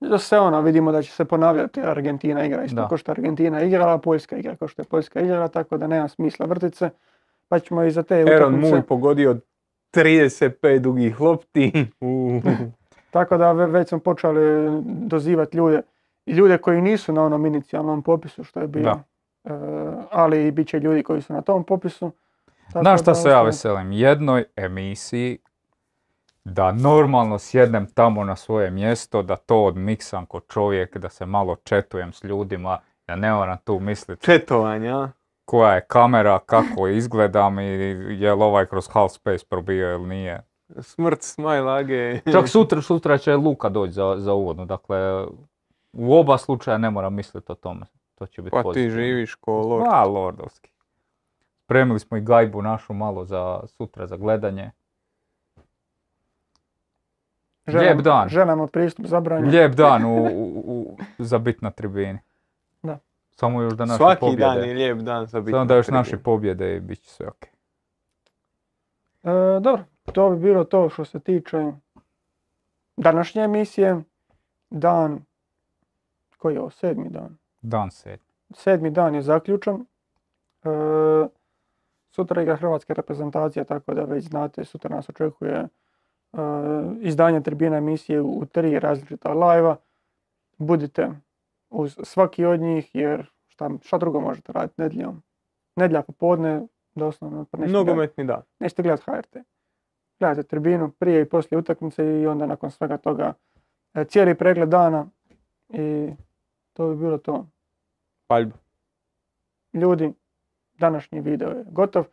da se ono, vidimo da će se ponavljati Argentina igra isto kao što je Argentina igrala, Poljska igra kao što je Poljska igrala, tako da nema smisla vrtit se. Pa ćemo i za te utakmice. Muj pogodio 35 dugih lopti. Tako da ve- već smo počeli dozivati ljude. I ljude koji nisu na onom inicijalnom popisu što je bio. Da. E, ali i bit će ljudi koji su na tom popisu. Tako Znaš šta da se ja veselim? Jednoj emisiji da normalno sjednem tamo na svoje mjesto, da to odmiksam ko čovjek, da se malo četujem s ljudima, da ne moram tu misliti četovanja. koja je kamera, kako izgledam i je li ovaj kroz half space probio ili nije. Smrt smajlage. Čak sutra, sutra će Luka doći za, za uvodnu, dakle u oba slučaja ne moram misliti o tome. To će biti Pa ti pozitivno. živiš ko lord. A, lordovski. Spremili smo i gajbu našu malo za sutra za gledanje. Lijep dan. Ženama pristup zabranjen. Lijep dan u, u, u- za bit na tribini. Da. Samo još da naše Svaki pobjede. dan je lijep dan za biti Samo na da još tribini. naše pobjede i bit će sve ok. E, dobro, to bi bilo to što se tiče današnje emisije. Dan, koji je ovo, sedmi dan? Dan sedmi. Sedmi dan je zaključan. E, sutra igra hrvatska reprezentacija, tako da već znate, sutra nas očekuje e, izdanje tribina emisije u tri različita live Budite uz svaki od njih, jer šta, šta drugo možete raditi nedjeljom? Nedjelja popodne, doslovno. pa Nogometni dan. nećete gledati HRT. Gledate tribinu prije i poslije utakmice i onda nakon svega toga e, cijeli pregled dana i to bi bilo to. Paljba. Ljudi, današnji video je gotov.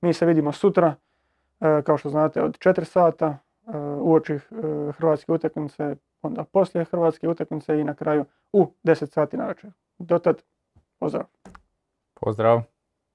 Mi se vidimo sutra, e, kao što znate, od 4 sata uoči e, hrvatske utakmice, onda poslije hrvatske utakmice i na kraju u 10 sati navečer. Do tad, pozdrav! Pozdrav.